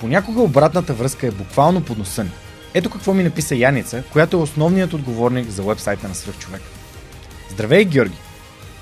Понякога обратната връзка е буквално под носа ни. Ето какво ми написа Яница, която е основният отговорник за вебсайта на Свръхчовек. Здравей, Георги!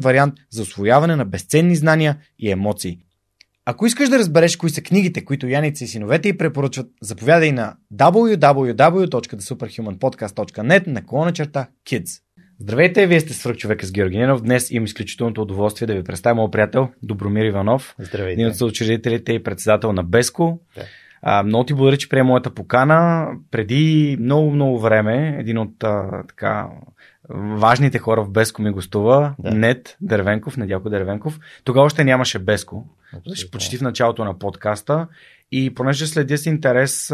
вариант за освояване на безценни знания и емоции. Ако искаш да разбереш кои са книгите, които Яница и синовете й препоръчват, заповядай на www.thesuperhumanpodcast.net на колона черта Kids. Здравейте, вие сте свърх човека с Георги Ненов. Днес имам изключителното удоволствие да ви представя моят приятел Добромир Иванов. Здравейте. Един от съучредителите и председател на Беско. Да. А, много ти благодаря, че приема моята покана. Преди много, много време един от а, така важните хора в Беско ми гостува, Да. Нет Дервенков, Недялко Дервенков. Тогава още нямаше Беско, Абсолютно. почти в началото на подкаста. И понеже следя с интерес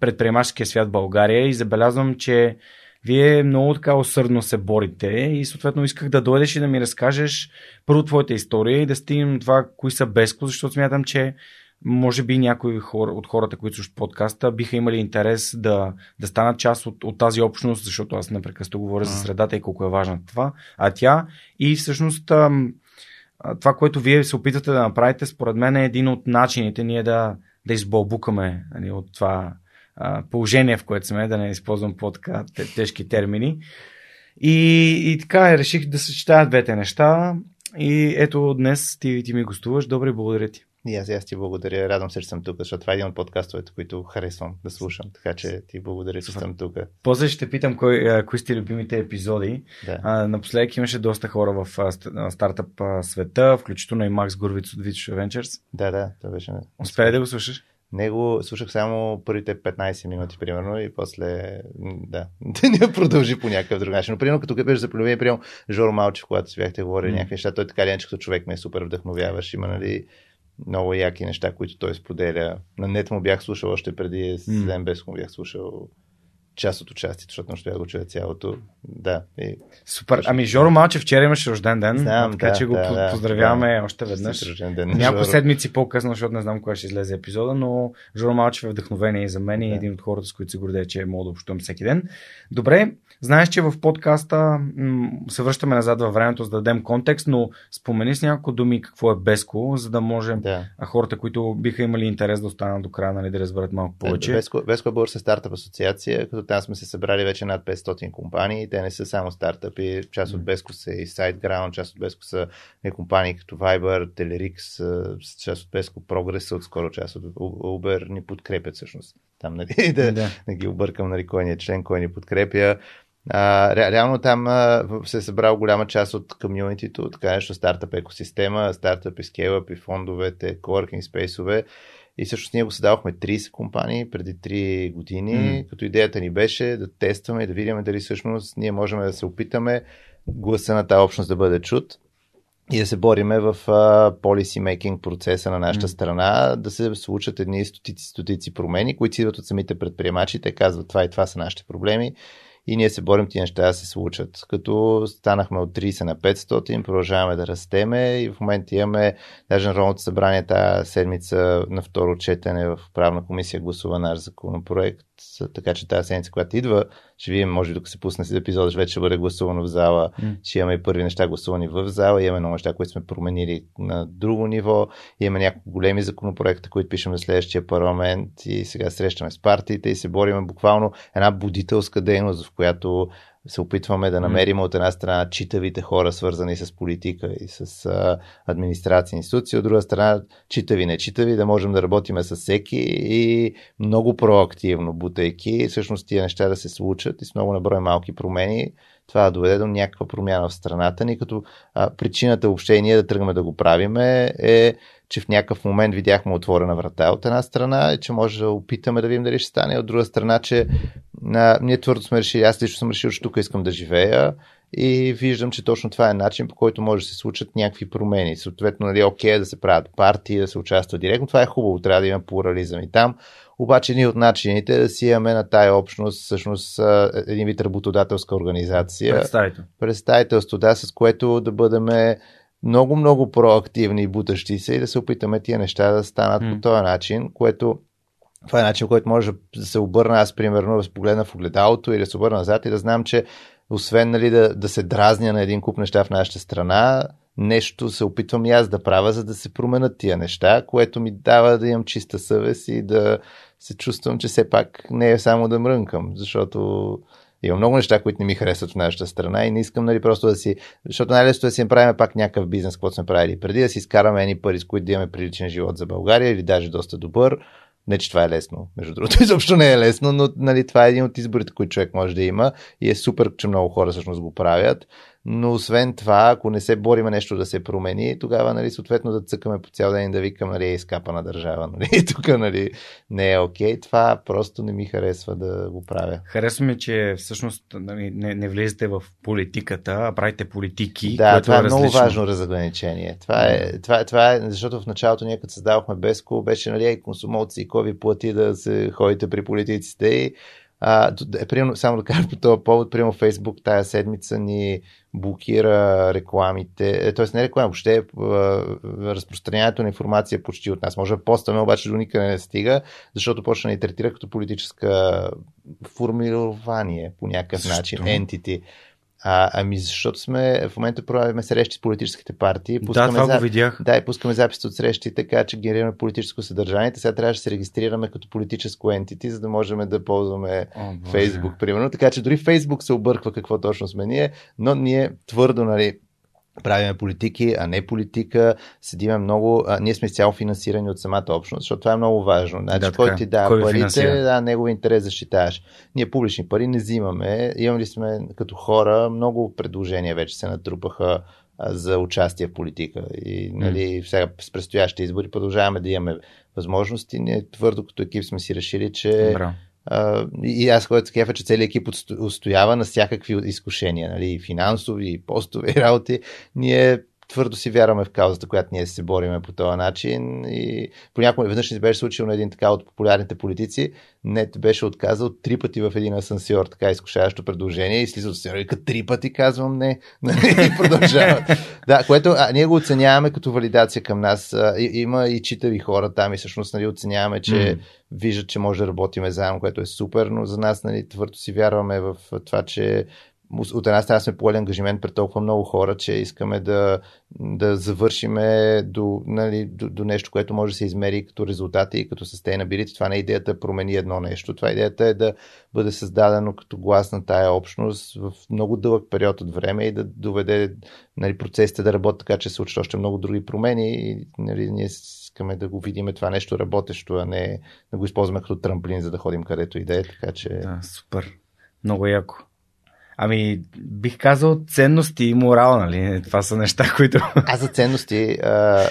предприемаческия свят в България и забелязвам, че вие много така усърдно се борите и съответно исках да дойдеш и да ми разкажеш първо твоята история и да стигнем това кои са Беско, защото смятам, че може би някои хора, от хората, които слушат подкаста, биха имали интерес да, да станат част от, от тази общност, защото аз непрекъснато говоря за Мгм. средата и колко е важна това, а тя и всъщност а, това, което вие се опитвате да направите, според мен е един от начините ние да, да избълбукаме нали, от това а, положение, в което сме, да не използвам по-така те- тежки термини. И, и така реших да съчетая двете неща. И ето днес ти, ти ми гостуваш. Добре, благодаря ти. И аз, аз ти благодаря. Радвам се, че съм тук, защото това е един от подкастовете, които харесвам да слушам. Така че ти благодаря, че съм тук. После ще питам кой, кои сте любимите епизоди. Да. А, напоследък имаше доста хора в а, ст- а, стартъп а, света, включително и Макс Гурвиц от Vicio Ventures. да, да, това беше. Успя да го слушаш? Него слушах само първите 15 минути, примерно, и после, м, да, не продължи по някакъв друг начин. Но, примерно, като беше за полюбение, примерно, Жоро Малчев, когато си бяхте говорили М. някакви неща, той така или иначе като човек ме е супер вдъхновяваш. Има, нали, много яки неща, които той споделя. На нет му бях слушал още преди, с му бях слушал част от участието, защото успях да го чуя цялото. Да, и Супер. Ами Жоро Малчев вчера имаше рожден ден, Знам, така да, че го да, по- да, поздравяваме още веднъж. Рожден ден Няколко Жоро. седмици по-късно, защото не знам кога ще излезе епизода, но Жоро Малчев е вдъхновение и за мен и Да. един от хората, с които се гордея, че мога да общувам всеки ден. Добре, знаеш, че в подкаста м- се връщаме назад във времето, за да дадем контекст, но спомени с няколко думи какво е Беско, за да можем Да. хората, които биха имали интерес да останат до края, нали, да разберат малко повече. Веско, Веско е българска стартъп асоциация, като там сме се събрали вече над 500 компании. Те не са само стартъпи. Част от Беско са и SiteGround, част от Беско са и компании като Viber, Telerix, част от Беско Progress, отскоро част от Uber ни подкрепят всъщност. Там, нали, да, Да. да ги объркам, нали, кой ни е член, кой ни подкрепя. А, ре, реално там а, се е събрал голяма част от комьюнитито, така нещо стартъп екосистема, стартъп и скейлъп и фондовете, coworking спейсове. И всъщност ние го създавахме 30 компании преди 3 години, mm. като идеята ни беше да тестваме и да видим дали всъщност ние можем да се опитаме гласа на тази общност да бъде чут и да се бориме в policy making процеса на нашата mm. страна, да се случат едни стотици, стотици промени, които идват от самите предприемачи. Те казват това и това са нашите проблеми и ние се борим тия неща да се случат. Като станахме от 30 на 500, продължаваме да растеме и в момента имаме, даже Народното събрание тази седмица на второ четене в правна комисия гласува наш законопроект, така че тази седмица, която идва, ще видим, може би, докато се пусне си епизод, вече ще бъде гласувано в зала. Mm. Ще имаме и първи неща гласувани в зала, имаме много неща, които сме променили на друго ниво, имаме няколко големи законопроекта, които пишем в следващия парламент и сега срещаме с партиите и се бориме буквално една будителска дейност, в която се опитваме да намерим от една страна читавите хора, свързани с политика и с а, администрация и институции, от друга страна читави, не читави, да можем да работиме с всеки и много проактивно, бутайки всъщност тия неща да се случат и с много наброй малки промени това да доведе до някаква промяна в страната ни, като а, причината въобще и ние да тръгнем да го правиме е че в някакъв момент видяхме отворена врата от една страна и че може да опитаме да видим дали ще стане. От друга страна, че а, ние твърдо сме решили, аз лично съм решил, че тук искам да живея и виждам, че точно това е начин, по който може да се случат някакви промени. Съответно, нали, окей да се правят партии, да се участва директно. Това е хубаво, трябва да има плурализъм и там. Обаче един от начините е да си имаме на тая общност всъщност един вид работодателска организация. Представител. Представителство, да, с което да бъдем много, много проактивни и бутащи се и да се опитаме тия неща да станат mm. по този начин, което това е начин, който може да се обърна аз, примерно, да се погледна в огледалото и да се обърна назад и да знам, че освен нали, да, да се дразня на един куп неща в нашата страна, нещо се опитвам и аз да правя, за да се променят тия неща, което ми дава да имам чиста съвест и да се чувствам, че все пак не е само да мрънкам, защото има много неща, които не ми харесват в нашата страна и не искам нали, просто да си... Защото най-лесно е да си направим пак някакъв бизнес, който сме правили преди, да си изкараме едни пари, с които да имаме приличен живот за България или даже доста добър. Не, че това е лесно, между другото, изобщо не е лесно, но нали, това е един от изборите, които човек може да има и е супер, че много хора всъщност го правят но освен това, ако не се бориме нещо да се промени, тогава, нали, съответно да цъкаме по цял ден и да викам, нали, е скапа на държава, нали, тук, нали, не е окей. Okay. Това просто не ми харесва да го правя. Харесва ми, че всъщност нали, не, не влезете в политиката, а правите политики. Да, това е, е много важно разграничение. Това е, това, е, това е, защото в началото ние като създавахме Беско, беше, нали, консумолци и кой ви плати да се ходите при политиците и а, е, примерно, само да кажа по този повод, примерно Фейсбук тая седмица ни блокира рекламите, т.е. не реклама, въобще е, разпространяването на информация почти от нас. Може да постаме, обаче до никъде не стига, защото почна да ни третира като политическа формирование по някакъв Защо? начин, entity. А, ами защото сме в момента правим срещи с политическите партии. Пускаме да, това за... го видях. Да, и пускаме записи от срещи, така че генерираме политическо съдържание. Сега трябва да се регистрираме като политическо entity, за да можем да ползваме О, Facebook, примерно. Така че дори Facebook се обърква какво точно сме ние, но ние твърдо, нали, правиме политики, а не политика, седиме много, а, ние сме изцяло финансирани от самата общност, защото това е много важно. Значи, да, кой ти дава кой парите, да, негови интерес защитаваш. Ние публични пари не взимаме, имали сме като хора, много предложения вече се натрупаха за участие в политика. И нали, сега с предстоящите избори продължаваме да имаме възможности. Ние твърдо като екип сме си решили, че Браво и аз който кефа, че целият екип устоява на всякакви изкушения, нали, финансови, постови работи. Ние твърдо си вярваме в каузата, която ние се бориме по този начин. И понякога веднъж ни беше случило на един така от популярните политици, не беше отказал три пъти в един асансьор, така изкушаващо предложение и слиза от асансьора и три пъти казвам не. и продължава. да, което а, ние го оценяваме като валидация към нас. И, има и читави хора там и всъщност нали, оценяваме, че mm. виждат, че може да работиме заедно, което е супер, но за нас нали, твърдо си вярваме в това, че от една страна сме поели ангажимент пред толкова много хора, че искаме да, да завършиме до, нали, до, до нещо, което може да се измери като резултати и като sustainability. Това не е идеята да промени едно нещо. Това идеята е да бъде създадено като глас на тая общност в много дълъг период от време и да доведе нали, процесите да работят така, че се случат още много други промени и нали, ние искаме да го видим това нещо работещо, а не да го използваме като трамплин, за да ходим където и да е. Така че... Да, супер. Много яко. Ами, бих казал ценности и морал, нали? Това са неща, които... А за ценности, а,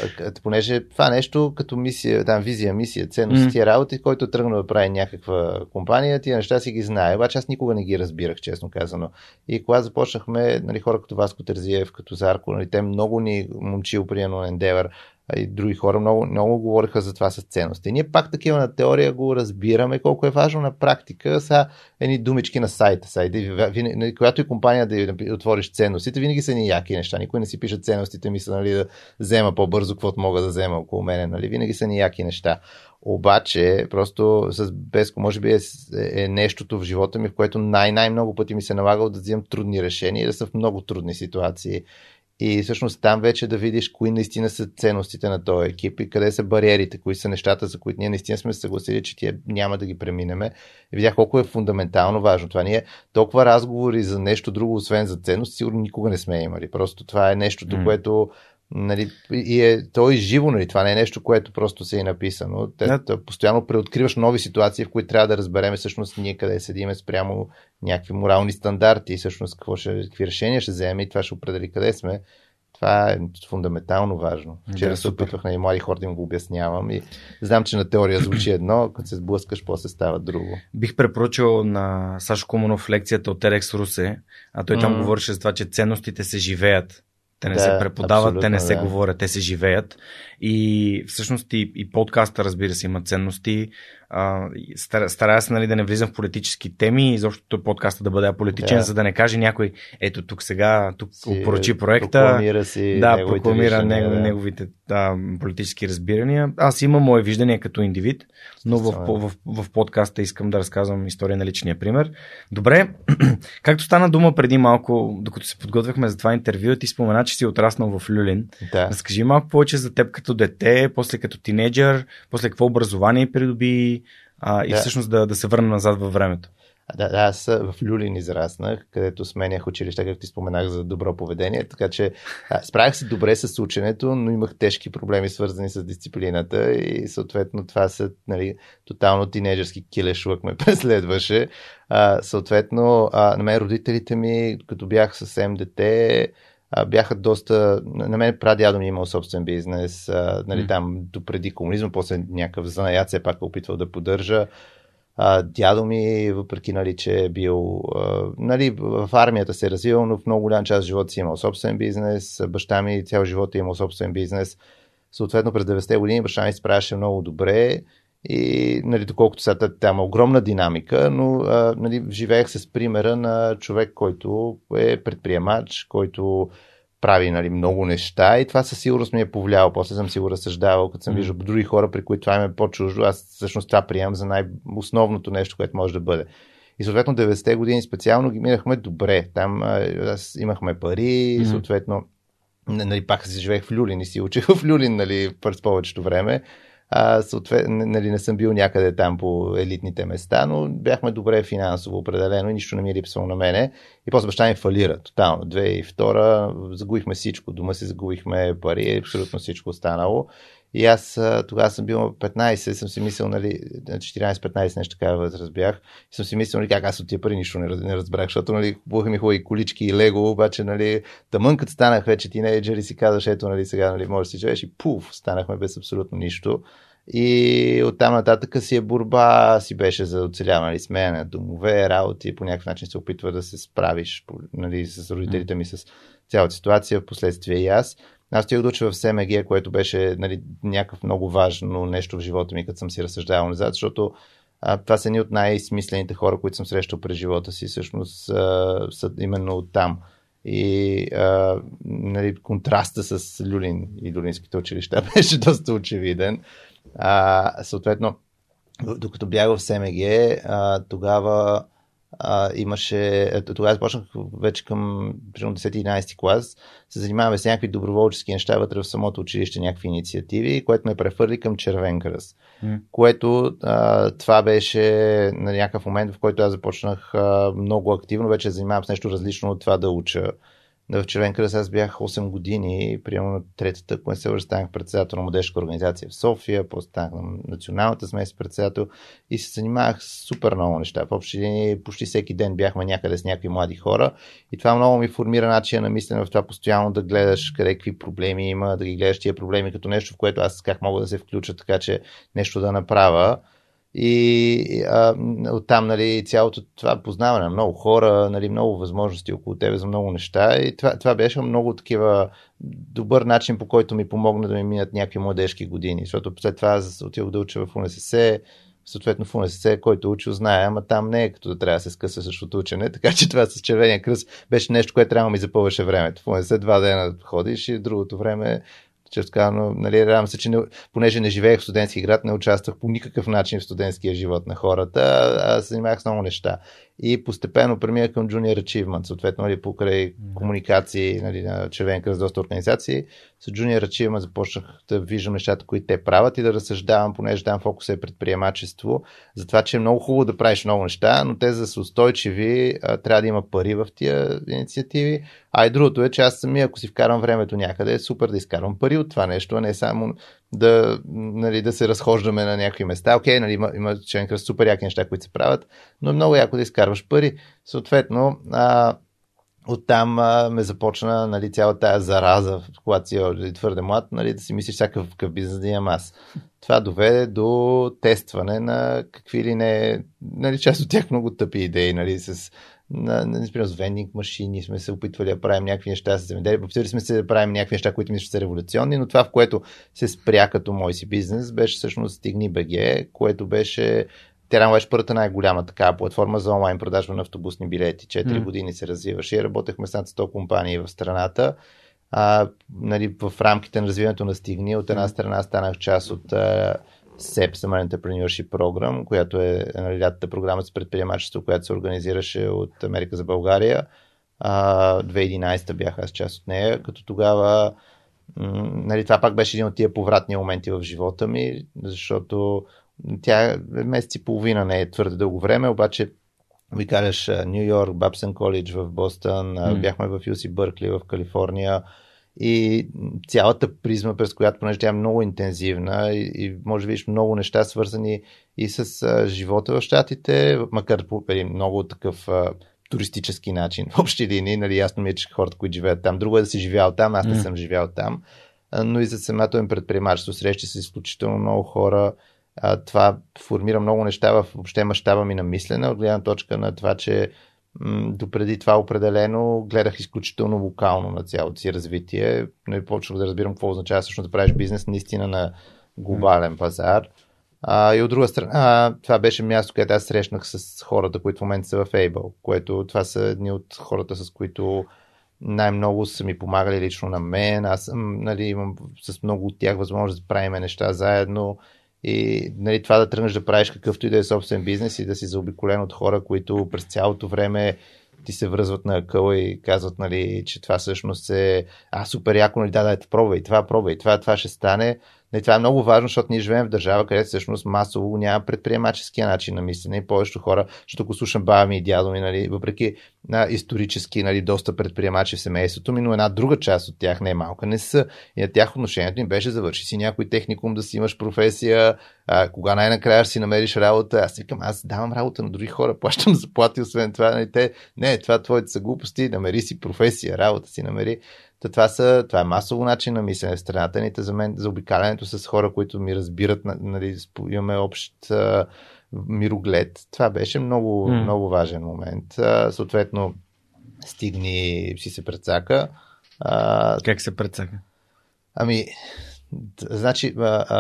понеже това нещо като мисия, там визия, мисия, ценности, mm. работи, който е тръгнал да прави някаква компания, тия неща си ги знае. Обаче аз никога не ги разбирах, честно казано. И когато започнахме, нали, хора като Васко Терзиев, като Зарко, нали, те много ни момчил, приемно Endeavor, и други хора много, много говориха за това с ценности. Ние пак такива на теория го разбираме колко е важно на практика. Са едни думички на сайта. сайта. Когато и компания да отвориш ценностите, винаги са ни яки неща. Никой не си пише ценностите, мисля нали, да взема по-бързо, каквото мога да взема около мене. Нали? Винаги са ни яки неща. Обаче, просто с Беско, може би е, е нещото в живота ми, в което най-най-много пъти ми се налагало да взимам трудни решения и да са в много трудни ситуации. И всъщност там вече да видиш кои наистина са ценностите на този екип и къде са бариерите, кои са нещата, за които ние наистина сме се съгласили, че тия няма да ги преминеме. И видях колко е фундаментално важно. Това ние толкова разговори за нещо друго, освен за ценност, сигурно никога не сме имали. Просто това е нещото, mm. което Нали, и е, то е живо, нали, това не е нещо, което просто се е написано. Те, yeah. постоянно преоткриваш нови ситуации, в които трябва да разберем всъщност ние къде седиме спрямо някакви морални стандарти и всъщност какво ще, какви решения ще вземем и това ще определи къде сме. Това е фундаментално важно. Вчера да, се опитвах на и млади хора да им го обяснявам и знам, че на теория звучи едно, като се сблъскаш, после става друго. Бих препоръчал на Сашо Куманов лекцията от Терекс Русе, а той там mm. говореше за това, че ценностите се живеят. Те не да, се преподават, те не се да. говорят, те се живеят. И всъщност и, и подкаста, разбира се, има ценности. А, старая се нали, да не влизам в политически теми и защото подкаста да бъде политичен, да. за да не каже някой, ето тук сега, тук си, поръчи проекта. Прокламира си да, прокламира него, да. неговите да, политически разбирания. Аз имам мое виждане като индивид, но в, в, в, в подкаста искам да разказвам история на личния пример. Добре, както стана дума преди малко, докато се подготвяхме за това интервю, ти спомена, че си отраснал в Люлин. Да. Разкажи малко повече за теб като дете, после като тинейджър, после какво образование придоби а, и да. всъщност да, да се върна назад във времето. Да, да, аз в Люлин израснах, където сменях училище, както ти споменах за добро поведение, така че а, справях се добре с ученето, но имах тежки проблеми свързани с дисциплината и съответно това са нали, тотално тинейджърски килешлък ме преследваше. А, съответно, а, на мен родителите ми, като бях съвсем дете, а, бяха доста... На мен прадядо ми е имал собствен бизнес, а, нали, mm. там допреди комунизма, после някакъв занаят все пак е опитвал да поддържа. А, дядо ми, въпреки, нали, че е бил а, нали, в армията се е развивал, но в много голям част от живота си е имал собствен бизнес. Баща ми цял живот е имал собствен бизнес. Съответно, през 90-те години баща ми справяше много добре и, нали, доколкото сега там има огромна динамика, но а, нали, живеех с примера на човек, който е предприемач, който прави нали, много неща и това със сигурност ми е повлияло. После съм си го разсъждавал, като съм виждал други хора, при които това им е по-чуждо. Аз всъщност това приемам за най-основното нещо, което може да бъде. И съответно 90-те години специално ги минахме добре. Там аз имахме пари, mm-hmm. съответно нали, пак си живеех в Люлин и си учих в Люлин нали, през повечето време. А, съответно, нали, не съм бил някъде там по елитните места, но бяхме добре финансово определено и нищо не ми е липсвало на мене. И после баща ми фалира тотално. 2002 загубихме всичко. Дома си загубихме пари, абсолютно всичко останало. И аз тогава съм бил 15, съм си мислил, нали, 14-15 нещо такава възраст бях. И съм си мислил, нали, как аз от тия пари нищо не, не разбрах, защото, нали, купуваха ми хубави колички и лего, обаче, нали, тъмън станах вече тинейджър и си казваш, ето, нали, сега, нали, може да си живееш и пуф, станахме без абсолютно нищо. И оттам нататък си е борба, си беше за оцеляване, нали, сменяне на домове, работи, по някакъв начин се опитва да се справиш нали, с родителите ми, с цялата ситуация, в последствие и аз. Аз да уча в СМГ, което беше нали, някакъв много важно нещо в живота ми, като съм си разсъждавал назад, защото а, това са едни от най-смислените хора, които съм срещал през живота си, всъщност а, са именно там. И а, нали, контраста с Люлин и Люлинските училища беше доста очевиден. А, съответно, докато бях в СМГ, а, тогава а, имаше, тогава започнах вече към 10-11 клас, се занимаваме с някакви доброволчески неща вътре в самото училище, някакви инициативи, което ме прехвърли към Червен кръст. Mm. Което а, това беше на някакъв момент, в който аз започнах а, много активно, вече занимавам с нещо различно от това да уча в Червен кръст аз бях 8 години, примерно на третата, ако се лъжа, станах председател на младежка организация в София, после станах на националната смес председател и се занимавах с супер много неща. В общи линии почти всеки ден бяхме някъде с някакви млади хора и това много ми формира начина на мислене в това постоянно да гледаш къде какви проблеми има, да ги гледаш тия проблеми като нещо, в което аз как мога да се включа така, че нещо да направя. И а, оттам нали, цялото това познаване на много хора, нали, много възможности около тебе за много неща. И това, това беше много такива добър начин, по който ми помогна да ми минат някакви младежки години. Защото след това отидох да уча в УНСС, съответно в УНСС, който учил знае, ама там не е като да трябва да се скъса същото учене, така че това с червения кръст беше нещо, което трябва да ми запълваше времето. В УНСС два дена ходиш и другото време често казано, нали, радвам се, че не, понеже не живеех в студентски град, не участвах по никакъв начин в студентския живот на хората, а се занимавах с много неща. И постепенно преминах към Junior Achievement, съответно, нали, покрай комуникации нали, на Червен кръст, доста организации. С Junior Achievement започнах да виждам нещата, които те правят и да разсъждавам, понеже там фокус е предприемачество, за това, че е много хубаво да правиш много неща, но те за да са устойчиви, трябва да има пари в тия инициативи. А и другото е, че аз самия, ако си вкарам времето някъде, е супер да изкарвам пари от това нещо, а не само да, нали, да се разхождаме на някакви места. Окей, нали, има, има член кръст супер яки неща, които се правят, но е много яко да изкарваш пари. Съответно, а, оттам а, ме започна нали, цялата тази зараза, когато си твърде млад, нали, да си мислиш всякакъв какъв бизнес да имам аз. Това доведе до тестване на какви ли не, нали, част от тях много тъпи идеи, нали, с на, например, с вендинг машини сме се опитвали да правим някакви неща с земеделие. Опитвали сме се да правим някакви неща, които мисля, са революционни, но това, в което се спря като мой си бизнес, беше всъщност Стигни БГ, което беше тя беше първата най-голяма такава платформа за онлайн продажба на автобусни билети. Четири mm. години се развиваше и работехме с над 100 компании в страната. А, нали, в рамките на развиването на Стигни, от една страна станах част от а, SEP, Summer Entrepreneurship Program, която е нали, лятата програма с предприемачество, която се организираше от Америка за България. А, 2011 бях аз част от нея, като тогава нали, това пак беше един от тия повратни моменти в живота ми, защото тя е месец и половина, не е твърде дълго време, обаче викаляш Нью Йорк, Бабсън Колидж в Бостън, mm. бяхме в UC Бъркли в Калифорния, и цялата призма, през която, понеже тя е много интензивна и, и може да видиш много неща свързани и с а, живота в щатите, макар по един много такъв а, туристически начин. В общи линии, нали, ясно ми е, че хората, които живеят там, друго е да си живял там, аз не mm. съм живял там, а, но и за самото им предприемачество. Срещи с изключително много хора. А, това формира много неща в въобще мащаба ми на мислене, от гледна точка на това, че допреди това определено гледах изключително локално на цялото си развитие, но и почвах да разбирам какво означава всъщност да правиш бизнес наистина на глобален пазар. А, и от друга страна, това беше място, където аз срещнах с хората, които в момента са в Able, което това са едни от хората, с които най-много са ми помагали лично на мен. Аз съм, нали, имам с много от тях възможност да правим неща заедно и нали, това да тръгнеш да правиш какъвто и да е собствен бизнес и да си заобиколен от хора, които през цялото време ти се връзват на акъла и казват, нали, че това всъщност е а, супер яко, нали, да, да, пробвай, това пробвай, това, това ще стане. Не, това е много важно, защото ние живеем в държава, където всъщност масово няма предприемаческия начин на мислене и повечето хора, защото ако слушам баба ми и дядо ми, нали, въпреки на исторически нали, доста предприемачи в семейството ми, но една друга част от тях не е малка, не са. И на тях отношението им беше завърши си някой техникум, да си имаш професия, а, кога най-накрая си намериш работа. Аз викам, аз давам работа на други хора, плащам заплати, освен това. Нали, те, не, това твоите са глупости, намери си професия, работа си намери. Та това, са, това е масово начин на мислене в страната ни. За мен, за обикалянето с хора, които ми разбират, нали, имаме общ а, мироглед. Това беше много, mm. много важен момент. А, съответно, стигни, си се прецака. А, как се прецака? Ами, Значи,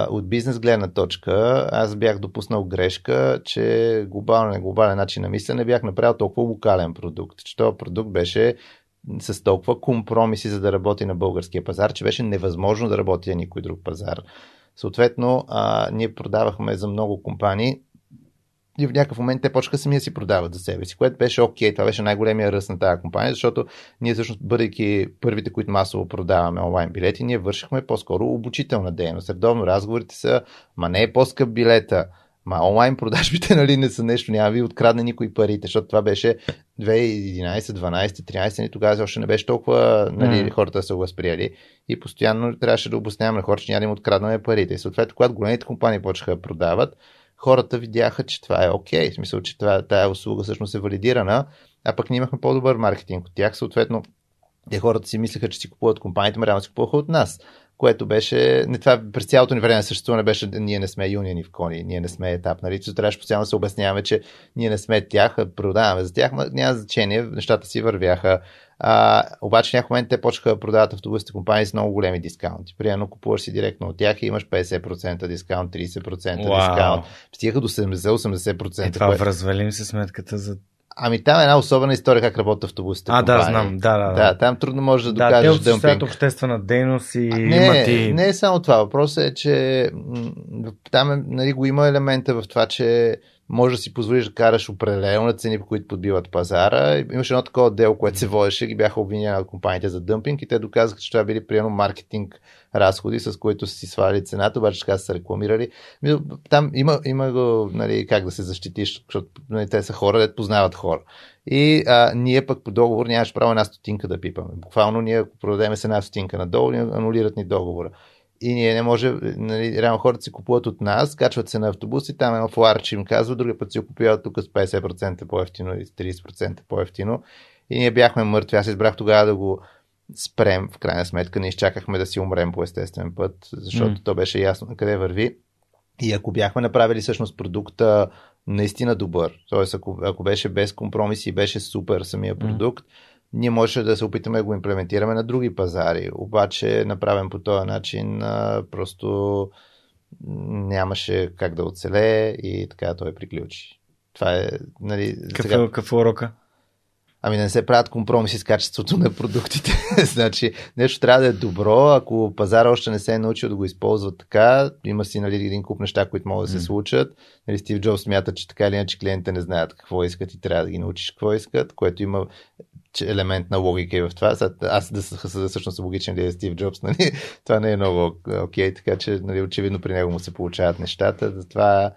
от бизнес гледна точка, аз бях допуснал грешка, че глобален, глобален начин на мислене бях направил толкова локален продукт, че този продукт беше с толкова компромиси, за да работи на българския пазар, че беше невъзможно да работи на никой друг пазар. Съответно, а, ние продавахме за много компании и в някакъв момент те почнаха сами да си продават за себе си, което беше окей. Okay. Това беше най-големия ръст на тази компания, защото ние всъщност, бъдейки първите, които масово продаваме онлайн билети, ние вършихме по-скоро обучителна дейност. Редовно разговорите са, ма не е по-скъп билета, Ма онлайн продажбите нали, не са нещо, няма ви открадне никой парите, защото това беше 2011, 12, 13, ни тогава още не беше толкова нали, mm. хората са го възприели и постоянно трябваше да обясняваме на хората, че няма да им откраднаме парите. И съответно, когато големите компании почнаха да продават, хората видяха, че това е окей, okay, в смисъл, че това, тая услуга всъщност е валидирана, а пък ние имахме по-добър маркетинг от тях, съответно те хората си мислеха, че си купуват компаниите, но реално си купуваха от нас което беше, не това през цялото ни време на съществуване беше, ние не сме юниони в Кони, ние не сме етап, нали, че трябваше постоянно се обясняваме, че ние не сме тях, продаваме за тях, но няма значение, нещата си вървяха. А, обаче някой момент те почнаха да продават автобусите компании с много големи дискаунти. Примерно купуваш си директно от тях и имаш 50% дискаунт, 30% wow. дискаунт. Стигаха до 70-80%. И това кое... развалим се сметката за Ами там е една особена история как работят автобусите. А, компании. да, знам. Да, да, да. да, там трудно може да, да докажеш да, дъмпинг. обществена дейност и а, не, имат и... Не е само това. Въпросът е, че там е, нали, го има елемента в това, че може да си позволиш да караш определено на цени, по които подбиват пазара. Имаше едно такова дело, което се водеше, ги бяха обвинени от компаниите за дъмпинг и те доказаха, че това били приемно маркетинг разходи, с които са си свали цената, обаче така са рекламирали. Там има, има го, нали, как да се защитиш, защото нали, те са хора, да познават хора. И а, ние пък по договор нямаш право една стотинка да пипаме. Буквално ние, ако продадем с една стотинка надолу, анулират ни договора и ние не може, нали, реално хората си купуват от нас, качват се на автобуси, там едно флар, че им казва, другия път си го купуват тук с 50% по-ефтино или с 30% по-ефтино. И ние бяхме мъртви. Аз избрах тогава да го спрем, в крайна сметка. Не изчакахме да си умрем по естествен път, защото mm. то беше ясно на къде върви. И ако бяхме направили всъщност продукта наистина добър, т.е. Ако, ако беше без компромиси и беше супер самия продукт, mm ние можеше да се опитаме да го имплементираме на други пазари. Обаче, направен по този начин, просто нямаше как да оцелее и така той приключи. Това е, нали... Какво, сега... какво урока? Ами да не се правят компромиси с качеството на продуктите. значи нещо трябва да е добро, ако пазара още не се е научил да го използва така, има си нали, един куп неща, които могат да се случат. Нали, Стив Джобс смята, че така или иначе клиентите не знаят какво искат и трябва да ги научиш какво искат, което има елемент на логика и в това. Аз да съм всъщност логичен ли е Стив Джобс, нали? това не е много окей, okay, така че нали, очевидно при него му се получават нещата. Затова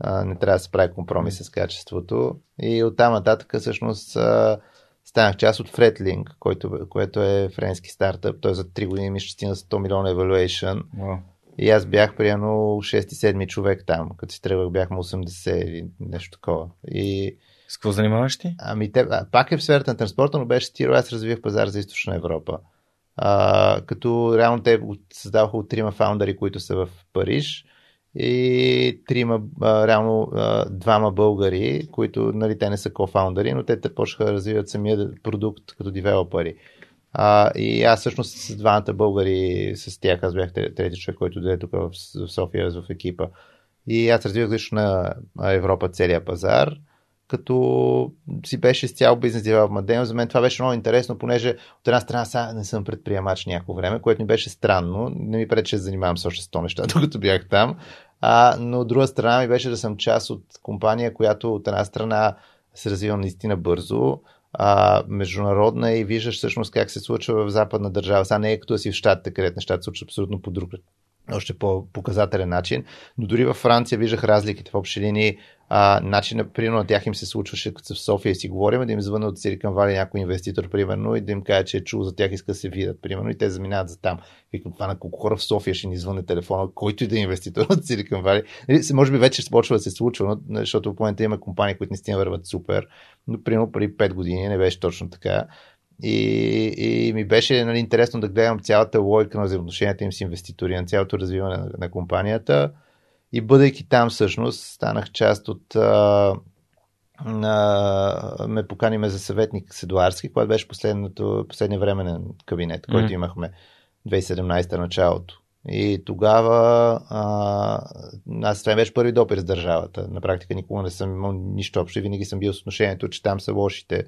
а, не трябва да се прави компромис с качеството. И оттам нататък всъщност а, станах част от Fretlink, който, което е френски стартъп. Той за 3 години ми ще стигна 100 милиона evaluation. Wow. И аз бях примерно 6-7 човек там. Като си тръгвах бяхме 80 или нещо такова. И с какво занимаваш ти? Ами, те, пак е в сферата на транспорта, но беше стиро, аз развивах пазар за източна Европа. А, като реално те създаваха от трима фаундъри, които са в Париж и трима, реално двама българи, които нали, те не са кофаундъри, но те, те почнаха да развиват самия продукт като девелопери. А, и аз всъщност с двамата българи, с тях, аз бях трети човек, който даде тук в, в София в екипа. И аз развивах лично на Европа целия пазар като си беше с цял бизнес девелопмент дейност. За мен това беше много интересно, понеже от една страна сега не съм предприемач някакво време, което ми беше странно. Не ми прече да занимавам с още 100 неща, докато бях там. А, но от друга страна ми беше да съм част от компания, която от една страна се развива наистина бързо, а, международна и виждаш всъщност как се случва в западна държава. Сега не е като си в щатите, където нещата се случват абсолютно по друг още по-показателен начин. Но дори във Франция виждах разликите в общи линии. А, начинът, примерно, на тях им се случваше, като са в София и си говорим, да им звънна от Silicon Valley някой инвеститор, примерно, и да им каже, че е чул за тях, иска да се видят, примерно, и те заминават за там. Викам, това на колко хора в София ще ни звънне телефона, който и да е инвеститор от Silicon. Нали, може би вече започва да се случва, защото в момента има компании, които наистина върват супер, но примерно преди 5 години не беше точно така. И, и ми беше нали, интересно да гледам цялата логика на взаимоотношенията им с инвеститори, на цялото развиване на, на компанията. И бъдейки там, всъщност, станах част от. А, а, ме поканиме за съветник Седуарски, който беше последното, последния временен кабинет, който mm. имахме 2017 началото. И тогава а, аз това беше първи допир с държавата. На практика никога не съм имал нищо общо. Винаги съм бил с отношението, че там са лошите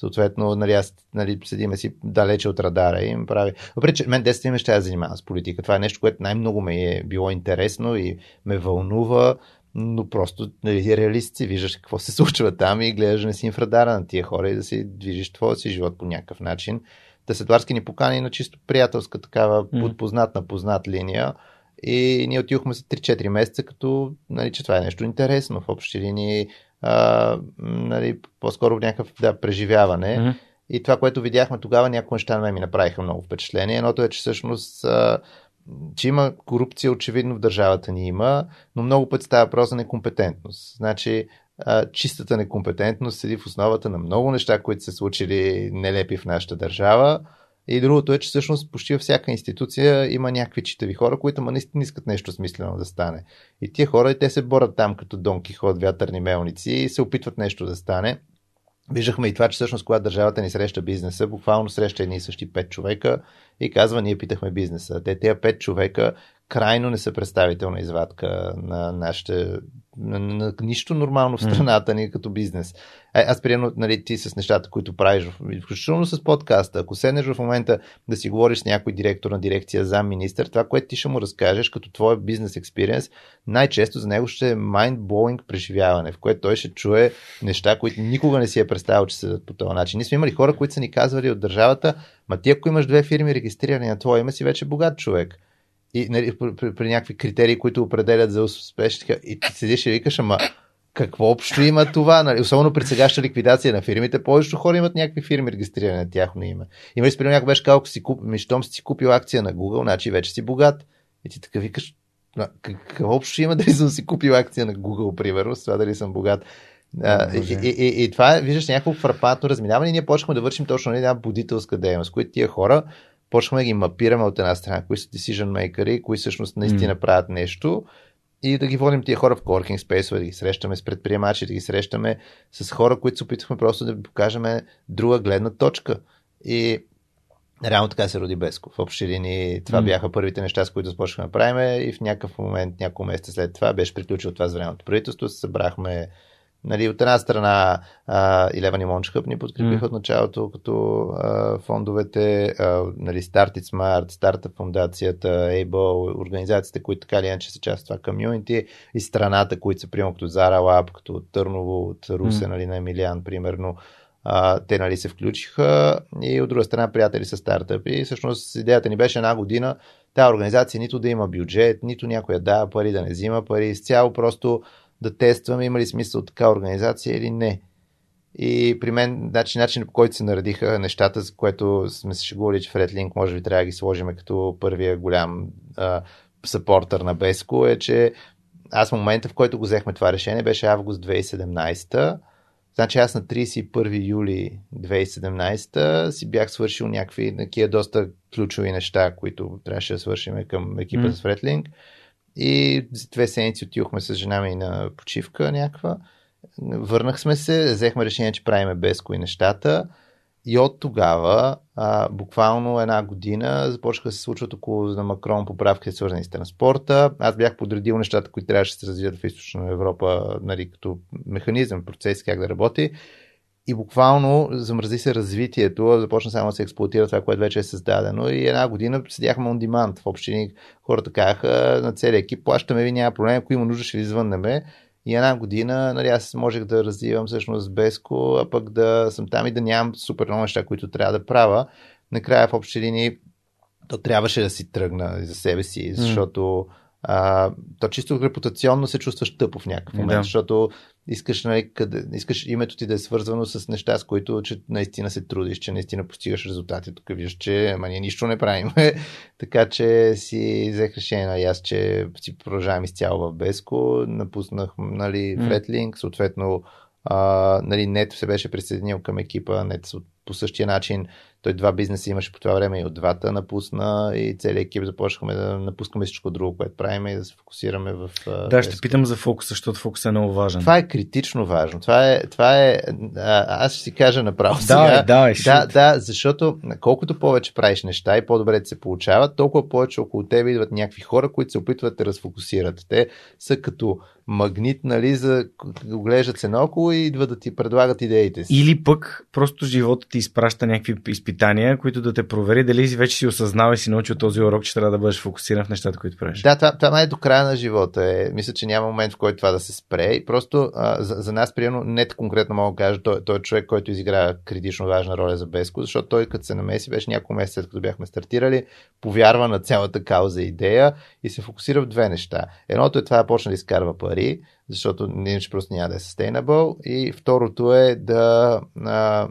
Съответно, нали, аз нали, седиме си далече от радара и им прави. Въпреки, че мен 10 години ще я занимавам с политика. Това е нещо, което най-много ме е било интересно и ме вълнува, но просто нали, реалист си, виждаш какво се случва там и гледаш не си в радара на тия хора и да си движиш твоя си живот по някакъв начин. Тесетварски ни покани на чисто приятелска такава mm. подпознат на познат линия. И ние отидохме за 3-4 месеца, като нали, че това е нещо интересно. В общи линии а, нали, по-скоро някакъв да, преживяване. Mm-hmm. И това, което видяхме тогава, някои неща на мен ми направиха много впечатление. Едното е, че всъщност а, че има корупция, очевидно в държавата ни има, но много пъти става въпрос за некомпетентност. Значи, а, чистата некомпетентност седи в основата на много неща, които се случили нелепи в нашата държава. И другото е, че всъщност почти във всяка институция има някакви читави хора, които ма наистина искат нещо смислено да стане. И тия хора, те се борят там като Дон Кихот, вятърни мелници и се опитват нещо да стане. Виждахме и това, че всъщност когато държавата ни среща бизнеса, буквално среща едни и същи пет човека и казва, ние питахме бизнеса. Те, тези пет човека крайно не са представителна извадка на нашите на, на нищо нормално в страната ни като бизнес. Е, аз приемам, нали, ти с нещата, които правиш, включително с подкаста, ако седнеш в момента да си говориш с някой директор на дирекция за министър, това, което ти ще му разкажеш като твой бизнес експириенс, най-често за него ще е mind-blowing преживяване, в което той ще чуе неща, които никога не си е представил, че са по този начин. Ние сме имали хора, които са ни казвали от държавата, ма ти ако имаш две фирми регистрирани на твое име, си вече богат човек и нали, при, при, при някакви критерии, които определят за успешни. И ти седиш и викаш, ама какво общо има това? Нали? Особено при сегашната ликвидация на фирмите, повечето хора имат някакви фирми регистрирани на тяхно име. Има ли спрямо някой беше казал, ако си куп, щом си купил акция на Google, значи вече си богат. И ти така викаш, какво общо има дали съм си купил акция на Google, примерно, с това дали съм богат. А, и, и, и, и, това, виждаш, някакво фрапатно разминаване и ние почнахме да вършим точно една будителска дейност, които тия хора почваме да ги мапираме от една страна, кои са decision makers, кои всъщност наистина mm. правят нещо и да ги водим тия хора в coworking space, да ги срещаме с предприемачи, да ги срещаме с хора, които се опитвахме просто да ви покажем друга гледна точка. И реално така се роди Беско. В общи линии това mm. бяха първите неща, с които започнахме да правим и в някакъв момент, няколко месеца след това, беше приключил това с времето правителство, събрахме Нали, от една страна Eleven и Launch Hub ни подкрепиха mm. от началото, като а, фондовете, а, нали, Start It Smart, Startup фундацията, Able, организациите, които така или иначе са част от това комьюнити и страната, които са приема като Zara Lab, като Търново, от Русе, mm. нали, на Емилиан, примерно. А, те нали, се включиха и от друга страна приятели с стартъпи. И всъщност идеята ни беше една година тази организация нито да има бюджет, нито някой да пари, да не взима пари, изцяло просто да тестваме има ли смисъл така организация или не. И при мен, значи, начин по който се наредиха нещата, за което сме се шегували, че в Redlink може би трябва да ги сложим като първия голям а, съпортър на Беско, е, че аз в момента, в който го взехме това решение, беше август 2017. Значи аз на 31 юли 2017 си бях свършил някакви такива доста ключови неща, които трябваше да свършим към екипа mm. с Fretlink. И за две седмици отидохме с жена ми на почивка някаква. Върнахме се, взехме решение, че правиме без кои нещата. И от тогава, а, буквално една година, започнаха да се случват около на Макрон поправки, свързани с транспорта. Аз бях подредил нещата, които трябваше да се развият в Източна Европа, нали, като механизъм, процес, как да работи и буквално замрази се развитието, започна само да се експлуатира това, което вече е създадено и една година седяхме on demand в общини. Хората казаха на целия екип, плащаме ви, няма проблем, ако има нужда ще ви звъннеме. И една година, нали, аз можех да развивам всъщност Беско, а пък да съм там и да нямам супер много неща, които трябва да правя. Накрая в общи линии то трябваше да си тръгна за себе си, защото mm а, то чисто репутационно се чувстваш тъпо в някакъв момент, да. защото искаш, нали, къде, искаш името ти да е свързвано с неща, с които че наистина се трудиш, че наистина постигаш резултати. Тук виждаш, че ма ние нищо не правим. така че си взех решение, нали, аз, че си продължавам изцяло в Беско, напуснах нали, Фретлинг, съответно а, нали, Нето се беше присъединил към екипа, Нето по същия начин той два бизнеса имаше по това време и от двата напусна и целият екип започнахме да напускаме всичко друго, което правим и да се фокусираме в... Да, ще питам за фокуса, защото фокус е много важен. Това е критично важно. Това е, това е аз ще си кажа направо да, сега. Да, да, да, защото колкото повече правиш неща и по-добре ти се получават, толкова повече около тебе идват някакви хора, които се опитват да разфокусират. Те са като магнит, нали, за оглеждат се наоколо и идват да ти предлагат идеите си. Или пък просто живота ти изпраща някакви изпитания, които да те провери дали вече си осъзнал и си научил този урок, че трябва да бъдеш фокусиран в нещата, които правиш. Да, това, това е до края на живота. Е. Мисля, че няма момент, в който това да се спре. И просто а, за, за нас, примерно, не конкретно мога да кажа, той, той е човек, който изигра критично важна роля за Беско, защото той като се намеси, беше няколко месеца след като бяхме стартирали, повярва на цялата кауза идея и се фокусира в две неща. Едното е това да почне да изкарва пари, защото иначе просто няма да е sustainable. И второто е да, а,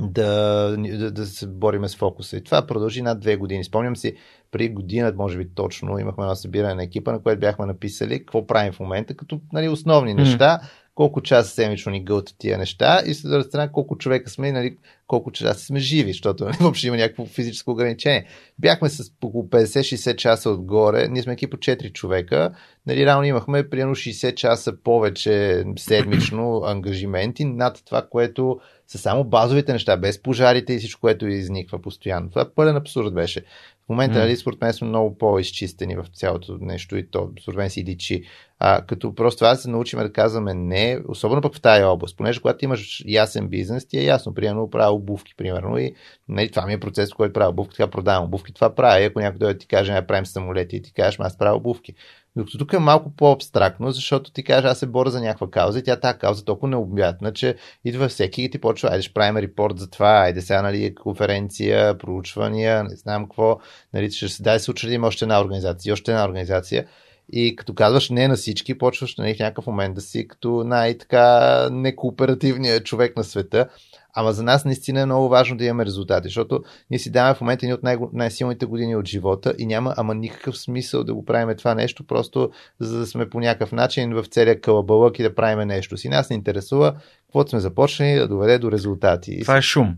да, да, да се бориме с фокуса. И това продължи над две години. Спомням си, при година, може би точно, имахме едно събиране на екипа, на което бяхме написали какво правим в момента, като нали, основни неща, колко часа седмично ни гълтат тия неща и след друга страна колко човека сме, нали, колко часа сме живи, защото нали, въобще има някакво физическо ограничение. Бяхме с около 50-60 часа отгоре, ние сме екип от 4 човека, нали, реално имахме примерно 60 часа повече седмично ангажименти над това, което са само базовите неща, без пожарите и всичко, което изниква постоянно. Това пълен абсурд беше. В момента, mm. нали, според мен сме много по-изчистени в цялото нещо и то, според мен си личи. А, като просто това се научим да казваме не, особено пък в тази област, понеже когато имаш ясен бизнес, ти е ясно, примерно правя обувки, примерно, и нали, това ми е процес, който правя обувки, така продавам обувки, това правя. И ако някой дойде ти каже, не правим самолети и ти кажеш, аз правя обувки. Докато тук е малко по-абстрактно, защото ти кажеш, аз се боря за някаква кауза и тя тази кауза е толкова необятна, че идва всеки и ти почва, айде ще правим репорт за това, айде сега, нали, конференция, проучвания, не знам какво, нали, ще се дай се учредим още една организация, още една организация. И като казваш не на всички, почваш нали, някакъв момент да си като най-така некооперативният човек на света. Ама за нас наистина е много важно да имаме резултати, защото ние си даваме в момента ни от най- най-силните години от живота и няма ама никакъв смисъл да го правим това нещо, просто за да сме по някакъв начин в целия кълъбълък и да правим нещо. Си нас не интересува каквото сме започнали да доведе до резултати. Това е шум.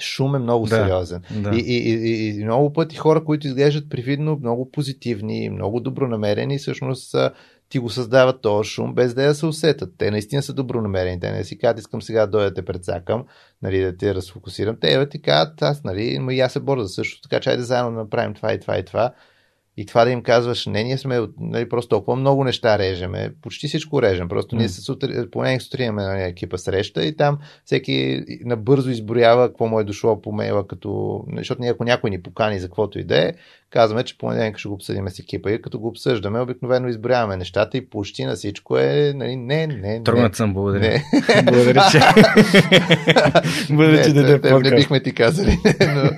Шум е много да, сериозен. Да. И, и, и, и много пъти хора, които изглеждат привидно много позитивни, много добронамерени, всъщност ти го създават този шум, без да я се усетят. Те наистина са добронамерени. Те не си казват, искам сега да дойдете предсакам, нали, да те разфокусирам. Те ти казват, аз, нали, и аз се боря за също, така че айде заедно да направим това и това и това. И това да им казваш, не, ние сме нали, просто толкова много неща режеме, почти всичко режем. Просто mm. ние се сутри, поне сутрин имаме нали, екипа среща и там всеки набързо изброява какво му е дошло по мейла, като, защото ние ако някой ни покани за каквото и да е, казваме, че понеделник ще го обсъдим с екипа и като го обсъждаме, обикновено изброяваме нещата и почти на всичко е, нали, не, не, не. Труднат съм, благодаря. Не. благодаря, че. благодаря, че даде не, не бихме ти казали, но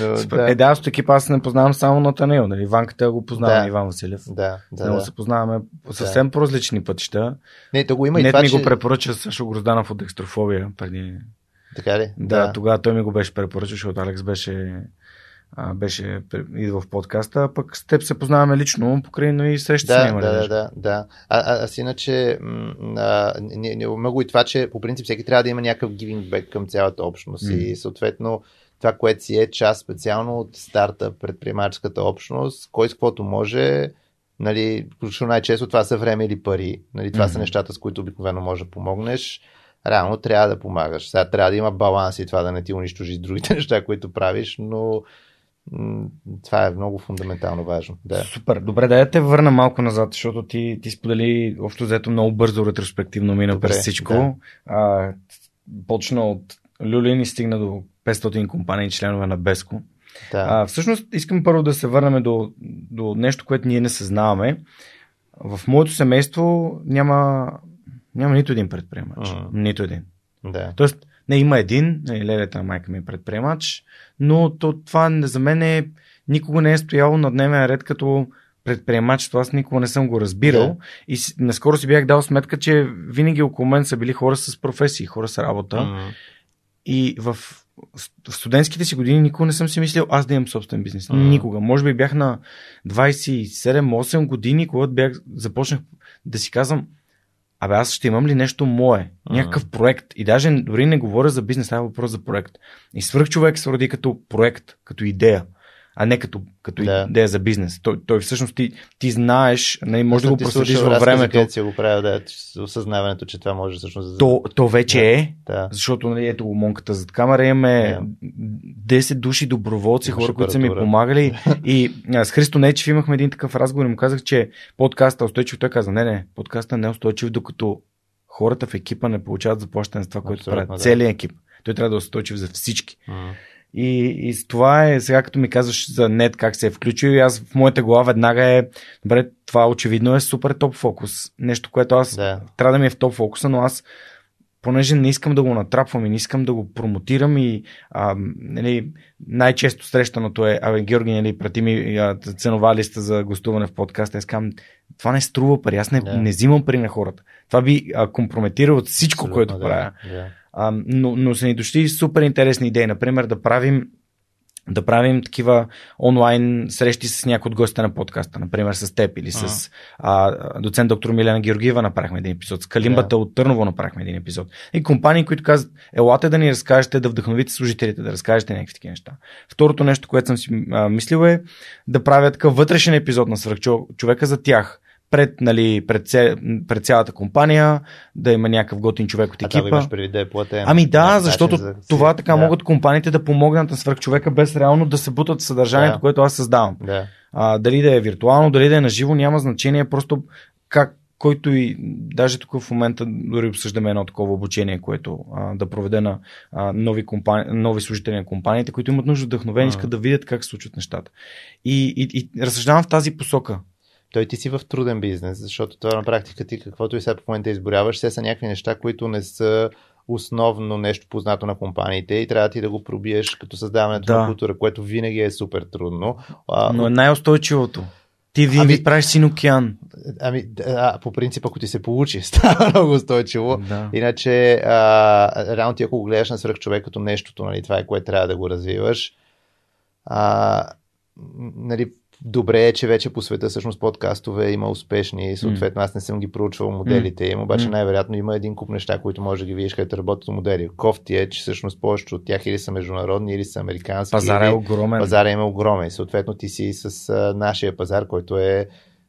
но, да. Е, да, аз екипа аз не познавам само на Танео. Нали? Ванката го познавам, да. Иван Василев. Да, да, Но да. се познаваме по съвсем да. по различни пътища. Не, то го има Нет и това, ми че... го препоръча Сашо Грозданов от екстрофобия преди. Така ли? Да, да, тогава той ми го беше препоръчал, защото Алекс беше а, беше идва в подкаста, а пък с теб се познаваме лично, покрай, но и среща да, сме Да, да, да, да. А, а, аз иначе, а, не, не, много и това, че по принцип всеки трябва да има някакъв giving back към цялата общност mm. и съответно това, което си е част специално от старта предприемаческата общност, кой с каквото може, нали, включително най-често това са време или пари. Нали, това mm-hmm. са нещата, с които обикновено може да помогнеш. Реално трябва да помагаш. Сега трябва да има баланс и това да не ти унищожи другите неща, които правиш, но това е много фундаментално важно. Да. Супер. Добре, да я те върна малко назад, защото ти, ти сподели общо взето много бързо ретроспективно мина Добре, през всичко. Да. А, почна от Люлин и стигна до 500 компании членове на Беско. Да. А, всъщност искам първо да се върнем до, до нещо, което ние не съзнаваме. В моето семейство няма, няма нито един предприемач. Uh-huh. Нито един. Да. Тоест, не има един, лелята на майка ми е предприемач, но то, това за мен е, никога не е стояло на дневен ред като предприемачество. Аз никога не съм го разбирал. Да. И наскоро си бях дал сметка, че винаги около мен са били хора с професии, хора с работа. Uh-huh. И в в студентските си години никога не съм си мислил аз да имам собствен бизнес. Mm. Никога. Може би бях на 27-8 години, когато бях, започнах да си казвам, абе аз ще имам ли нещо мое, някакъв проект. И даже дори не говоря за бизнес, става въпрос за проект. И свърх човек се роди като проект, като идея а не като, като да. идея за бизнес. Той, той всъщност ти, ти знаеш, не, нали, може да го проследиш във времето. си го правя, да, осъзнаването, че това може всъщност да... То, то вече да. е, да. защото нали, ето го монката зад камера, имаме да. 10 души доброволци, Имаш хора, които са ми помагали. и с Христо Нечев имахме един такъв разговор и му казах, че подкаста е устойчив. Той каза, не, не, подкаста не е устойчив, докато хората в екипа не получават заплащане за това, което правят. Да. Целият екип. Той трябва да е устойчив за всички. Uh-huh. И, и с това е, сега като ми казваш за нет как се е включил, аз в моята глава веднага е, добре, това очевидно е супер топ фокус. Нещо, което аз Да. трябва да ми е в топ фокуса, но аз понеже не искам да го натрапвам и не искам да го промотирам и а, нали, най-често срещаното е, абе, Георги, нали, прати ми а, ценова листа за гостуване в подкаста. Аз казвам, това не струва пари, аз не, Да. не взимам пари на хората. Това би а, компрометирало от всичко, Абсолютно, което да, правя. Да. А, но, но са ни дошли супер интересни идеи. Например, да правим да правим такива онлайн срещи с някой от гостите на подкаста, например с теб или с а, доцент доктор Милена Георгиева направихме един епизод, с Калимбата от Търново направихме един епизод. И компании, които казват, елате да ни разкажете, да вдъхновите служителите, да разкажете някакви такива неща. Второто нещо, което съм си а, мислил е да правя такъв вътрешен епизод на свръхчовека за тях пред, нали, пред, ця, пред цялата компания, да има някакъв готин човек от А това го екипа. имаш преди да е платен. Ами да, Някакъв защото за- това така да. могат компаниите да помогнат на свръхчовека без реално да се бутат в съдържанието, Да. което аз създавам. Да. А, дали да е виртуално, дали да е наживо, няма значение, просто как който и, даже тук в момента дори обсъждаме едно такова обучение, което а, да проведе на а, нови, компани... нови служители на компаниите, които имат нужда от вдъхновение, искат да видят как се случват нещата. И, и, и разсъждавам в тази посока. Той ти си в труден бизнес, защото това на практика ти каквото и сега в момента изборяваш, все са някакви неща, които не са основно нещо познато на компаниите и трябва ти да го пробиеш като създаването Да. на култура, което винаги е супер трудно. А, Но е най-устойчивото. Ти винаги Ами- правиш син океан. Ами, а, по принцип, ако ти се получи, става много устойчиво. Да. Иначе, а, реално ти ако го гледаш на свръхчовек като нещото, нали, това е което трябва да го развиваш. А, нали, добре е, че вече по света всъщност подкастове има успешни, съответно аз не съм ги проучвал моделите им, обаче най-вероятно има един куп неща, които може да ги видиш където работят модели. Кофти е, че всъщност повечето от тях или са международни, или са американски. Пазара е или... огромен. Пазара има огромен. Съответно ти си с а, нашия пазар, който е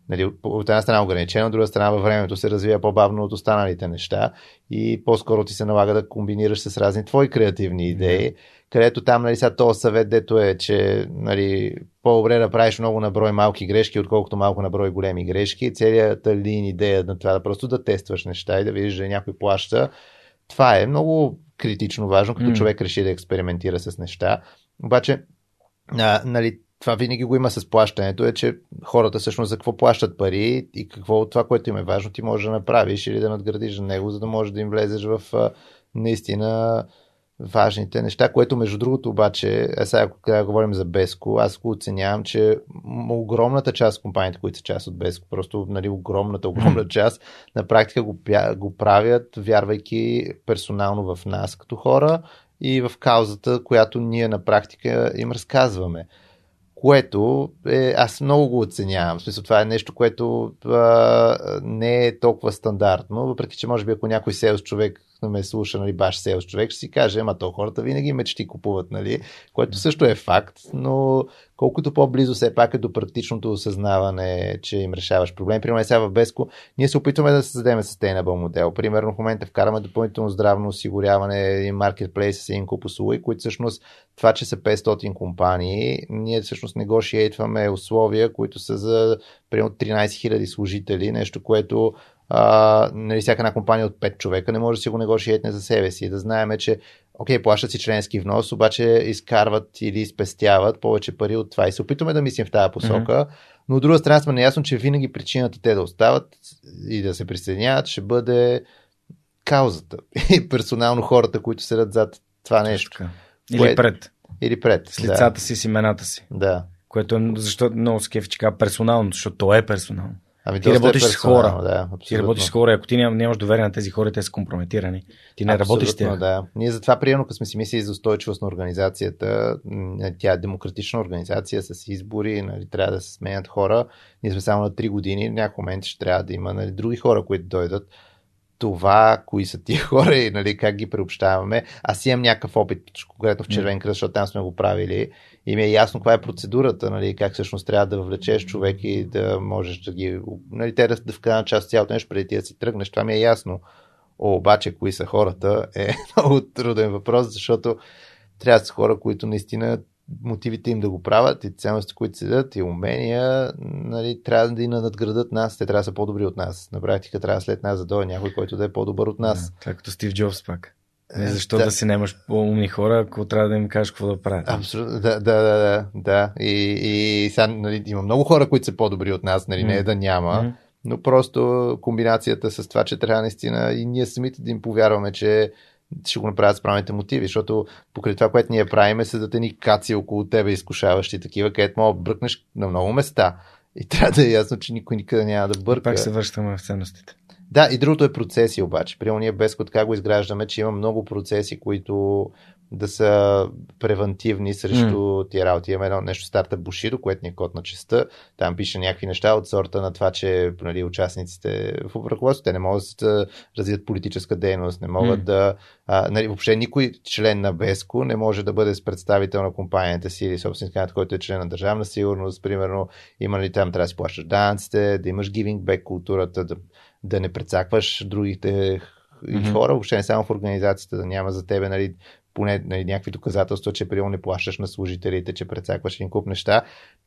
нали, от една страна ограничен, от друга страна във времето се развива по-бавно от останалите неща и по-скоро ти се налага да комбинираш с разни твои креативни идеи, където там, нали, сега този съвет, дето е, че нали, по-добре да правиш много на брой малки грешки, отколкото малко на брой големи грешки. Целият лин идея на това да просто да тестваш неща и да видиш, че някой плаща. Това е много критично важно, като М. човек реши да експериментира с неща. Обаче, а, нали, това винаги го има с плащането, е, че хората всъщност за какво плащат пари и какво от това, което им е важно, ти можеш да направиш или да надградиш за него, за да можеш да им влезеш в наистина важните неща, което между другото обаче, а сега ако говорим за Беско, аз го оценявам, че огромната част от компаниите, които са част от Беско, просто нали, огромната, огромна част, на практика го, го правят, вярвайки персонално в нас като хора и в каузата, която ние на практика им разказваме. Което е, аз много го оценявам. В смисъл, това е нещо, което а, не е толкова стандартно, въпреки че може би ако някой селс човек ме слуша, нали, баш селс човек, ще си каже, ама то хората винаги мечти купуват, нали, което също е факт, но колкото по-близо все пак е до практичното осъзнаване, че им решаваш проблем. Примерно сега в Беско, ние се опитваме да създадем sustainable модел. Примерно в момента вкараме допълнително здравно осигуряване, един маркетплейс с един куп услуги, които всъщност това, че са 500 компании, ние всъщност негошиейтваме условия, които са за примерно 13 000 служители, нещо, което а, нали, всяка една компания от 5 човека не може да си го негошиетне за себе си. Да знаем, че окей, плащат си членски внос, обаче изкарват или спестяват повече пари от това. И се опитваме да мислим в тази посока, mm-hmm. но от друга страна сме наясно, че винаги причината те да остават и да се присъединяват ще бъде каузата и персонално хората, които седят зад това нещо. Или Кое- пред. Или пред. С лицата си, с имената си. Да. Което е, защо много скеф, че казва персонално, защото то е персонално. Ами Ти работиш е с хора. Да, Ти абсолютно. работиш с хора, ако ти ням, нямаш доверие на тези хора, те са компрометирани. Ти не работиш с Абсолютно, тях. Да. Ние затова, приемно, като сме си мислили за устойчивост на организацията, м, тя е демократична организация с избори, нали, трябва да се сменят хора. Ние сме само на 3 години, в някакъв момент ще трябва да има нали, други хора, които дойдат. Това, кои са тия хора и нали, как ги приобщаваме. Аз имам някакъв опит, конкретно в Червен кръст, защото там сме го правили. И ми е ясно каква е процедурата, нали, как всъщност трябва да въвлечеш човек и да можеш да ги. Нали, те да, да вкарат част от цялото нещо преди ти да си тръгнеш. Това ми е ясно. О, обаче, кои са хората е много труден въпрос, защото трябва да са хора, които наистина мотивите им да го правят и ценности, които седят и умения, нали, трябва да и надградат нас. Те трябва да са по-добри от нас. На практика трябва след нас да дойде някой, който да е по-добър от нас. Да, като Стив Джобс пак. Не, защо да. да си немаш по-умни хора, ако трябва да им кажеш какво да правят? Абсолютно, да, да, да, да. да. И, и сега нали, има много хора, които са по-добри от нас, нали, mm. не е да няма, mm. но просто комбинацията с това, че трябва наистина и ние самите да им повярваме, че ще го направят с правилните мотиви, защото покрай това, което ние правим, е седат ни каци около тебе, изкушаващи такива, където мога да бръкнеш на много места. И трябва да е ясно, че никой никъде няма да бърка. Пак се връщаме в ценностите. Да, и другото е процеси обаче. При ние без код как го изграждаме, че има много процеси, които да са превентивни срещу mm. тия работи. Имаме едно нещо старта Бушидо, което ни е код на честа. Там пише някакви неща от сорта на това, че нали, участниците в ръководството те не могат да развият политическа дейност, не могат mm. да... А, нали, въобще никой член на Беско не може да бъде с представител на компанията си или собственик, който е член на държавна сигурност. Примерно, има ли там трябва да си плащаш данците, да имаш giving back културата, да, да не прецакваш другите mm-hmm. хора, въобще не само в организацията, да няма за тебе нали, поне нали, някакви доказателства, че приема не плащаш на служителите, че прецакваш един куп неща.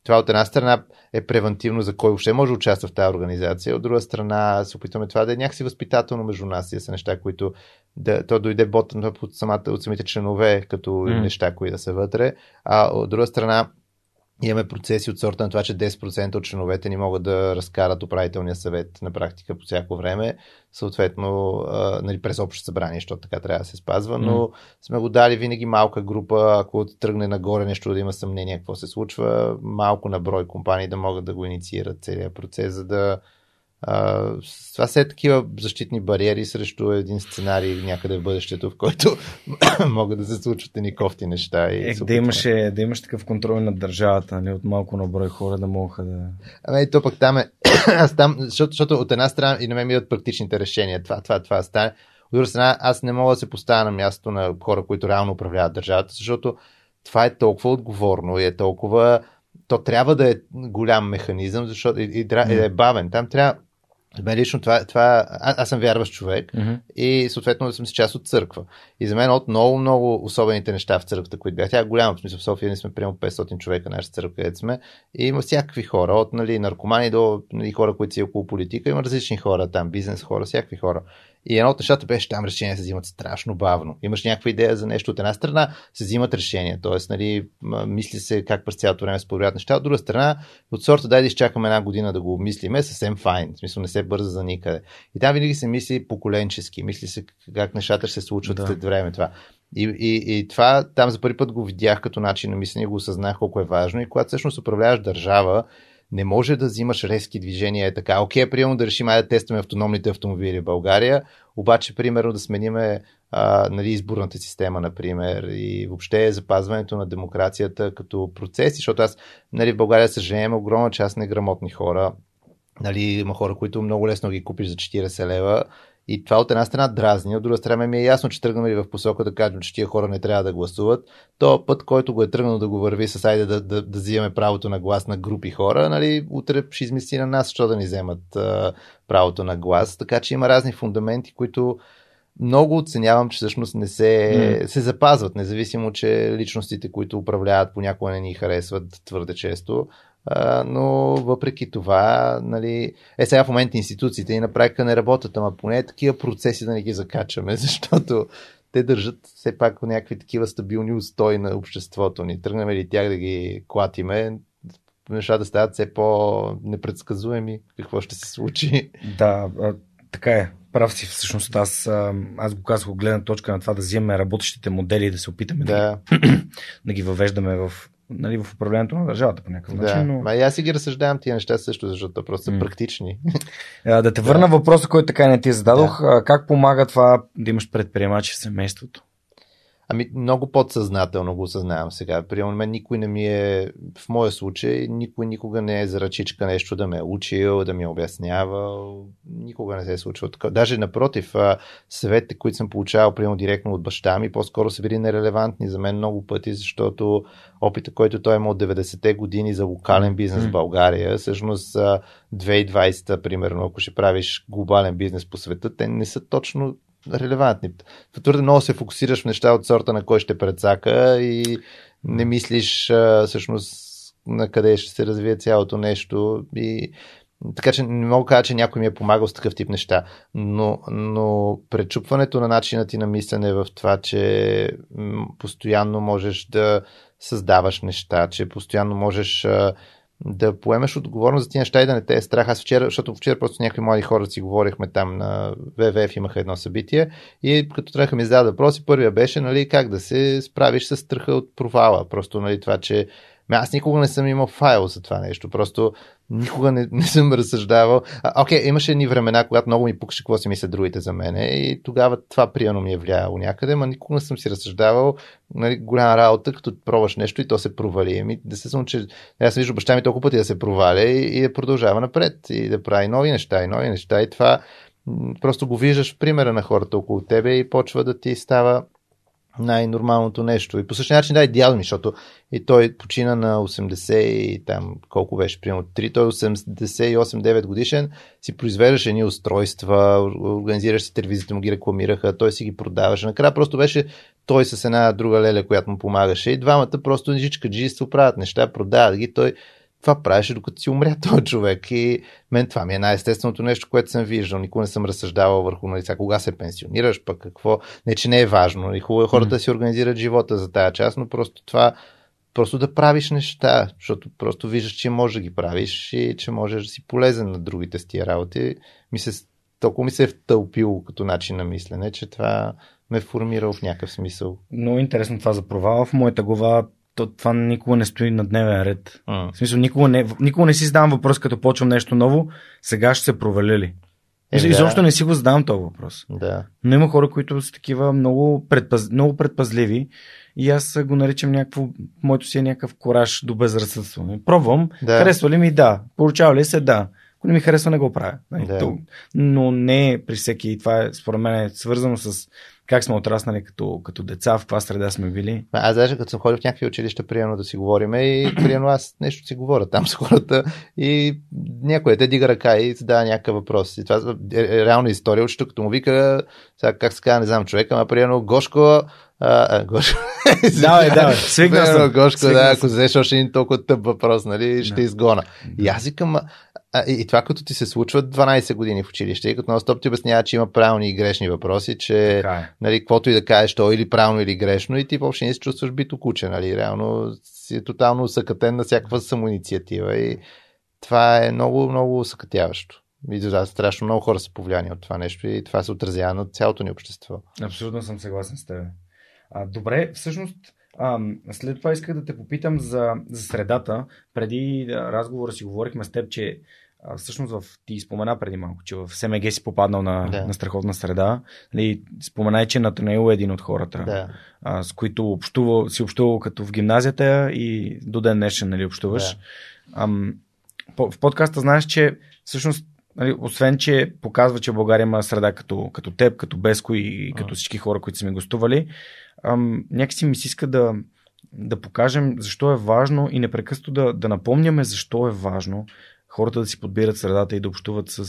Това от една страна е превентивно за кой въобще може да участва в тази организация, от друга страна се опитваме това да е някакси възпитателно между нас и са неща, които да, то дойде бот от, самата, от самите членове, като mm. неща, които да са вътре, а от друга страна Имаме процеси от сорта на това, че 10% от членовете ни могат да разкарат управителния съвет на практика по всяко време, съответно а, нали, през общо събрание, защото така трябва да се спазва, но mm. сме го дали винаги малка група, ако тръгне нагоре нещо да има съмнение какво се случва, малко на брой компании да могат да го инициират целият процес, за да а, това са е такива защитни бариери срещу един сценарий някъде в бъдещето, в който могат да се случват едни кофти неща. И е, да, имаше, да имаш такъв контрол на държавата, нали, от малко на брой хора да могат да... Ами и то пък там е... аз там, защото, защото от една страна и на мен идват практичните решения. Това, това, това стане. От друга страна, аз не мога да се поставя на място на хора, които реално управляват държавата, защото това е толкова отговорно и е толкова то трябва да е голям механизъм, защото и, и, и е бавен. Там трябва мен лично това, това а, аз съм вярващ човек mm-hmm. и съответно съм си част от църква. И за мен от много, много особените неща в църквата, които бях. Тя е голяма, в смисъл в София ние сме приемо 500 човека, нашата църква, където сме. И има всякакви хора, от нали, наркомани до нали, хора, които си около политика. Има различни хора там, бизнес хора, всякакви хора. И едно от нещата беше там решения се взимат страшно бавно. Имаш някаква идея за нещо от една страна, се взимат решения. Тоест, нали, мисли се как през цялото време се подобряват неща. От друга страна, от сорта дай да изчакаме една година да го обмислиме, съвсем файн. В смисъл не се бърза за никъде. И там винаги се мисли поколенчески. Мисли се как нещата ще се случват да. след време това. И, и, и това там за първи път го видях като начин на мислене, го осъзнах колко е важно. И когато всъщност управляваш държава, не може да взимаш резки движения. Е така, окей, приемно да решим, айде да тестваме автономните автомобили в България, обаче, примерно, да смениме а, нали, изборната система, например, и въобще запазването на демокрацията като процес, защото аз нали, в България съжалявам огромна част неграмотни хора. Нали, има хора, които много лесно ги купиш за 40 лева и това от една страна дразни, от друга страна ми е ясно, че тръгнали в посока да кажем, че тия хора не трябва да гласуват. То път, който го е тръгнал да го върви с айде да, да, да взимаме правото на глас на групи хора, нали, утре ще измисли на нас, що да ни вземат а, правото на глас. Така че има разни фундаменти, които много оценявам, че всъщност не се, mm. се запазват, независимо, че личностите, които управляват, понякога не ни харесват твърде често но въпреки това, нали, е сега в момента институциите и на практика не работят, ама поне такива процеси да не ги закачаме, защото те държат все пак някакви такива стабилни устои на обществото ни. Тръгнем ли тях да ги клатиме, нещата стават все по-непредсказуеми какво ще се случи. Да, така е. Прав си, всъщност аз, аз го казах от гледна точка на това да вземем работещите модели и да се опитаме да, да, да ги въвеждаме в нали, в управлението на държавата по някакъв начин. Да. Но... Ма и аз си ги разсъждавам тия неща също, защото просто са mm. практични. Да те върна да. въпроса, който така не ти зададох. Да. Как помага това да имаш предприемачи в семейството? Ами много подсъзнателно го осъзнавам сега. При мен никой не ми е, в моя случай, никой никога не е за ръчичка нещо да ме е учил, да ми е обяснявал. Никога не се е случвало така. Даже напротив, съветите, които съм получавал, примерно директно от баща ми, по-скоро са били нерелевантни за мен много пъти, защото опита, който той има от 90-те години за локален бизнес в България, всъщност 2020, примерно, ако ще правиш глобален бизнес по света, те не са точно релевантни. Твърде много се фокусираш в неща от сорта на кой ще прецака и не мислиш а, всъщност на къде ще се развие цялото нещо и така че не мога да кажа, че някой ми е помагал с такъв тип неща. Но, но пречупването на начина ти на мислене е в това, че постоянно можеш да създаваш неща, че постоянно можеш да поемеш отговорност за тези неща и да не те е страх. Аз вчера, защото вчера просто някои млади хора си говорихме там на ВВФ, имаха едно събитие и като трябваха ми зададат въпроси, първия беше нали, как да се справиш с страха от провала. Просто нали, това, че Аз никога не съм имал файл за това нещо. Просто никога не, не съм разсъждавал. Окей, okay, имаше едни времена, когато много ми пукаше какво си мислят другите за мене и тогава това приемно ми е влияло някъде, но никога не съм си разсъждавал нали, голяма работа, като пробваш нещо и то се провали. Ами, да се съм, че аз съм виждал баща ми толкова пъти да се проваля и, и да продължава напред и да прави нови неща и нови неща и това просто го виждаш в примера на хората около тебе и почва да ти става най-нормалното нещо. И по същия начин, да, и дядо ми, защото и той почина на 80 и там колко беше, примерно 3, той 88-9 годишен, си произвеждаше едни устройства, организираше телевизията, му ги рекламираха, той си ги продаваше. Накрая просто беше той с една друга леля, която му помагаше и двамата просто нижичка джиство правят неща, продават ги, той това правеше докато си умря този човек. И мен това ми е най-естественото нещо, което съм виждал. Никога не съм разсъждавал върху нали, сега, кога се пенсионираш, пък какво. Не, че не е важно. И хубаво е хората да си организират живота за тази част, но просто това просто да правиш неща, защото просто виждаш, че можеш да ги правиш и че можеш да си полезен на другите с тия работи. Ми се, толкова ми се е втълпило като начин на мислене, че това ме е формирал в някакъв смисъл. Много интересно това за провала. В моята глава то, това никога не стои на дневен ред. Mm. В смисъл, никога не, никога не си задавам въпрос, като почвам нещо ново, сега ще се провали ли? Е, да. Изобщо не си го задавам този въпрос. Да. Но има хора, които са такива много, предпаз, много предпазливи и аз го наричам някакво, моето си е някакъв кораж до безразсъдство. Пробвам, да. харесва ли ми? Да. Получава ли се? Да. Ако не ми харесва, не го правя. Нали? Да. Но не при всеки. Това е, според мен, е свързано с как сме отраснали като, като деца, в каква среда сме били. Аз даже като съм ходил в някакви училища, приемно да си говорим и приемно аз нещо си говоря там с хората и някой те дига ръка и задава някакъв въпрос. И това е, е реална история. Учето като му вика, сега как се казва, не знам човека, ама приемно Гошко, а, а, Гошко. Давай, давай, свигна съм. Гошко, свигна да, ако взеш още един толкова тъп въпрос, нали, ще изгона. И аз викам, а, и това като ти се случва 12 години в училище и като на стоп ти обяснява, че има правилни и грешни въпроси, че е. нали, каквото и да кажеш, то или правилно или грешно и ти въобще не се чувстваш бито куче, нали, реално си е тотално съкатен на всякаква самоинициатива и това е много, много съкатяващо. И да, страшно много хора са повлияни от това нещо и това се отразява на цялото ни общество. Абсолютно съм съгласен с теб. А, добре, всъщност а, след това исках да те попитам за, за средата. Преди разговора си говорихме с теб, че всъщност в, ти спомена преди малко, че в СМГ си попаднал на, да. на страхотна среда. Нали, споменай, че Натанаил е един от хората, да. а, с които общува, си общувал като в гимназията и до ден днешен нали, общуваш. Да. Ам, по, в подкаста знаеш, че всъщност нали, освен, че показва, че България има среда като, като теб, като Беско и като всички хора, които са ми гостували, ам, някакси ми се иска да, да покажем защо е важно и непрекъснато да, да напомняме защо е важно хората да си подбират средата и да общуват с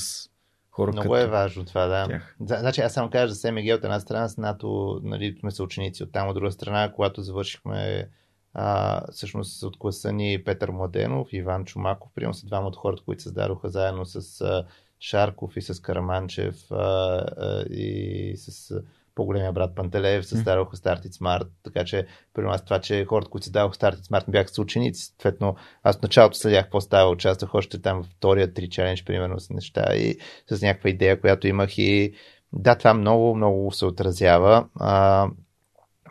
хора Много като е важно това, да. Тях. Значи аз само кажа за СМГ от една страна, с НАТО, нали, сме са ученици, от там от друга страна, когато завършихме а, всъщност от класа ни Петър Младенов, Иван Чумаков, приема са двама от хората, които създадоха заедно с а, Шарков и с Караманчев а, а, и с по-големия брат Пантелеев създадоха Started Smart, така че при нас това, че хората, които създадоха Started Smart, не бяха са ученици. Съответно, аз в началото следях какво става, участвах още там в втория три челендж, примерно с неща и с някаква идея, която имах и да, това много, много се отразява. А,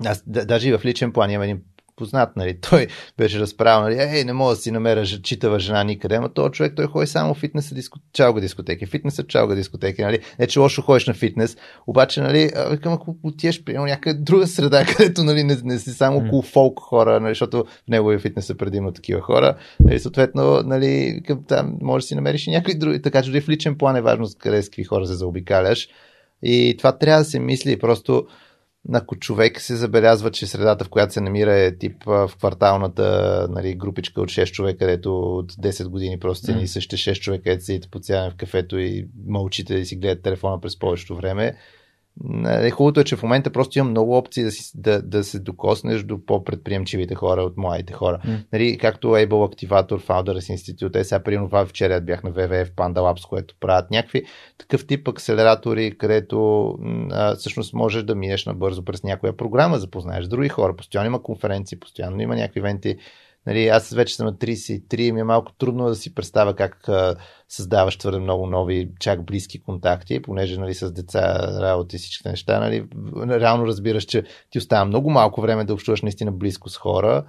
аз даже и в личен план имам един познат, нали, той беше разправил, нали, ей, не мога да си намеря читава жена никъде, ама този човек той ходи само в фитнеса, диско... чалга дискотеки, фитнеса, чалга дискотеки, нали, не че лошо ходиш на фитнес, обаче, нали, викам, ако отиеш при някъде друга среда, където, нали, не, не си само около фолк хора, нали, защото в неговия фитнес са предимно такива хора, нали, съответно, нали, към, там може да си намериш и някои други, така че в личен план е важно къде с какви хора се заобикаляш. И това трябва да се мисли, просто ако човек се забелязва, че средата, в която се намира е тип в кварталната нали, групичка от 6 човека, където от 10 години просто mm. и същите 6 човека, където седите по цяло в кафето и мълчите и си гледат телефона през повечето време, Хубавото е, че в момента просто имам много опции да, си, да, да се докоснеш до по-предприемчивите хора от младите хора. Mm. Нали, както Able Activator, Founders Institute, те сега примерно това вчера бях на WWF Panda Labs, което правят някакви такъв тип акселератори, където а, всъщност можеш да минеш набързо през някоя програма, запознаеш други хора. Постоянно има конференции, постоянно има някакви ивенти. Нали, аз вече съм на 33 и ми е малко трудно да си представя как създаваш твърде много нови, чак близки контакти, понеже нали, с деца, работа и всичките неща. Нали, реално разбираш, че ти остава много малко време да общуваш наистина близко с хора.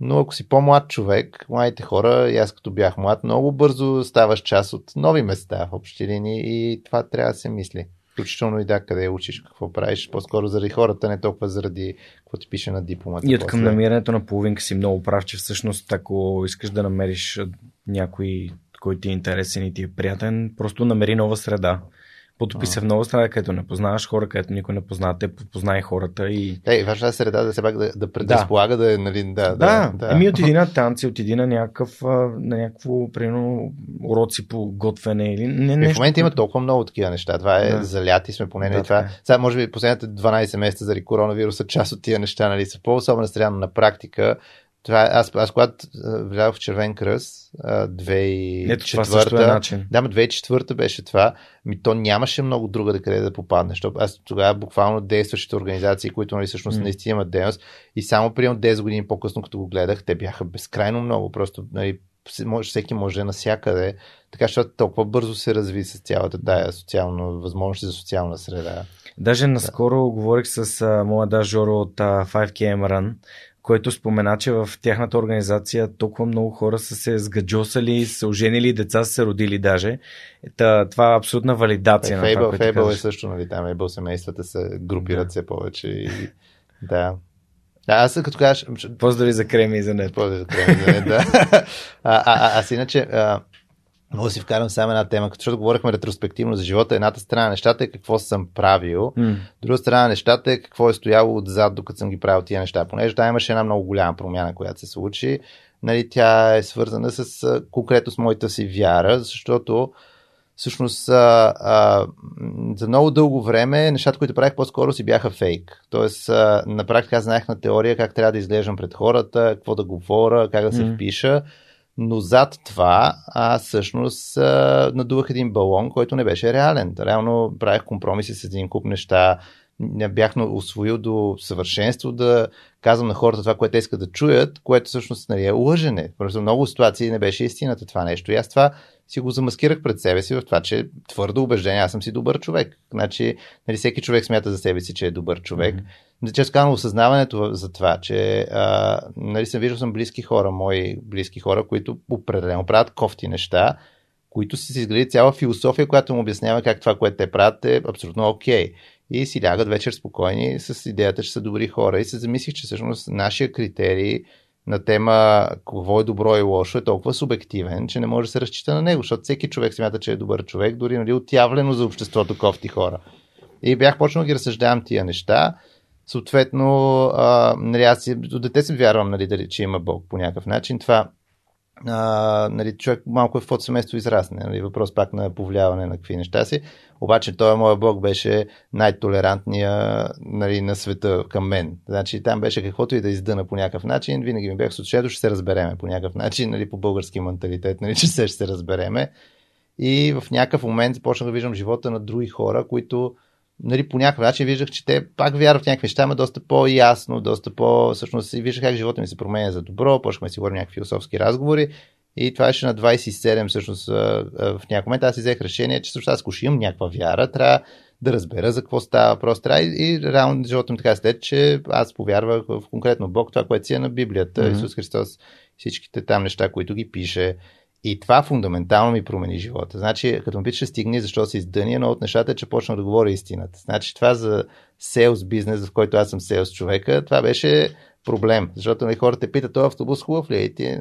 Но ако си по-млад човек, младите хора, и аз като бях млад, много бързо ставаш част от нови места в общи линии и това трябва да се мисли. Включително и да, къде учиш, какво правиш, по-скоро заради хората, не толкова заради какво ти пише на дипломата. И от към намирането на половинка си много прав, че всъщност ако искаш да намериш някой, който ти е интересен и ти е приятен, просто намери нова среда. Потопи се в нова среда, където не познаваш хора, където никой не познава, те познае хората и... Е, важна е среда да се пак да, да предразполага, да. да е, нали, да, да, да. да. Еми отиди на танци, отиди на някакъв, на някакво, примерно, уроци по готвене или не, е, нещо. В момента има толкова много такива неща. Това е, да. заляти сме поне. Нали, да, това. Е. Сега, може би, последните 12 месеца заради коронавируса, част от тия неща, нали, са по-особена страна на практика това, аз, аз когато влязох в Червен кръст, 2004 е да, 2004 беше това, ми то нямаше много друга да къде да попадне, защото аз тогава буквално действащите организации, които нали, всъщност mm. наистина имат дейност и само при 10 години по-късно, като го гледах, те бяха безкрайно много, просто нали, всеки може навсякъде, така защото толкова бързо се разви с цялата тая социална възможност за социална среда. Даже наскоро да. говорих с а, моя да Жоро от а, 5KM Run, който спомена, че в тяхната организация толкова много хора са се сгаджосали, са оженили, деца са се родили даже. Та, това е абсолютна валидация. Е, на Фейбъл, това, Фейбъл е също, нали, там Фейбъл семействата се групират да. все повече. И, да. Да, аз като кажеш... Поздрави за креми и за нет. Поздрави за креми и за нет, да. а, а, а, аз иначе, а, Мога да си вкарам само една тема, защото говорихме ретроспективно за живота. Едната страна на нещата е какво съм правил, mm. друга страна на нещата е какво е стояло отзад, докато съм ги правил тия неща. Понеже там имаше една много голяма промяна, която се случи. Нали, тя е свързана с конкретно с моята си вяра, защото всъщност а, а, за много дълго време нещата, които правих по-скоро си бяха фейк. Тоест, а, на практика знаех на теория как трябва да изглеждам пред хората, какво да говоря, как да се mm. впиша но зад това аз всъщност надувах един балон, който не беше реален. Реално правих компромиси с един куп неща, не бях освоил до съвършенство да казвам на хората това, което те искат да чуят, което всъщност нали, е лъжене. Просто много ситуации не беше истината това нещо. И аз това си го замаскирах пред себе си в това, че твърдо убеждение, аз съм си добър човек. Значи, нали, всеки човек смята за себе си, че е добър човек. Mm-hmm. Често казвам осъзнаването за това, че а, нали, съм виждал съм близки хора, мои близки хора, които определено правят кофти неща, които си изгради цяла философия, която му обяснява как това, което те правят е абсолютно окей. Okay и си лягат вечер спокойни с идеята, че са добри хора. И се замислих, че всъщност нашия критерий на тема какво е добро и лошо е толкова субективен, че не може да се разчита на него, защото всеки човек смята, че е добър човек, дори нали, отявлено за обществото кофти хора. И бях почнал да ги разсъждавам тия неща. Съответно, а, нали, аз до дете си вярвам, нали, дали, че има Бог по някакъв начин. Това а, нали, човек малко е в каквото семейство израсне. Нали, въпрос пак на повлияване на какви неща си. Обаче той, моя бог, беше най-толерантния нали, на света към мен. Значи там беше каквото и да издъна по някакъв начин. Винаги ми бях с ще се разбереме по някакъв начин, нали, по български менталитет, нали, че се ще се разбереме. И в някакъв момент започнах да виждам живота на други хора, които нали, по някакъв начин виждах, че те пак вярват в някакви неща, но доста по-ясно, доста по... Всъщност си виждах как живота ми се променя за добро, почнахме да си говорим някакви философски разговори и това беше на 27, всъщност в някакъв момент аз взех решение, че всъщност аз ако имам някаква вяра, трябва да разбера за какво става просто трябва и, и реално живота ми така след, че аз повярвах в конкретно Бог, това, което си е на Библията, mm-hmm. Исус Христос, всичките там неща, които ги пише, и това фундаментално ми промени живота. Значи, като ме питаше стигни, защо се издъни, едно от нещата е, че почна да говоря истината. Значи, това за селс бизнес, в който аз съм селс човека, това беше проблем. Защото нали, хората те питат, този автобус хубав ли е? И ти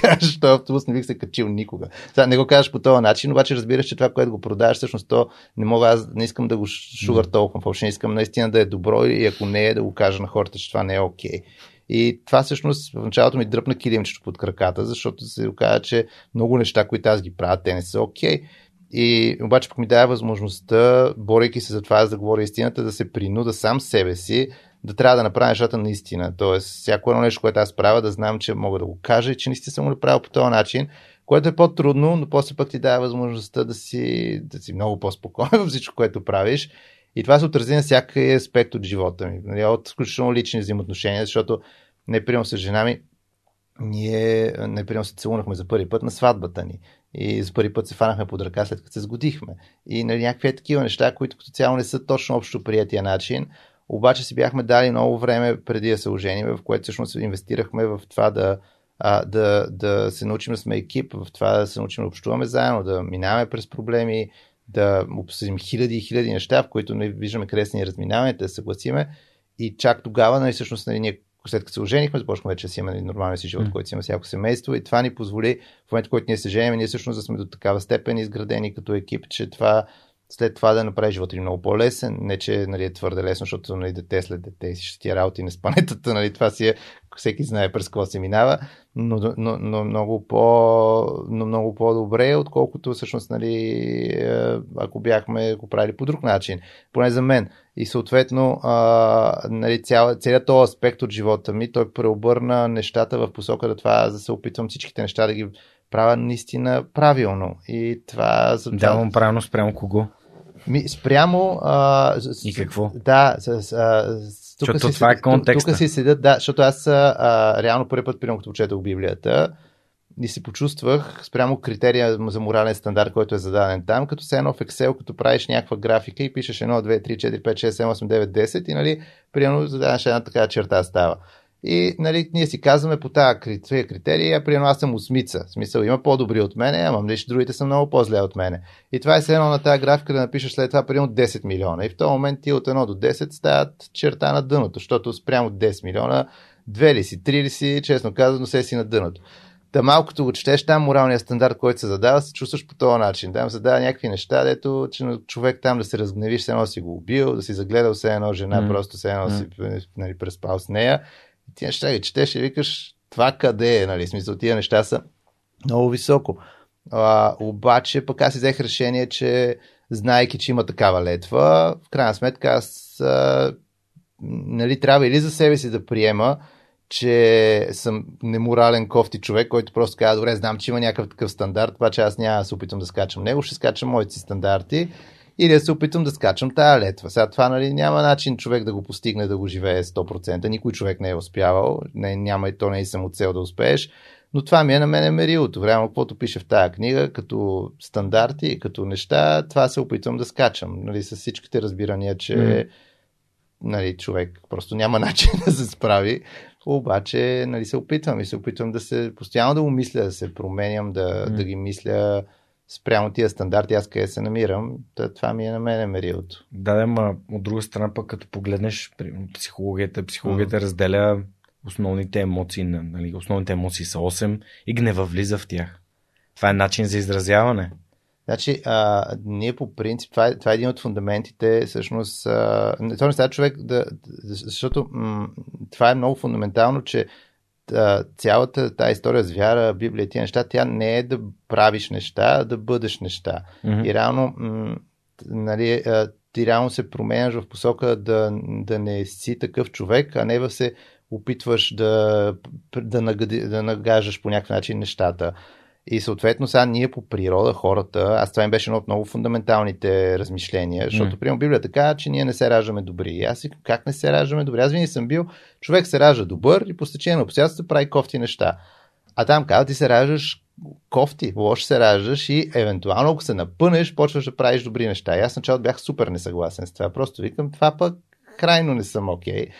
кажеш, този автобус не бих се качил никога. Сега не го кажеш по този начин, обаче разбираш, че това, което го продаваш, всъщност то не мога, аз не искам да го шугар толкова. Въобще не искам наистина да е добро и ако не е, да го кажа на хората, че това не е окей. Okay. И това всъщност в началото ми дръпна килимчето под краката, защото се оказа, че много неща, които аз ги правя, те не са окей. Okay. И обаче пък ми дава възможността, борейки се за това да говоря истината, да се принуда сам себе си, да трябва да направя нещата наистина. Тоест, всяко едно нещо, което аз правя, да знам, че мога да го кажа и че наистина съм го направил по този начин, което е по-трудно, но после пък ти дава възможността да си, да си много по-спокоен във всичко, което правиш. И това се отрази на всяка аспект от живота ми. Нали, от включително лични взаимоотношения, защото не приемам с жена ми, ние не приемам се целунахме за първи път на сватбата ни. И за първи път се фанахме под ръка след като се сгодихме. И нали, някакви такива неща, които като цяло не са точно общо приятия начин, обаче си бяхме дали много време преди да се оженим, в което всъщност инвестирахме в това да, а, да, да се научим да сме екип, в това да се научим да общуваме заедно, да минаваме през проблеми, да обсъдим хиляди и хиляди неща, в които не виждаме къде са ни разминаването, да съгласиме. И чак тогава, нали, всъщност, нали, ние след като се оженихме, започнахме вече да си имаме нормалния си живот, mm. който си има всяко семейство и това ни позволи в момента, в който ние се женим, ние всъщност да сме до такава степен изградени като екип, че това след това да направи живота ни много по-лесен. Не, че нали, е твърде лесно, защото нали, дете след дете и ще тия работи на спанетата, нали, това си е, всеки знае през какво се минава, но, но, но, много, по, но много по-добре, отколкото всъщност, нали, е, ако бяхме го правили по друг начин, поне за мен. И съответно, а, нали, цял, целият този аспект от живота ми, той преобърна нещата в посока да това да се опитвам всичките неща да ги правя наистина правилно. И това... Давам правилно спрямо кого? Ми, спрямо... А, и какво? Да, с, а, тук защото си, това е контекста. Тук си седят, да, защото аз а, реално първи път, примерно, като четох Библията, и се почувствах спрямо критерия за морален стандарт, който е зададен там, като се едно в Excel, като правиш някаква графика и пишеш 1, 2, 3, 4, 5, 6, 7, 8, 9, 10 и нали, примерно задаваш една такава черта става. И нали, ние си казваме по тази критерия, примерно аз съм осмица. В смисъл има по-добри от мене, ама лично нали, другите са много по-зле от мене. И това е все едно на тази графика да напишеш след това примерно 10 милиона. И в този момент ти от 1 до 10 стават черта на дъното, защото спрямо 10 милиона, две ли си, три ли си, честно казано, се си на дъното. Та малкото го четеш там, моралния стандарт, който се задава, се чувстваш по този начин. Там се дава някакви неща, дето че човек там да се разгневиш, все едно си го убил, да си загледал все едно жена, mm. просто все едно mm. си нали, преспал с нея ти неща ги четеш и викаш това къде е, нали? Смисъл, тия неща са много високо. А, обаче пък аз взех решение, че знайки, че има такава летва, в крайна сметка аз а, нали, трябва или за себе си да приема, че съм неморален кофти човек, който просто казва, добре, знам, че има някакъв такъв стандарт, обаче аз няма да се опитам да скачам него, ще скачам моите си стандарти или да се опитам да скачам тая летва. Сега това нали, няма начин човек да го постигне, да го живее 100%. Никой човек не е успявал. Не, няма и то не е само цел да успееш. Но това ми е на мен е мерилото. Време, каквото пише в тая книга, като стандарти, като неща, това се опитвам да скачам. Нали, с всичките разбирания, че mm. нали, човек просто няма начин да се справи. Обаче нали, се опитвам и се опитвам да се постоянно да го мисля, да се променям, да, mm. да ги мисля спрямо тия стандарти, аз къде се намирам, това ми е на мен мерилото. Да, да, ма от друга страна пък като погледнеш психологията, психологията mm. разделя основните емоции, нали, основните емоции са 8 и гнева влиза в тях. Това е начин за изразяване. Значи, а, ние по принцип, това е, това е един от фундаментите, всъщност, а, това не става човек да, защото м- това е много фундаментално, че цялата тази история с вяра, Библия тия неща, тя не е да правиш неща, а да бъдеш неща. Mm-hmm. И реално, м- нали, ти реално се променяш в посока да, да не си такъв човек, а не да се опитваш да, да, нагади, да нагажаш по някакъв начин нещата. И съответно сега ние по природа, хората, аз това им беше едно от много фундаменталните размишления, защото, mm. примерно, Библията така, че ние не се раждаме добри. И аз си как не се раждаме добри? Аз винаги съм бил, човек се ражда добър и по стечение на обстоятелствата прави кофти неща. А там казва, ти се раждаш кофти, лош се раждаш и евентуално, ако се напънеш, почваш да правиш добри неща. И аз началото бях супер несъгласен с това. Просто викам, това пък крайно не съм окей. Okay.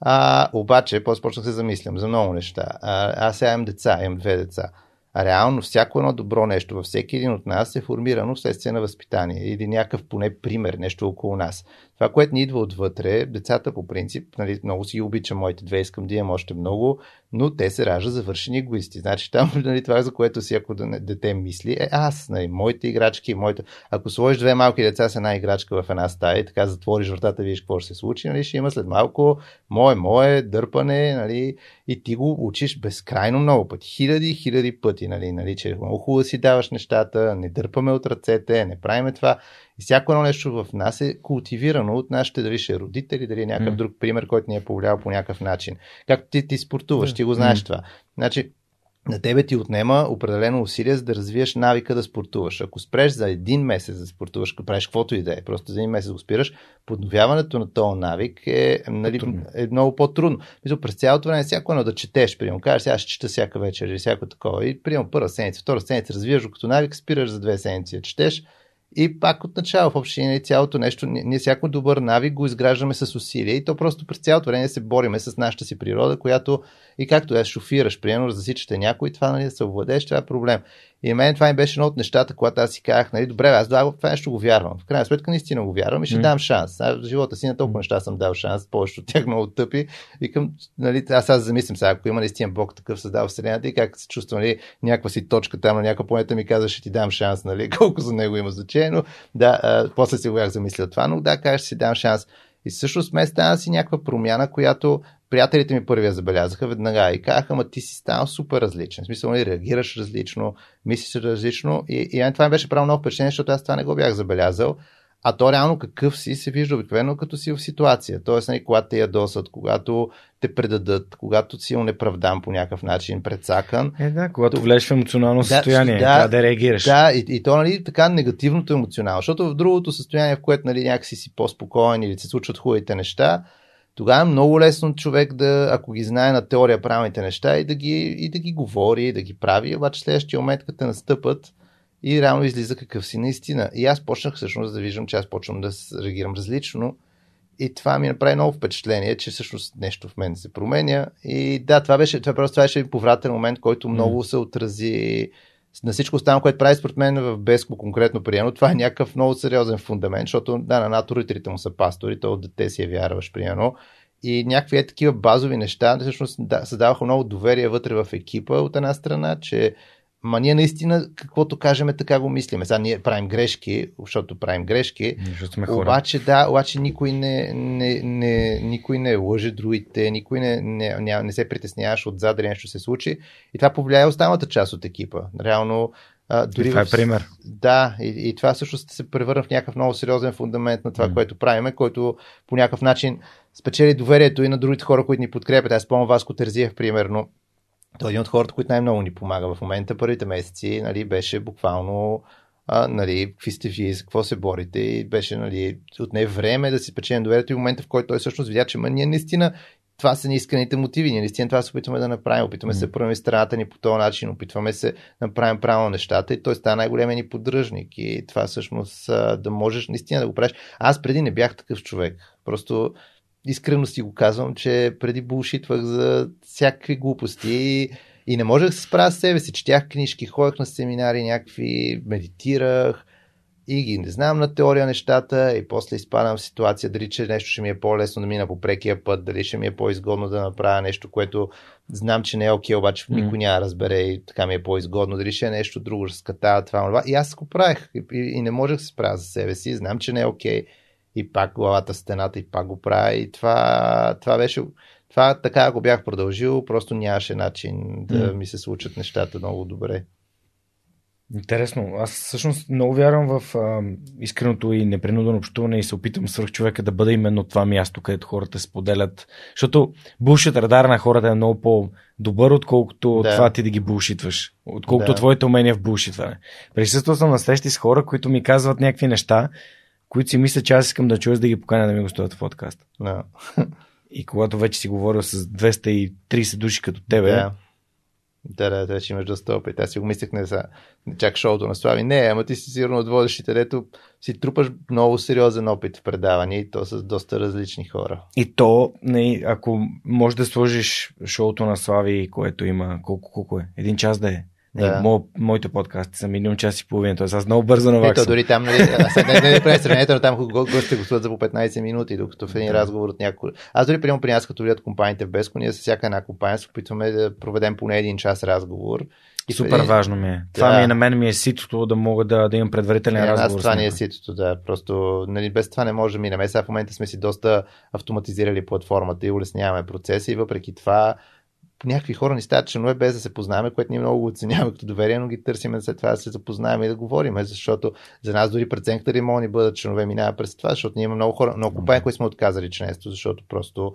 А, обаче, после почнах се замислям за много неща. А, аз сега имам деца, имам две деца. Реално всяко едно добро нещо във всеки един от нас е формирано вследствие на възпитание или някакъв поне пример, нещо около нас. Това, което ни идва отвътре, децата по принцип, нали, много си обичам моите две, искам да имам още много, но те се раждат завършени егоисти. Значи там нали, това, за което ако дете мисли, е аз, нали, моите играчки, моите... Ако сложиш две малки деца с една играчка в една стая и така затвориш вратата, виж какво ще се случи, нали, ще има след малко мое, мое, дърпане, нали, и ти го учиш безкрайно много пъти, хиляди, хиляди пъти нали, нали, че много хубаво си даваш нещата, не дърпаме от ръцете, не правиме това. И всяко едно нещо в нас е култивирано от нашите, дали ще е родители, дали е някакъв mm. друг пример, който ни е повлиял по някакъв начин. Както ти, ти спортуваш, ти го знаеш mm. това. Значи, на тебе ти отнема определено усилие, за да развиеш навика да спортуваш. Ако спреш за един месец да спортуваш, ако правиш каквото и да е, просто за един месец го спираш, подновяването на този навик е, нали, е много по-трудно. Мисля, през цялото време, всяко едно да четеш, примерно, кажеш, сега ще чета всяка вечер или всяко такова. И примерно първа седмица, втора седмица развиваш го като навик, спираш за две седмици, четеш, и пак от начало в общине цялото нещо, ние всяко добър навик го изграждаме с усилия и то просто през цялото време се бориме с нашата си природа, която и както я шофираш, примерно засичате някой, това нали, да се овладееш, това е проблем. И мен това ми беше едно от нещата, когато аз си казах, нали, добре, аз това нещо го вярвам. В крайна сметка наистина го вярвам и ще mm. дам шанс. Аз в живота си на толкова неща съм дал шанс, повече от тях много тъпи. Викам, нали, аз аз замислям сега, ако има наистина Бог такъв създал Вселената и как се чувства, нали, някаква си точка там на някаква планета ми каза, ще ти дам шанс, нали, колко за него има значение, но да, а, после си го бях замислил това, но да, кажеш, си дам шанс. И всъщност ме стана си някаква промяна, която приятелите ми първия забелязаха веднага и казаха, ама ти си станал супер различен. В смисъл, нали, реагираш различно, мислиш различно. И, и това ми беше правилно впечатление, защото аз това не го бях забелязал. А то реално какъв си се вижда обикновено като си в ситуация. Тоест, нали, когато те ядосат, когато те предадат, когато си неправдан по някакъв начин, предсакан. Е, да, когато то... влезеш в емоционално състояние, да, трябва да реагираш. Да, и, и то, нали, така негативното емоционално, защото в другото състояние, в което, нали, някакси си по-спокоен или се случват хубавите неща, тогава е много лесно човек да, ако ги знае на теория правилните неща и да ги, и да ги говори, и да ги прави, обаче следващия момент, като те настъпат и реално излиза какъв си наистина. И аз почнах всъщност да виждам, че аз почвам да реагирам различно и това ми направи много впечатление, че всъщност нещо в мен се променя. И да, това беше, това просто това беше повратен момент, който много се отрази на всичко останало, което прави според мен в Беско конкретно приемно, това е някакъв много сериозен фундамент, защото да, на НАТО му са пастори, то от дете си я вярваш приемно. И някакви е такива базови неща, всъщност да, създаваха много доверие вътре в екипа от една страна, че Ма ние наистина, каквото кажем, така го мислиме. Сега ние правим грешки, защото правим грешки. Защото. Обаче, да, обаче никой не, не, не, никой не лъже другите, никой не, не, не, не се притесняваш отзад дали нещо се случи. И това повлияе останалата част от екипа. Реално, а, дори и това е в... пример. Да, и, и това всъщност се превърна в някакъв много сериозен фундамент на това, mm. което правиме, който по някакъв начин спечели доверието и на другите хора, които ни подкрепят. Аз спомням Васко Терзиев, примерно, той е един от хората, които най-много ни помага в момента. Първите месеци нали, беше буквално а, нали, какви сте вие, за какво се борите и беше нали, отне време да си печелим доверието и в момента, в който той всъщност видя, че ние наистина това са неисканите мотиви. Ние наистина това се опитваме да направим. Опитваме mm. се да първаме страната ни по този начин, опитваме се да направим правилно нещата и той стана най-големия ни поддръжник. И това всъщност да можеш наистина да го правиш. Аз преди не бях такъв човек. Просто искрено си го казвам, че преди булшитвах за всякакви глупости и, не можех да се справя с себе си. Четях книжки, ходех на семинари някакви, медитирах и ги не знам на теория нещата и после изпадам в ситуация дали че нещо ще ми е по-лесно да мина по прекия път, дали ще ми е по-изгодно да направя нещо, което знам, че не е окей, okay, обаче никой няма разбере и така ми е по-изгодно, дали ще е нещо друго, ще скатава това, това. И аз го правех и, и, и не можех да се справя за себе си, знам, че не е окей. Okay и пак главата стената и пак го правя. И това, това беше. Това така, ако бях продължил, просто нямаше начин да ми се случат нещата много добре. Интересно. Аз всъщност много вярвам в а, искреното и непринудено общуване и се опитам свърх човека да бъде именно това място, където хората споделят. Защото булшит радар на хората е много по-добър, отколкото да. това ти да ги булшитваш. Отколкото да. твоите умения в булшитване. Присъствал съм на срещи с хора, които ми казват някакви неща, които си мисля, че аз искам да чуя, да ги поканя да ми гостуват в подкаст. No. И когато вече си говорил с 230 души като тебе, yeah. Да, да, вече имаш доста опит. Аз си го мислех не за чак шоуто на Слави. Не, ама ти си сигурно от водещите, дето си трупаш много сериозен опит в предавания и то с доста различни хора. И то, не, ако можеш да сложиш шоуто на Слави, което има колко, колко е? Един час да е. Да. Мо, моите подкасти са минимум час и половина, т.е. аз много бързо наваксвам. Ето, дори там, нали, аз не, не, не прави сравнението, но там гостите гостуват за по 15 минути, докато в един да. разговор от някой. Аз дори приемам при нас, като влият компаниите в Беско, ние с всяка една компания се опитваме да проведем поне един час разговор. И Супер важно ми е. Това да. ми е на мен ми е ситото да мога да, да имам предварителен не, разговор. Аз това не е ситото, да. Просто нали, без това не може да минем. Сега в момента сме си доста автоматизирали платформата и улесняваме процеса и въпреки това някакви хора ни стават членове без да се познаваме, което ние много оценяваме като доверие, но ги търсиме след това да се запознаем и да говорим, защото за нас дори преценката да могат да бъдат членове минава през това, защото ние имаме много хора, много компании, които сме отказали членство, защото просто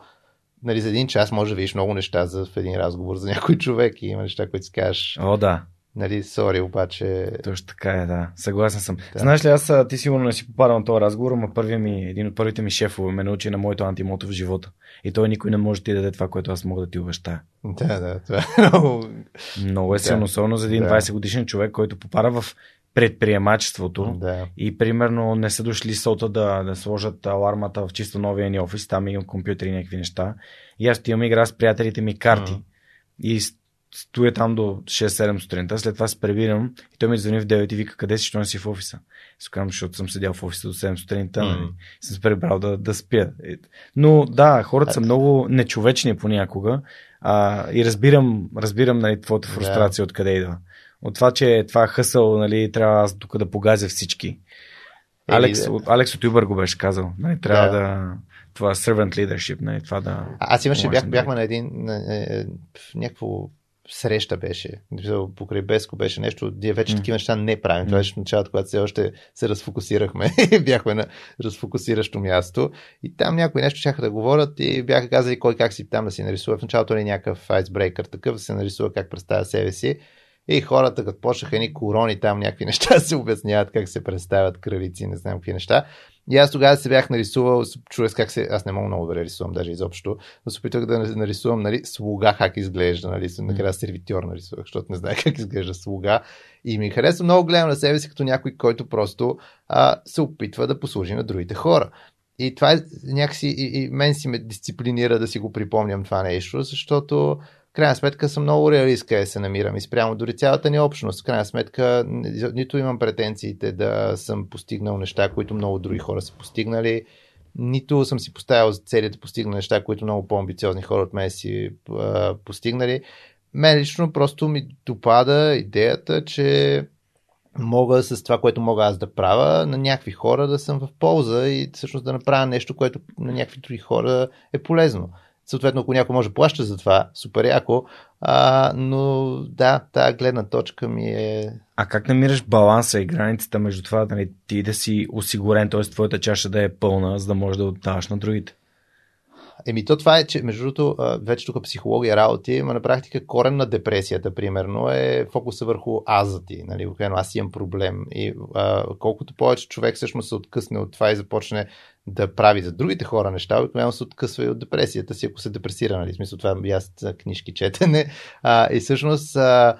нали, за един час може да видиш много неща за, в един разговор за някой човек и има неща, които си кажеш. О, да. Нали, сори, обаче. Точно така е, да. Съгласен съм. Да. Знаеш ли, аз ти сигурно не си попадал на този разговор, но първият ми, един от първите ми шефове ме научи на моето антимото в живота. И той никой не може да ти даде това, което аз мога да ти обещая. Да, да, това е много. Много е силно, да. особено за един да. 20 годишен човек, който попада в предприемачеството да. и примерно не са дошли сота да, да сложат алармата в чисто новия ни офис, там имам компютри и някакви неща. И аз отивам игра с приятелите ми карти. Mm. И стоя там до 6-7 сутринта, след това се пребирам и той ми звъни в 9 и вика къде си, що не си в офиса. Казвам, защото съм седял в офиса до 7 сутринта, mm. нали? съм се прибрал да, да спя. Но да, хората са много нечовечни понякога а, и разбирам, разбирам нали, твоята фрустрация yeah. откъде идва. От това, че това хъсъл, нали, трябва аз тук да погазя всички. Алекс, от, Алекс от Юбър го беше казал. Нали, трябва да. да това servant leadership, нали, това да... Аз имаше, бях, бяхме на един, на, на, е, на, някакво среща беше. Покрай Беско беше нещо. Ние вече mm. такива неща не правим. Това беше в началото, когато все още се разфокусирахме. Бяхме на разфокусиращо място. И там някои нещо чаха да говорят и бяха казали кой как си там да си нарисува. В началото е някакъв айсбрейкър такъв, да се нарисува как представя себе си. И хората, като почнаха едни корони, там някакви неща се обясняват как се представят кръвици, не знам какви неща. И аз тогава се бях нарисувал, чуя как се, аз не мога много да рисувам даже изобщо, но се опитвах да нарисувам, нали, слуга как изглежда, нали, накрая сервитьор нарисувах, защото не знае как изглежда слуга. И ми харесва много гледам на себе си като някой, който просто а, се опитва да послужи на другите хора. И това е някакси, и, и мен си ме дисциплинира да си го припомням това нещо, защото крайна сметка съм много реалист къде се намирам и спрямо дори цялата ни общност. В крайна сметка нито имам претенциите да съм постигнал неща, които много други хора са постигнали, нито съм си поставил за цели да постигна неща, които много по-амбициозни хора от мен си а, постигнали. Мен лично просто ми допада идеята, че мога с това, което мога аз да правя, на някакви хора да съм в полза и всъщност да направя нещо, което на някакви други хора е полезно. Съответно, ако някой може да плаща за това, супер яко. А, но да, тази гледна точка ми е. А как намираш баланса и границата между това, нали, ти да си осигурен, т.е. твоята чаша да е пълна, за да можеш да отдаваш на другите? Еми, то това е, че между другото, вече тук психология работи, но на практика корен на депресията, примерно, е фокуса върху аза ти. Нали? аз имам проблем. И а, колкото повече човек всъщност се откъсне от това и започне да прави за другите хора неща, обикновено се откъсва и от депресията си, ако се депресира, нали? Смисъл това е аз книжки четене. А, и всъщност а,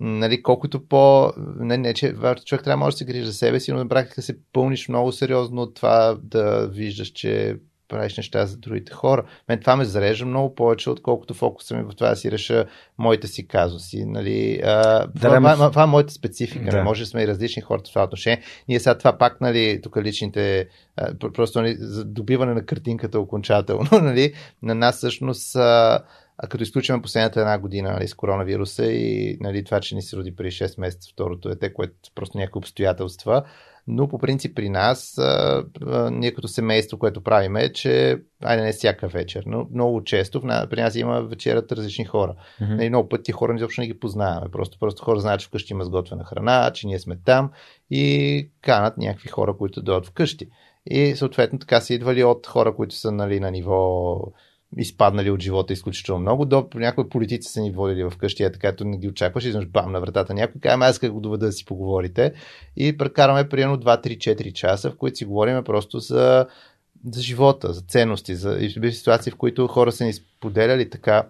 нали, колкото по... Не, не, че човек трябва да може да се грижи за себе си, но на практика се пълниш много сериозно от това да виждаш, че правиш неща за другите хора. Мен това ме зарежда много повече, отколкото фокуса ми в това да си реша моите си казуси. Нали? А, да, това, това, това, това е моята специфика. Да. Може да сме и различни хора в това отношение. Ние сега това пак, нали, тук личните, а, просто нали, за добиване на картинката окончателно, нали, на нас всъщност а, а като изключим последната една година нали, с коронавируса и нали, това, че ни се роди при 6 месеца второто дете, което просто някакви обстоятелства, но по принцип при нас, а, а, ние като семейство, което правим е, че, айде не всяка вечер, но много често при нас има вечерят различни хора. Mm-hmm. И много пъти хора изобщо не ги познаваме. Просто, просто хора знаят, че вкъщи има сготвена храна, че ние сме там и канат някакви хора, които дойдат вкъщи. И съответно така са идвали от хора, които са нали, на ниво изпаднали от живота изключително много. До някои политици са ни водили вкъщи, е така, не ги очакваш, изведнъж бам на вратата някой, казваме, аз как го доведа да си поговорите. И прекараме примерно 2-3-4 часа, в които си говорим просто за, за живота, за ценности, за и ситуации, в които хора са ни споделяли така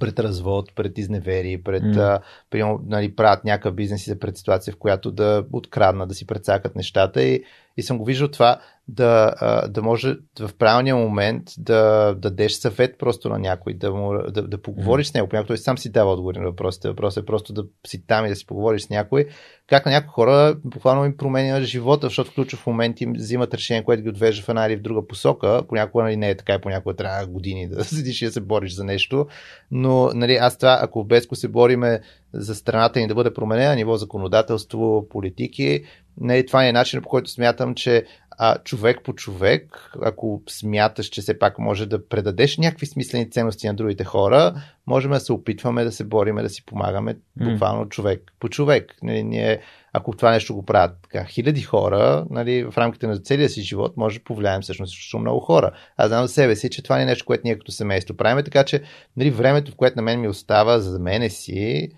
пред развод, пред изневери, пред, mm. примерно, нали, правят някакъв бизнес и за пред ситуация, в която да откраднат, да си прецакат нещата и, и съм го виждал това да, да може в правилния момент да дадеш съвет просто на някой, да, му, да, да поговориш mm. с него. Понякога той сам си дава отговори на въпросите. Въпросът е просто да си там и да си поговориш с някой. Как на някои хора буквално им променя живота, защото в ключов момент им взимат решение, което ги отвежда в една или в друга посока. Понякога нали, не е така и понякога трябва години да седиш и да се бориш за нещо. Но нали, аз това, ако безко се бориме за страната ни да бъде променена ниво законодателство, политики, нали, това е начин по който смятам, че а, човек по човек, ако смяташ, че все пак може да предадеш някакви смислени ценности на другите хора, можем да се опитваме да се бориме, да си помагаме буквално човек по човек. Нали, ние, ако това нещо го правят така, хиляди хора, нали, в рамките на целия си живот, може да повлияем всъщност също много хора. Аз знам за себе си, че това не е нещо, което ние като семейство правим, така че нали, времето, в което на мен ми остава за мене си,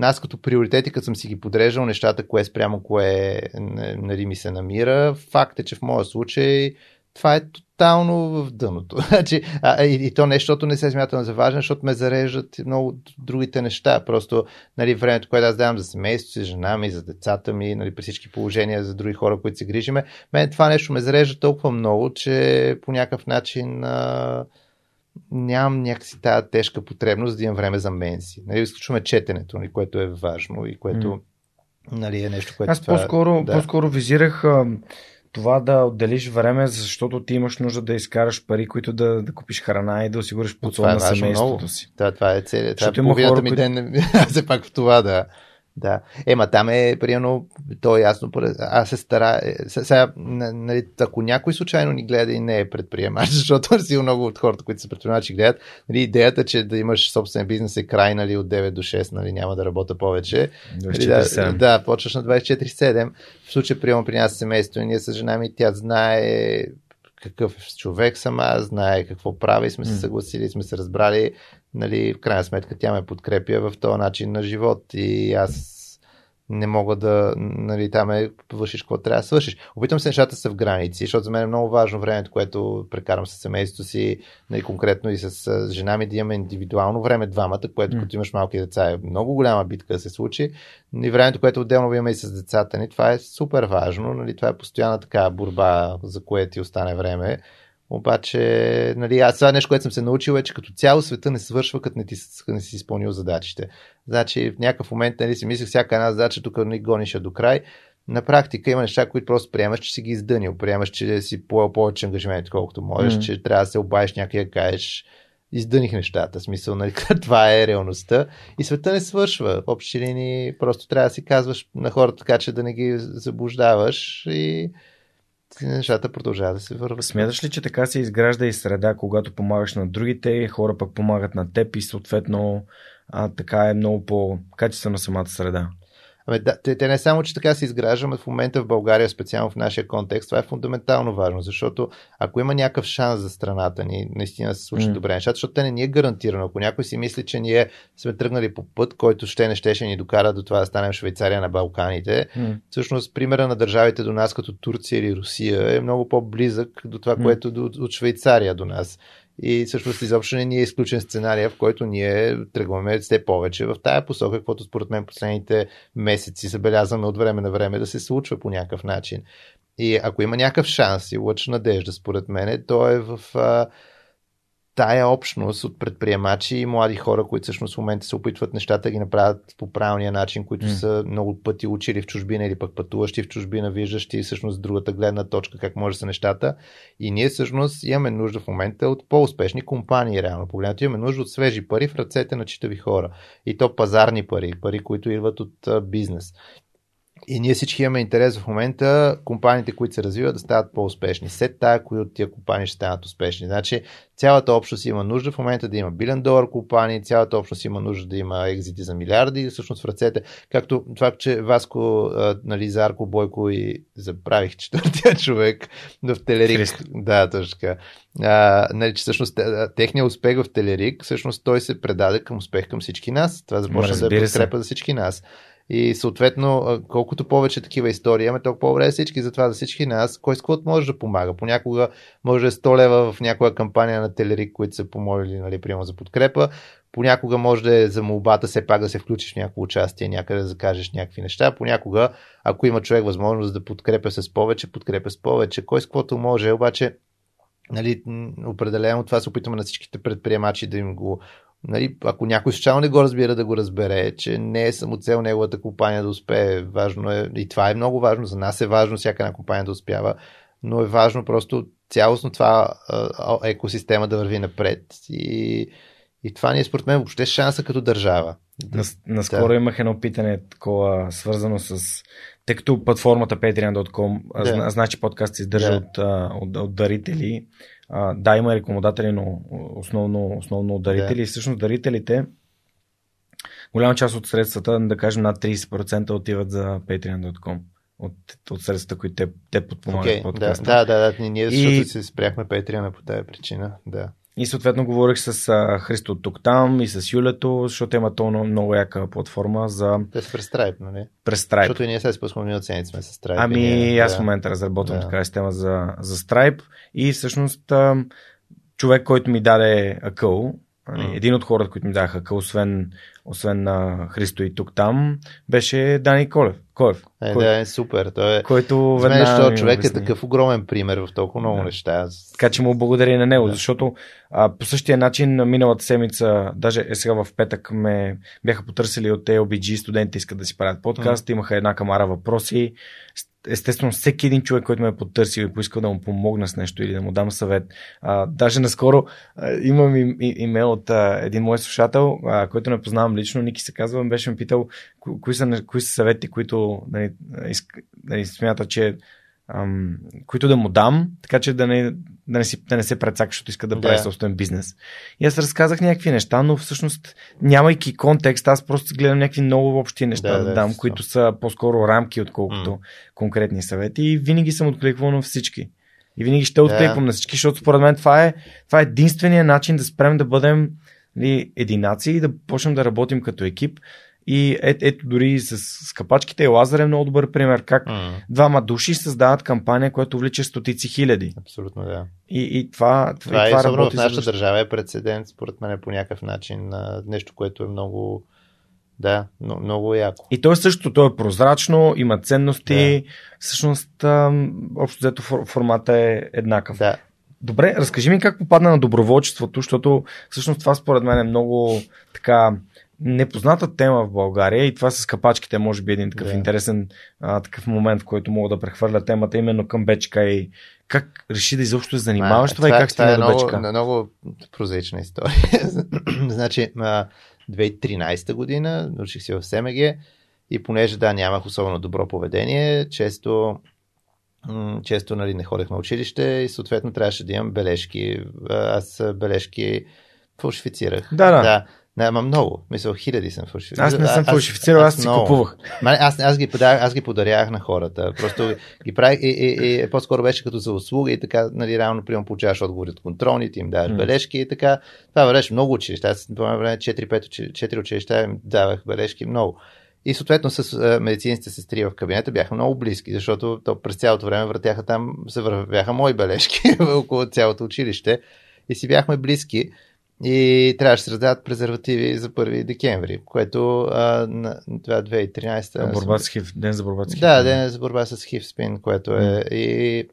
аз като приоритети, като съм си ги подреждал нещата, кое спрямо кое нали, ми се намира, факт е, че в моя случай това е тотално в дъното. Значи, и, и то не, защото не се смятам за важно, защото ме зареждат много другите неща. Просто нали, времето, което аз давам за семейството си, жена ми, за децата ми, нали, при всички положения за други хора, които се грижиме, мен това нещо ме зарежда толкова много, че по някакъв начин а, нямам някакси тази тежка потребност да имам време за мен си. Нали, изключваме четенето, нали, което е важно и което нали, е нещо, което... Аз това, по-скоро, да. по-скоро визирах а, това да отделиш време, защото ти имаш нужда да изкараш пари, които да, да купиш храна и да осигуриш е на семейството много. си. Да, това е целият. Това е половината хора, ми които- ден. Все пак в това, да. Да. Ема там е, примерно, то е ясно. Аз се стара. е, се- Сега, нали, ако някой случайно ни гледа и не е предприемач, защото сигурно много от хората, които са предприемачи, гледат, нали, идеята, че да имаш собствен бизнес е край нали, от 9 до 6, нали, няма да работя повече. Нали, да, 24/7. да, почваш на 24-7. В случай, приема при нас семейство и ние с жена ми, тя знае какъв човек съм аз, знае какво прави, сме се съгласили, сме се разбрали. Нали, в крайна сметка тя ме подкрепя в този начин на живот и аз не мога да, нали, там е, вършиш какво трябва да свършиш. Опитвам се нещата са в граници, защото за мен е много важно времето, което прекарам с семейството си, нали, конкретно и с жена ми да имаме индивидуално време двамата, което М. като имаш малки деца е много голяма битка да се случи. И времето, което отделно имаме и с децата ни, това е супер важно. Нали, това е постоянна така борба, за което ти остане време. Обаче, нали, аз това нещо, което съм се научил е, че като цяло света не свършва, като не, ти, не си изпълнил задачите. Значи в някакъв момент нали, си мислех, всяка една задача тук не гониш я до край. На практика има неща, които просто приемаш, че си ги издънил. Приемаш, че си поел повече ангажименти, колкото можеш, М. че трябва да се обаеш някъде да кажеш издъних нещата. Смисъл, нали, това е реалността. И света не свършва. В общи линии просто трябва да си казваш на хората така, че да не ги заблуждаваш и нещата продължават да се върват. Смяташ ли, че така се изгражда и среда, когато помагаш на другите, хора пък помагат на теб и съответно а, така е много по-качествена самата среда? Ами, да, те, те не само, че така се изграждаме в момента в България, специално в нашия контекст, това е фундаментално важно, защото ако има някакъв шанс за страната ни, наистина се случат mm. добре нещата, защото те не ни е гарантирано. Ако някой си мисли, че ние сме тръгнали по път, който ще не щеше ни докара до това да станем Швейцария на Балканите, М. всъщност примера на държавите до нас, като Турция или Русия, е много по-близък до това, М. което от Швейцария до нас. И всъщност изобщо не ни е изключен сценария, в който ние тръгваме все повече в тая посока, каквото според мен последните месеци забелязваме от време на време да се случва по някакъв начин. И ако има някакъв шанс и лъч надежда, според мен, то е в а, тая общност от предприемачи и млади хора, които всъщност в момента се опитват нещата да ги направят по правилния начин, които М. са много пъти учили в чужбина или пък пътуващи в чужбина, виждащи всъщност другата гледна точка, как може да са нещата. И ние всъщност имаме нужда в момента от по-успешни компании, реално погледнато. Имаме нужда от свежи пари в ръцете на читави хора. И то пазарни пари, пари, които идват от бизнес. И ние всички имаме интерес в момента компаниите, които се развиват, да стават по-успешни. След тая, кои от тия компании ще станат успешни. Значи, цялата общност има нужда в момента да има билен долар компании, цялата общност има нужда да има екзити за милиарди всъщност в ръцете. Както това, че Васко, а, нали, Зарко, Бойко и забравих четвъртия човек в Телерик. Христо. Да, точно така. А, нали, че всъщност техният успех в Телерик, всъщност той се предаде към успех към всички нас. Това започна да е подкрепа за всички нас. И съответно, колкото повече такива истории имаме, толкова по-добре е всички. Затова за всички нас, кой с каквото може да помага. Понякога може да е 100 лева в някоя кампания на Телерик, които са помолили, нали, приема за подкрепа. Понякога може да е за молбата все пак да се включиш в някакво участие, някъде да закажеш някакви неща. Понякога, ако има човек възможност да подкрепя с повече, подкрепя с повече. Кой с каквото може, обаче нали, определено това се опитваме на всичките предприемачи да им го Нали, ако някой случайно не го разбира, да го разбере, че не е самоцел неговата компания да успее. Важно е, и това е много важно. За нас е важно всяка една компания да успява, но е важно просто цялостно това екосистема да върви напред и, И това ни е според мен въобще шанса като държава. Нас, наскоро да. имах едно питане такова свързано с тъй като платформата patreon.com да. значи подкаст се издържа да. от, от, от дарители. А, да, има рекомодатели, но основно, основно дарители. Да. И всъщност дарителите голяма част от средствата, да кажем над 30% отиват за patreon.com от, от средствата, които те, те подпомагат okay, подкаста. Да, да, да, ние защото и... се спряхме Patreon по тази причина. Да. И съответно говорих с а, Христо тук там и с Юлето, защото има то много яка платформа за... Те са през Stripe, нали? През Stripe. Защото и ние се спускаме от сме с Stripe. Ами ние, аз да. в момента разработвам да. така система за, за Stripe и всъщност а, човек, който ми даде акъл, Mm. Един от хората, които ми даха, освен, освен на Христо и тук там, беше Дани Колев. Колев е, кой, да, е супер. Той е, който веднага човек е такъв огромен пример в толкова много да. неща. Така че му благодаря и на него, да. защото а, по същия начин миналата седмица, даже е сега в петък ме бяха потърсили от LBG, студенти искат да си правят подкаст, mm. имаха една камара въпроси естествено, всеки един човек, който ме е потърсил и поискал да му помогна с нещо или да му дам съвет. А, даже наскоро а, имам и, и, имейл от а, един мой слушател, а, който не познавам лично, Ники се казва, беше ме питал ко, кои са, кои са съвети, които нали, иск, нали, смята, че ам, които да му дам, така че да не, да не, си, да не се прецака, защото иска да прави yeah. собствен бизнес. И аз разказах някакви неща, но всъщност, нямайки контекст, аз просто гледам някакви много общи неща да, да дам, да, които са по-скоро рамки, отколкото mm. конкретни съвети. И винаги съм откликвал на всички. И винаги ще откликвам yeah. на всички, защото според мен това е, това е единствения начин да спрем да бъдем нали, единаци и да почнем да работим като екип. И е, ето дори с, капачките Лазар е много добър пример как mm. двама души създават кампания, която влича стотици хиляди. Абсолютно, да. И, и това, това, и това е работи в нашата за... държава е прецедент, според мен по някакъв начин на нещо, което е много да, но, много яко. И то е също, то е прозрачно, има ценности, да. всъщност общо взето формата е еднакъв. Да. Добре, разкажи ми как попадна на доброволчеството, защото всъщност това според мен е много така непозната тема в България и това с капачките може би е един такъв yeah. интересен а, такъв момент, в който мога да прехвърля темата именно към Бечка и как реши да изобщо се занимаваш това, това и как стигна е до много, Бечка? много прозаична история. значи, 2013 година научих се в СМГ и понеже да, нямах особено добро поведение, често често нали, не ходех на училище и съответно трябваше да имам бележки. Аз бележки фалшифицирах. Да, да. да не, ама много. Мисля, хиляди съм фалшифицирал. Аз не съм фалшифицирал, аз, аз, аз си купувах. Аз, аз, ги подарях, аз ги подарях на хората. Просто ги правих и, и, и, по-скоро беше като за услуга и така, нали, реално приема получаваш отговори от контролните, им даваш mm. бележки и така. Това беше много училища. Аз по време 4-5 училища им давах бележки много. И съответно с медицинските сестри в кабинета бяха много близки, защото то през цялото време въртяха там, се вървяха мои бележки около цялото училище и си бяхме близки и трябваше да се раздават презервативи за 1 декември, което а, на, това 2013. Борба с хив, ден за борба с хив. Да, ден за борба с хив спин, което е mm. и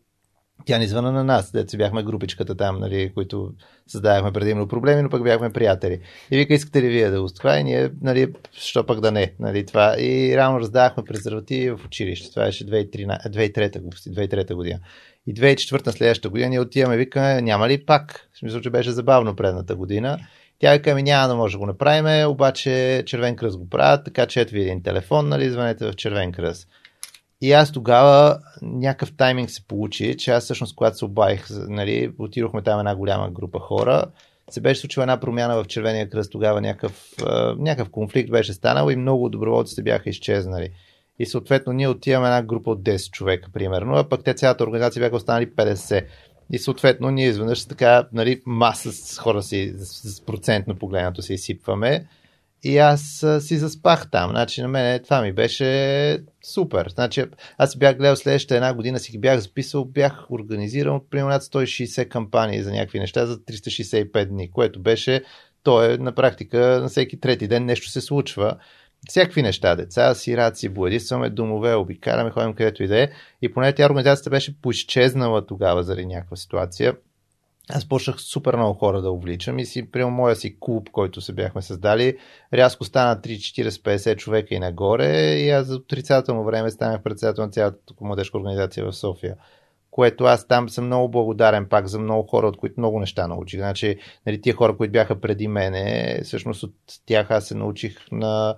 тя ни звъна на нас, дето бяхме групичката там, нали, които създавахме предимно проблеми, но пък бяхме приятели. И вика, искате ли вие да го това? И ние, нали, що пък да не, нали, това. И реално раздавахме презервативи в училище. Това беше 2003, 2003 година. И 2004 на следващата година ние отиваме, викаме, няма ли пак? В смисъл, че беше забавно предната година. Тя вика ми, няма да може да го направим, обаче Червен кръст го правят, така че ето ви един телефон, нали, звънете в Червен кръст. И аз тогава някакъв тайминг се получи, че аз всъщност, когато се обаих, нали, отидохме там една голяма група хора, се беше случила една промяна в Червения кръст, тогава някакъв, някакъв конфликт беше станал и много доброволците бяха изчезнали и съответно ние отиваме една група от 10 човека, примерно, а пък те цялата организация бяха останали 50. И съответно ние изведнъж така нали, маса с хора си с процентно погледнато се изсипваме. И аз а, си заспах там. Значи на мен това ми беше супер. Значи, аз бях гледал следващата една година, си ги бях записал, бях организирал примерно 160 кампании за някакви неща за 365 дни, което беше, то е на практика на всеки трети ден нещо се случва всякакви неща, деца, сираци, боядисваме домове, обикаляме, ходим където и да е. И поне тя организацията беше поизчезнала тогава заради някаква ситуация. Аз почнах супер много хора да увличам и си, приема моя си клуб, който се бяхме създали, рязко стана 3-40-50 човека и нагоре и аз за отрицателно време станах председател на цялата младежка организация в София. което аз там съм много благодарен пак за много хора, от които много неща научих. Значи, нали, тия хора, които бяха преди мене, всъщност от тях аз се научих на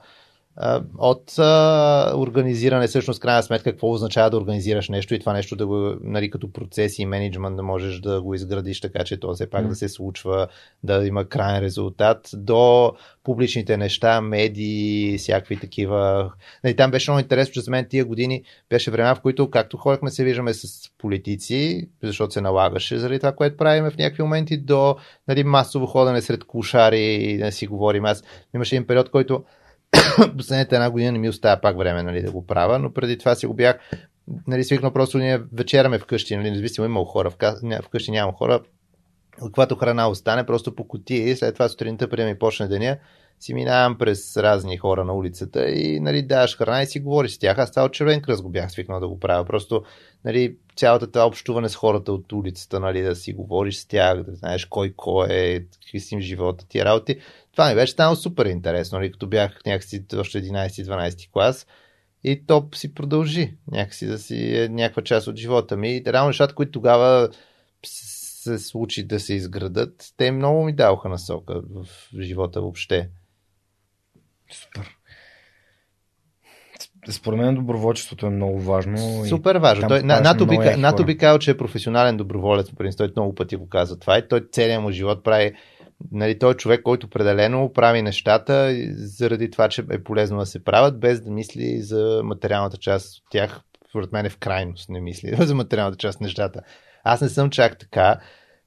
от а, организиране, всъщност, крайна сметка, какво означава да организираш нещо и това нещо да го, нали, като процес и менеджмент да можеш да го изградиш така, че то все пак mm. да се случва, да има крайен резултат, до публичните неща, медии, всякакви такива. Нали, там беше много интересно, че за мен тия години беше времена, в които, както ходихме се виждаме с политици, защото се налагаше заради това, което правиме в някакви моменти, до нали, масово ходене сред кушари и да си говорим. Аз имаше един период, който последната една година не ми остава пак време нали, да го правя, но преди това си го бях нали, свикнал просто ние вечераме вкъщи, нали, независимо имал хора, вкъщи няма хора, каквато храна остане, просто по кутия и след това сутринта, преди ми почне деня, си минавам през разни хора на улицата и нали, даваш храна и си говориш с тях. Аз това от червен кръст го бях свикнал да го правя. Просто нали, цялата това общуване с хората от улицата, нали, да си говориш с тях, да знаеш кой кой е, какви си им живота, тия работи. Това ми беше станало супер интересно, нали, като бях някакси още 11-12 клас. И то си продължи някакси да си е някаква част от живота ми. И реално нещата, които тогава се случи да се изградат, те много ми даваха насока в живота въобще. Супер. Според мен доброволчеството е много важно. Супер важно. Той, НАТО, би, НАТО би казал, че е професионален доброволец, той много пъти го каза това и той целият му живот прави нали, той е човек, който определено прави нещата заради това, че е полезно да се правят, без да мисли за материалната част от тях. Според мен е в крайност не мисли за материалната част от нещата. Аз не съм чак така.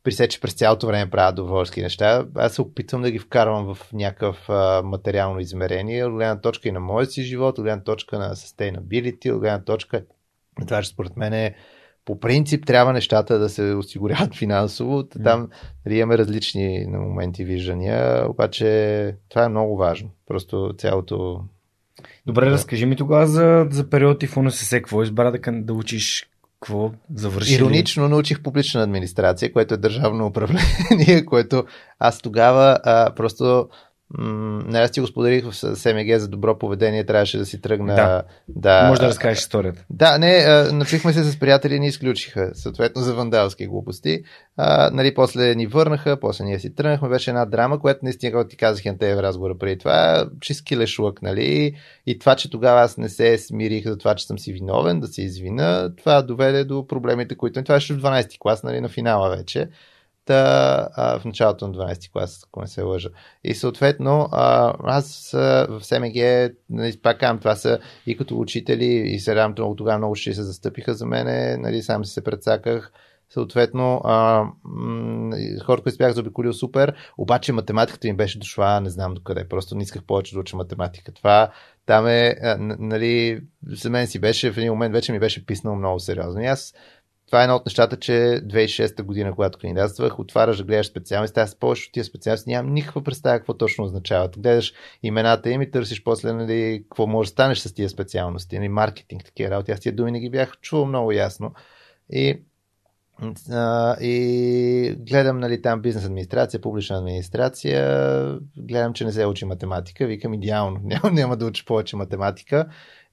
При се, че през цялото време правя доброволски неща, аз се опитвам да ги вкарвам в някакъв а, материално измерение, от гледна точка и на моят си живот, от гледна точка на sustainability, от гледна точка на това, че според мен е по принцип трябва нещата да се осигуряват финансово. Там нали, имаме различни на моменти виждания, обаче това е много важно. Просто цялото. Добре, да. разкажи ми тогава за, за период и в УНСС. Какво избра да, да учиш какво завърши? Иронично научих публична администрация, което е държавно управление, което аз тогава а, просто не, аз ти го споделих в СМГ за добро поведение, трябваше да си тръгна. Да. да Може да разкажеш историята. Да, не, напихме се с приятели и ни изключиха, съответно за вандалски глупости. А, нали, после ни върнаха, после ние си тръгнахме, беше една драма, която наистина, както ти казах на в разговора преди това, чист килешлък, нали? И това, че тогава аз не се смирих за това, че съм си виновен, да се извина, това доведе до проблемите, които... Това беше в 12 клас, нали, на финала вече. Та, а, в началото на 12 клас, ако не се лъжа. И съответно, а, аз а, в СМГ, нали, пак казвам, това са и като учители, и се радвам много тогава много ще се застъпиха за мене, нали, сам се предсаках. Съответно, хората, които бях заобиколил супер, обаче математиката ми беше дошла, не знам докъде, просто не исках повече да уча математика. Това там е, а, нали, за мен си беше, в един момент вече ми беше писнал много сериозно. И аз това е едно от нещата, че 2006 година, когато кандидатствах, отваряш да гледаш специалности. Аз повече от тия специалности нямам никаква представа какво точно означават. Гледаш имената им и търсиш после нали, какво може да станеш с тия специалности. Нали, маркетинг, такива работи. Аз тия думи не ги бях чувал много ясно. И Uh, и гледам нали, там бизнес администрация, публична администрация, гледам, че не се учи математика, викам идеално, няма, няма да учи повече математика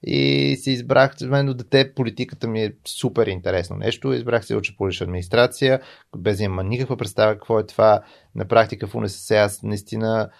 и си избрах, мен до дете политиката ми е супер интересно нещо, избрах се уча публична администрация, без има никаква представа какво е това, на практика в УНСС аз наистина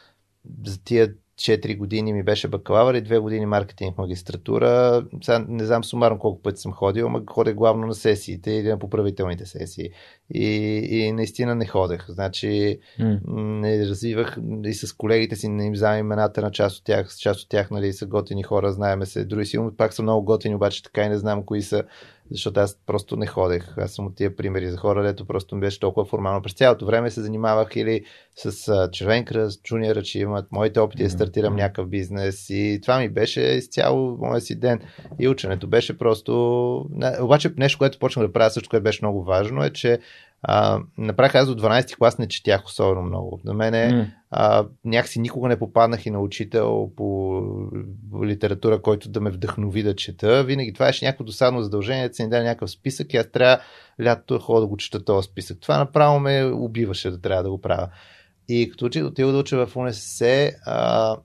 за тия 4 години ми беше бакалавър и 2 години маркетинг магистратура. Сега не знам сумарно колко пъти съм ходил, но ходя главно на сесиите или на поправителните сесии. И, и наистина не ходех. Значи mm. не развивах и с колегите си не им знам имената на част от тях. С част от тях нали, са готини хора, знаеме се. Други си пак са много готини, обаче така и не знам кои са защото аз просто не ходех. Аз съм от тия примери за хора, дето просто ми беше толкова формално. През цялото време се занимавах или с а, Червен кръст, Джуниора, че имат моите опити да стартирам някакъв бизнес и това ми беше изцяло моя си ден. И ученето беше просто... Обаче нещо, което почнах да правя също, което беше много важно е, че а, направих аз до 12 клас не четях особено много. На мен mm. а, някакси никога не попаднах и на учител по литература, който да ме вдъхнови да чета. Винаги това беше някакво досадно задължение, да се ни даде някакъв списък и аз трябва лятото да ходя да го чета този списък. Това направо ме убиваше да трябва да го правя. И като отида да уча в УНСС, а,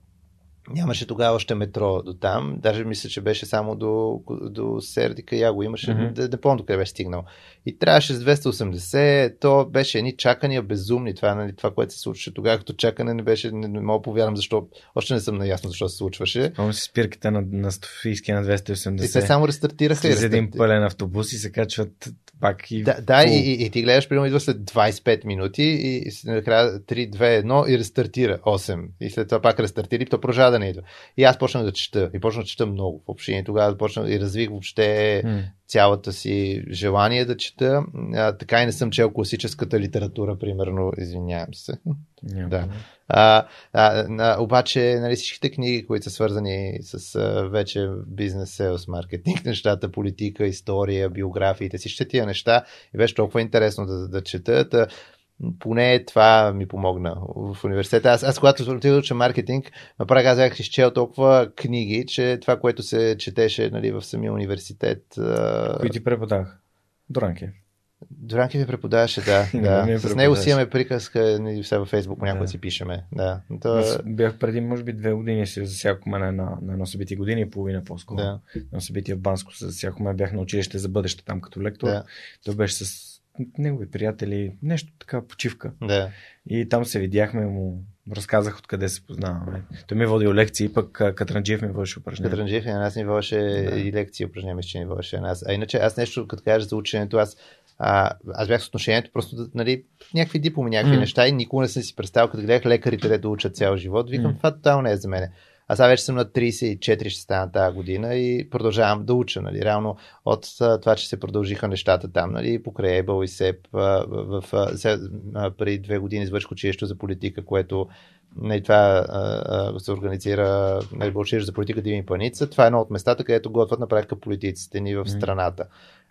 Нямаше тогава още метро до там. Даже мисля, че беше само до, до Сердика Я го имаше. Mm-hmm. Не, не помня къде беше стигнал. И трябваше с 280. То беше едни чакания безумни. Това, нали, това което се случваше тогава, като чакане не беше. Не, не мога повярвам защо. Още не съм наясно защо се случваше. Помня си спирките на, на Софийския на 280. И те само рестартираха. Слез един пълен автобус и се качват пак и... Да, да и, и, и, ти гледаш, примерно, идва след 25 минути и накрая 3, 2, 1 и рестартира 8. И след това пак рестартира и то продължава да не идва. И аз почнах да чета. И почнах да чета много в общини. Тогава почнах и развих въобще mm. цялата си желание да чета. А, така и не съм чел класическата литература, примерно. Извинявам се. Yeah, да. А, а, а, обаче, нали, всичките книги, които са свързани с а, вече бизнес, селс, маркетинг, нещата, политика, история, биографиите, всички тия неща, и беше толкова интересно да, да чета поне това ми помогна в университета. Аз, аз когато отидох уча маркетинг, направо казах, изчел толкова книги, че това, което се четеше нали, в самия университет. Кои ти преподах? Доранки. Доранки ми преподаваше, да. да. С него си имаме приказка, нали, все във Фейсбук понякога да. си пишеме. Да. То... Аз бях преди, може би, две години се засякохме на, на, на едно събитие, година и половина по-скоро. Да. На събитие в Банско се засякохме, бях на училище за бъдеще там като лектор. Да. Той беше с негови приятели, нещо така почивка. Да. И там се видяхме, му разказах откъде се познаваме. Той ми е водил лекции, пък Катранджиев ми водеше упражнения. Катранджиев и нас ни водеше да. и лекции упражнения, че ни водеше нас. А иначе аз нещо, като кажа за ученето, аз а, аз бях с отношението просто, нали, някакви дипломи, някакви mm. неща и никога не съм си представил, като гледах лекарите, да учат цял живот, викам, mm. това тотално не е за мен. Аз сега вече съм на 34, ще стана тази година и продължавам да уча. Нали? Реално от това, че се продължиха нещата там, нали? покрай Ебъл и СЕП, в, в, в, преди две години извърших училище за политика, което нали, това а, се организира нали, училище за политика Дивин Паница. Това е едно от местата, където готвят на практика политиците ни в страната.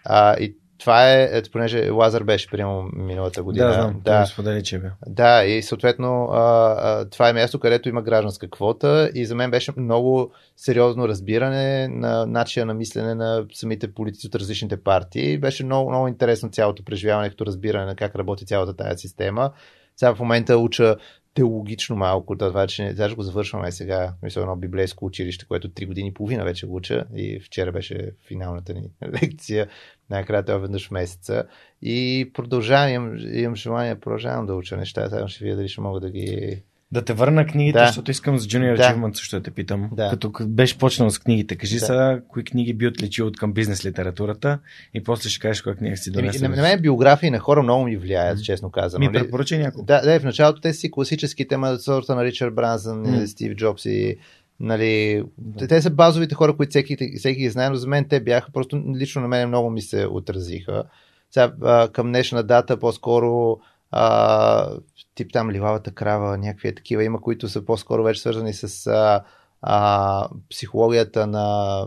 А, и това е, ето, понеже Лазар беше приемал миналата година. Да, знам, да, сподели, че бе. Да, и съответно а, а, това е място, където има гражданска квота и за мен беше много сериозно разбиране на начина на мислене на самите политици от различните партии. Беше много, много интересно цялото преживяване, като разбиране на как работи цялата тая система. Сега в момента уча теологично малко, това, че даже го завършваме сега, мисля, едно библейско училище, което три години и половина вече го уча и вчера беше финалната ни лекция, най-накрая това веднъж в месеца. И продължавам, имам, имам желание, продължавам да уча неща, сега ще видя дали ще мога да ги да те върна книгите, да. защото искам с Junior да. Achievement също да те питам. Да. Като беше почнал с книгите, кажи да. сега кои книги би отличил от към бизнес литературата и после ще кажеш коя книга си донесе. На, на мен биографии на хора много ми влияят, mm-hmm. честно казвам. Ми нали? препоръча някой. Да, да, в началото те си класически тема сорта на Ричард Брансън, mm-hmm. Стив Джобс и Нали, да. те са базовите хора, които всеки, всеки ги знае, но за мен те бяха, просто лично на мен много ми се отразиха. Сега, към днешна дата по-скоро а, тип там ливавата крава, някакви такива има, които са по-скоро вече свързани с а, а, психологията на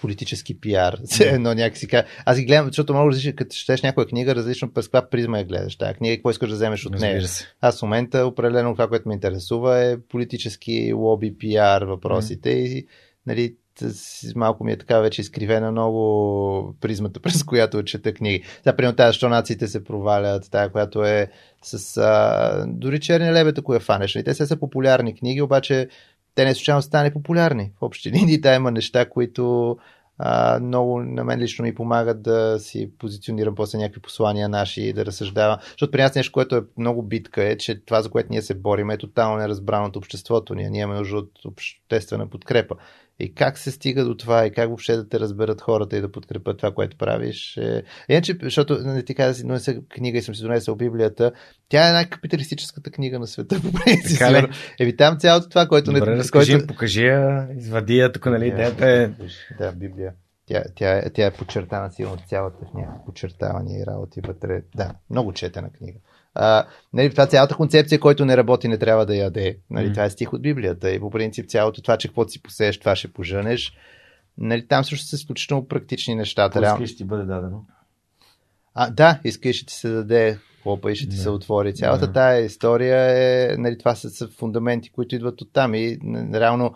политически пиар. Едно някакси. Аз ги гледам, защото много различно, като четеш някоя книга, различно през каква призма я гледаш. Тая книга, какво искаш да вземеш от нея. Аз в момента определено това, което ме интересува е политически лоби, пиар въпросите mm. и нали, малко ми е така вече изкривена много призмата, през която чета книги. Сега, примерно, тази, защо нациите се провалят, тая, която е с... А, дори черни лебета, кое фанеш. Нали? Те се са популярни книги, обаче те не случайно стане популярни. В общи линии да има неща, които а, много на мен лично ми помагат да си позиционирам после някакви послания наши и да разсъждавам. Защото при нас нещо, което е много битка е, че това, за което ние се борим, е тотално неразбрано от обществото ни. Ние имаме нужда от обществена подкрепа. И как се стига до това и как въобще да те разберат хората и да подкрепят това, което правиш. Е... Иначе, защото не ти каза, си донеса книга и съм си донесъл Библията, тя е най-капиталистическата книга на света. По принцип. Еви там цялото това, което Добре, не... разкажи, което... покажи я, извади я, тук, нали, идеята е... Да, Библия. Тя, тя, тя е подчертана силно цялата в някакви подчертавания и работи вътре. Да, много четена книга. А, нали, това цялата концепция, който не работи, не трябва да яде. Нали, mm. Това е стих от Библията. И по принцип цялото това, че каквото си посееш, това ще поженеш. Нали, там също са изключително практични нещата. Какво искаш ти бъде дадено? А, да, искаш ще ти се даде хлопа и ще ти се отвори. Цялата тая история е, нали, това са, са фундаменти, които идват от там и реално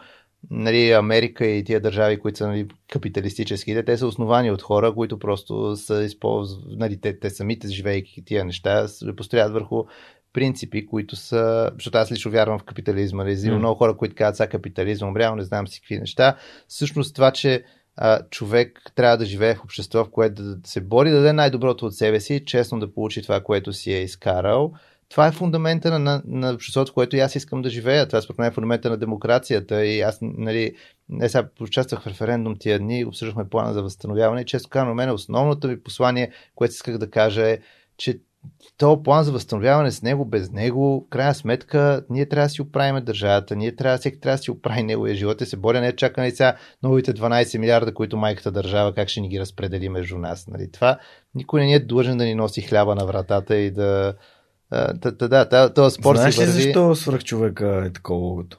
нали, Америка и тия държави, които са нали, капиталистически, те са основани от хора, които просто са използвали, нали, те, те самите, живейки тия неща, се построят върху принципи, които са, защото аз лично вярвам в капитализма, нали? М. много хора, които казват, сега капитализъм умрял, не знам си какви неща. Всъщност това, че а, човек трябва да живее в общество, в което да се бори, да даде най-доброто от себе си, честно да получи това, което си е изкарал. Това е фундамента на, на, обществото, което и аз искам да живея. Това според мен е фундамента на демокрацията. И аз, нали, не сега участвах в референдум тия дни, обсъждахме плана за възстановяване. Често казвам, мен основното ми послание, което исках да кажа е, че то план за възстановяване с него, без него, в крайна сметка, ние трябва да си оправим държавата, ние трябва, всеки трябва да си оправи неговия живот и се боря, не чака на сега новите 12 милиарда, които майката държава, как ще ни ги разпредели между нас. Нали? Това никой не е длъжен да ни носи хляба на вратата и да. А, Да, този спор Знаеш си ли върви. защо свръхчовека е такова логото?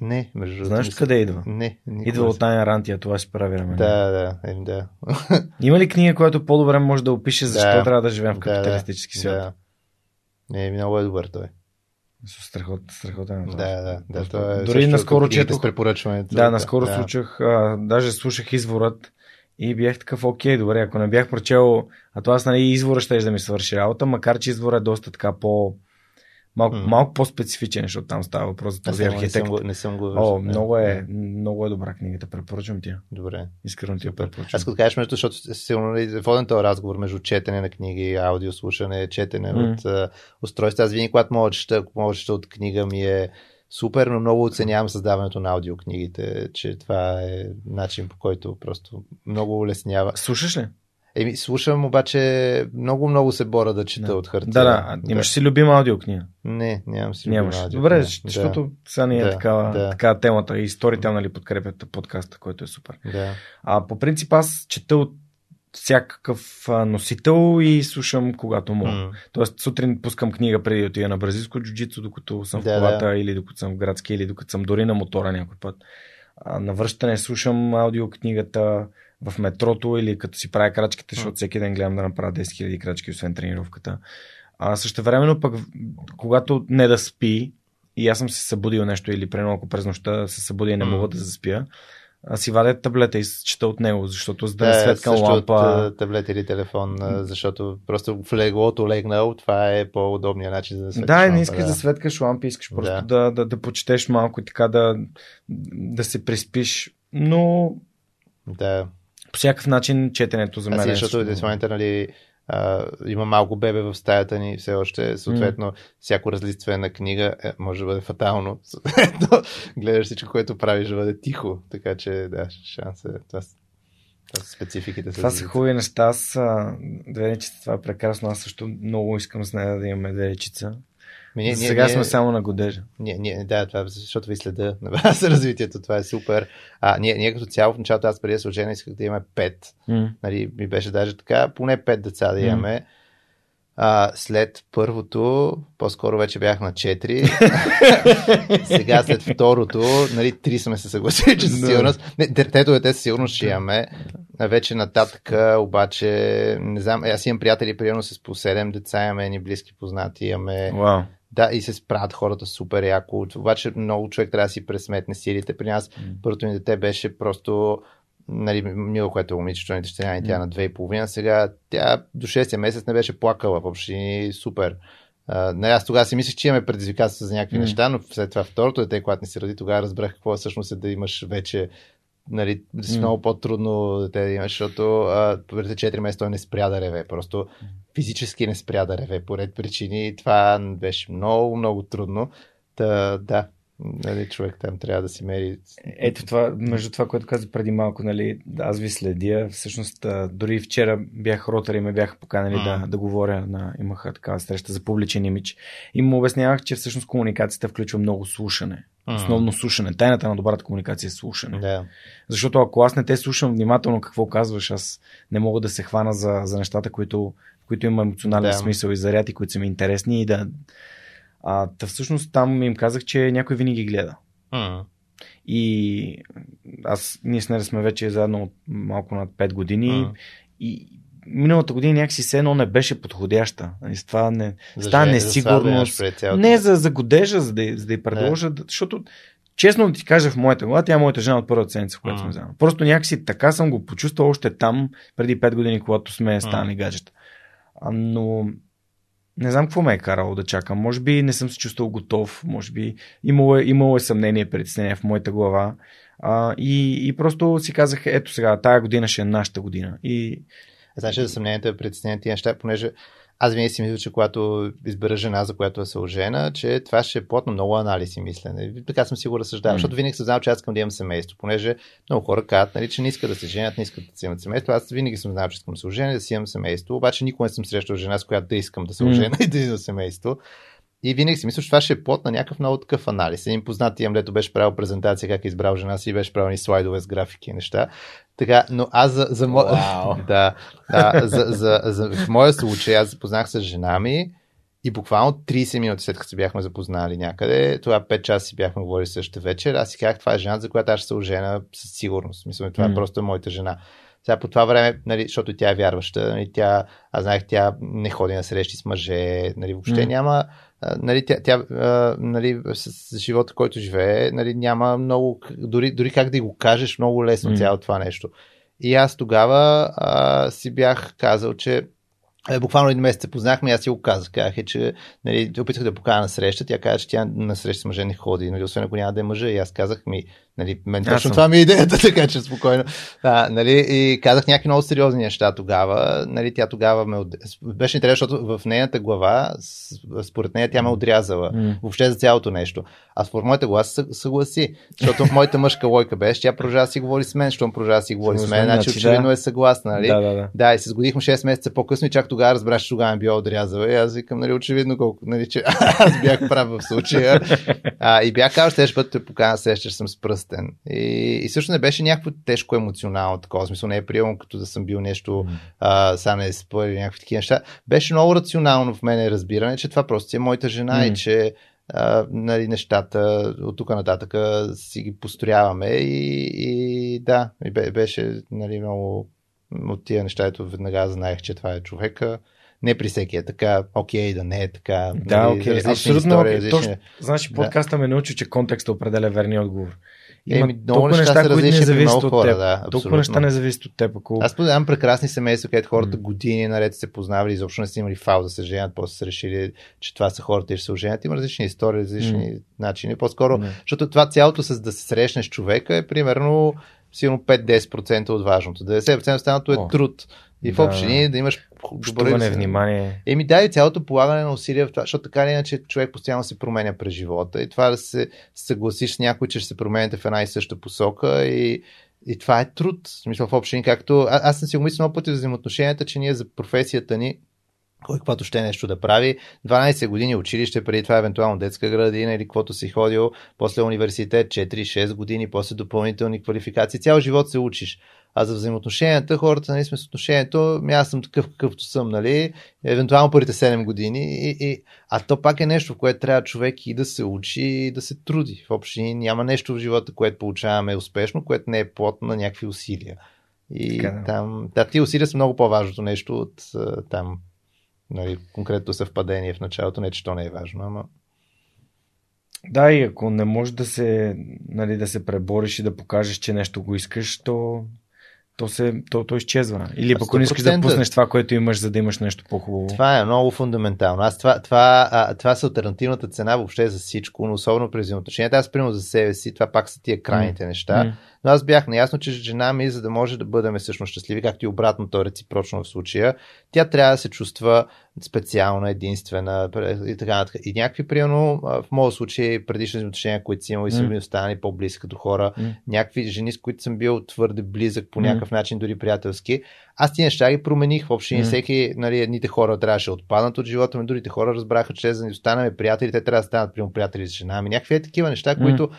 Не, между другото. Знаеш къде идва? Не, Идва от. Айн Рантия, това ще прави време. Да, да, е, да. Има ли книга, която по-добре може да опише защо Да. трябва да живеем в капиталистически да, свят? Да. Не, много е добър той. Страхот, страхотен. е. Да, да, да. Той е Дори наскоро четох-. Да, наскоро да. слушах, а, даже слушах изворът и бях такъв, окей, добре, ако не бях прочел, а това аз, нали, извора ще да ми свърши работа, макар че извора е доста така по... Малко, М. малко по-специфичен, защото там става въпрос за този не, не, архитект. съм го, не съм го О, виждал, да. много е, Да, много е добра книгата, препоръчвам ти. Добре. Искрено ти я препоръчвам. Аз като кажеш между, защото силно нали, воден този разговор между четене на книги, аудиослушане, четене М. от устройства. Аз винаги, когато мога да чета, ако мога да чета от книга ми е супер, но много оценявам създаването на аудиокнигите, че това е начин по който просто много улеснява. Слушаш ли? Еми, слушам, обаче много, много се боря да чета Да. от хартия. Да, да. Имаш си любима аудиокнига? Не, нямам си Нямаш. любима Добре, аудиокнига. защото сега ни е Да, такава, да. такава темата и сторите нали, подкрепят подкаста, който е супер. Да. да. А по принцип аз чета от всякакъв носител и слушам когато мога. М. Тоест сутрин пускам книга преди да отида на бразилско джуджицу, докато съм Да, в колата да. или докато съм в градски или докато съм дори на мотора някой път. А, на връщане слушам аудиокнигата в метрото или като си правя крачките, защото всеки ден гледам да направя 10 000 крачки, освен тренировката. А също времено пък, когато не да спи, и аз съм се събудил нещо или примерно ако през нощта се събудя и не мога да заспя, а си вадя таблета и чета от него, защото за да, Да, да светкам също лампа... от таблет или телефон, защото просто в леглото легнал, това е по-удобният начин за да светиш Да, и не лампа, искаш да. светкаш лампи, искаш просто Да. да, да, да почетеш малко и така да, да се приспиш. Но Да. по всякакъв начин четенето за мен Аз е... защото в момента, нали, а, има малко бебе в стаята ни все още, съответно, всяко разлистване на книга е, може да бъде фатално. Съответно, гледаш всичко, което правиш, да бъде тихо. Така че, да, шанс е. Това, това са спецификите. Това са хубави неща. Аз две речица, това е прекрасно. Аз също много искам с нея да имаме две речица. Ми, Ние, Сега сме само на годежа. Ние, ние, да, това защото ви следа на вас развитието, това е супер. А, ние, ние като цяло в началото, аз преди да се оженя, исках да имаме пет. М. Нали, ми беше даже така, поне пет деца да имаме. А, след първото, по-скоро вече бях на 4. Сега след второто, нали, три сме се съгласили, че със сигурност. Не, трето дете със сигурност ще имаме. Вече нататък, обаче, не знам, аз имам приятели, примерно с по 7 деца, имаме ни близки познати, имаме. Вау. Да, и се справят хората супер яко. Обаче много човек трябва да си пресметне силите. При нас М. първото ни дете беше просто нали, Мила, което е момичето на дъщеря ни, тя на 2,5. Сега тя до 6 месец не беше плакала въобще и супер. Uh, нали, аз тогава си мислех, че имаме предизвикателства за някакви М. неща, но след това второто дете, когато ни се роди, тогава разбрах какво всъщност е да имаш вече нали, си много по-трудно дете да имаш, защото а, преди 4 месеца той не спря да реве. Просто физически не спря да реве по ред причини и това беше много, много трудно. Та, да, нали, човек там трябва да си мери. Ето това, между това, което каза преди малко, нали, аз ви следя. Всъщност, дори вчера бях ротари и ме бяха поканали да, да говоря. На, имаха такава среща за публичен имидж. И му обяснявах, че всъщност комуникацията включва много слушане. Основно слушане. Тайната на добрата комуникация е слушане. Да. Защото ако аз не те слушам внимателно какво казваш, аз не мога да се хвана за, за нещата, които, в които има емоционален Да. смисъл и заряд и които са ми интересни и да... А, та всъщност там им казах, че някой винаги гледа. М. И аз, ние с нея сме вече заедно от малко над 5 години М. и миналата година някакси все едно не беше подходяща. Нали, С това не, За имаш несигурност. цялото. Не за, за годежа, за да, за да й предложа, да. защото честно да ти кажа в моята глава, тя е моята жена от първата седмица, която М. сме заедно. Просто някакси така съм го почувствал още там, преди 5 години, когато сме станали гаджета. А, но не знам какво ме е карало да чакам. Може би не съм се чувствал готов, може би имало е, имало е съмнение, притеснение в моята глава. А, и, и просто си казах, ето сега, тая година ще е нашата година. И... Значи за съмнението е притеснение тия неща, понеже аз винаги си мисля, че когато избера жена, за която е се ожена, че това ще е плотно много анализ и мислене. Така съм си го разсъждавал, mm. защото винаги съм знал, че аз искам да имам семейство, понеже много хора казват, нали, че не искат да се женят, не искат да си имат семейство. Аз винаги съм знал, че искам да се оженя, да си имам семейство, обаче никога не съм срещал жена, с която да искам да се ожена mm. и да имам семейство. И винаги си мисля, че това ще е плод на някакъв много такъв анализ. Един познат имам, лето беше правил презентация как е избрал жена си беше правил ни слайдове с графики и неща. Така, но аз за, за, мо... wow. да, да, за, за, за, в моя случай аз запознах с жена ми и буквално 30 минути след като се бяхме запознали някъде, това 5 часа си бяхме говорили същата вечер, аз си казах, това е жена, за която аз ще се ожена със сигурност. Мисля, това mm. е просто моята жена. Сега по това време, нали, защото тя е вярваща, нали, тя, аз знаех, тя не ходи на срещи с мъже, нали, въобще mm. няма, нали, тя, тя нали, с, живота, който живее, нали, няма много, дори, дори как да го кажеш, много лесно mm. цялото това нещо. И аз тогава а, си бях казал, че е, буквално един месец се познахме и аз си го казах. Казах, е, че нали, опитах да покана на среща. Тя каза, че тя на среща с мъже не ходи, нали, освен ако няма да е мъжа. И аз казах ми, нали, мен точно съм. това ми е идеята, така че спокойно. А, нали, и казах някакви много сериозни неща тогава. Нали, тя тогава ме... Беше интересно, защото в нейната глава, според нея, тя ме отрязала. Mm. Въобще за цялото нещо. А според моята глава се съгласи. Защото моята мъжка лойка беше, тя продължава да си говори с мен, щом продължава да си говори с мен. Значи, очевидно да. е съгласна. Нали? Да, да, да. да, и се сгодихме 6 месеца по-късно и чак тогава разбрах, че тогава ми била отрязала. И аз викам, нали, очевидно колко, нали, че аз бях прав в случая. А, и бях казал, следващия път те покана, сещаш съм с пръстен. И, и също не беше някакво тежко емоционално такова. Смисъл не е приемал като да съм бил нещо, mm. а, са не спори някакви такива неща. Беше много рационално в мене разбиране, че това просто е моята жена mm. и че а, нали, нещата от тук нататък си ги построяваме и, и да, и беше нали, много от тия неща, ето веднага знаех, че това е човека. Не при всеки е така, окей, да не е така. Да, нали, окей, абсолютно истории, окей. Различни... Точно, значи подкаста да. ме научи, че контекста определя верния отговор. Има Еми, много неща, неща които не зависят от хора, теб. Да, толкова неща не зависят от теб. Ако... Аз познавам прекрасни семейства, където хората mm. години наред се познавали, изобщо не са имали фал да се женят, после са решили, че това са хората и ще се оженят. Има различни истории, различни mm. начини. По-скоро, mm. защото това цялото с да се срещнеш човека е примерно сигурно 5-10% от важното. 90% останалото е труд. И в общини да, да имаш добре. внимание. Еми да, и цялото полагане на усилия в това, защото така или иначе човек постоянно се променя през живота. И това да се съгласиш с някой, че ще се променяте в една и съща посока и и това е труд. В смисъл в общини, както. А, аз съм си го мислил много пъти за взаимоотношенията, че ние за професията ни кой каквото ще е нещо да прави. 12 години училище, преди това евентуално детска градина или каквото си ходил, после университет 4-6 години, после допълнителни квалификации. Цял живот се учиш. А за взаимоотношенията, хората, нали сме с отношението, ми аз съм такъв какъвто съм, нали, евентуално първите 7 години. И, и, а то пак е нещо, в което трябва човек и да се учи, и да се труди. В общи няма нещо в живота, което получаваме успешно, което не е плод на някакви усилия. И така, там, да, тия усилия са много по-важното нещо от там, нали, конкретно съвпадение в началото, не че то не е важно, ама... Да, и ако не можеш да се, нали, да се пребориш и да покажеш, че нещо го искаш, то то, се, то, то изчезва. Или пък ако не искаш да пуснеш това, което имаш, за да имаш нещо по-хубаво. Това е много фундаментално. Аз това, това, а, това са альтернативната цена въобще за всичко, но особено през взаимоотношенията. Аз, примерно, за себе си, това пак са тия крайните mm. неща. Mm. Но аз бях наясно, че жена ми, за да може да бъдем всъщност щастливи, както и обратно, то реципрочно в случая, тя трябва да се чувства специална, единствена и така нататък. И някакви, примерно, в моят случай, предишни отношения, които си имал и са ми останали по-близки като хора, mm. някакви жени, с които съм бил твърде близък по някакъв mm. начин, дори приятелски, аз ти неща ги промених. Въобще mm. всеки, нали, едните хора трябваше да отпаднат от живота ми, другите хора разбраха, че за да ни останаме приятели, те трябва да станат, примерно, приятели с жена ми. Някакви е такива неща, mm. които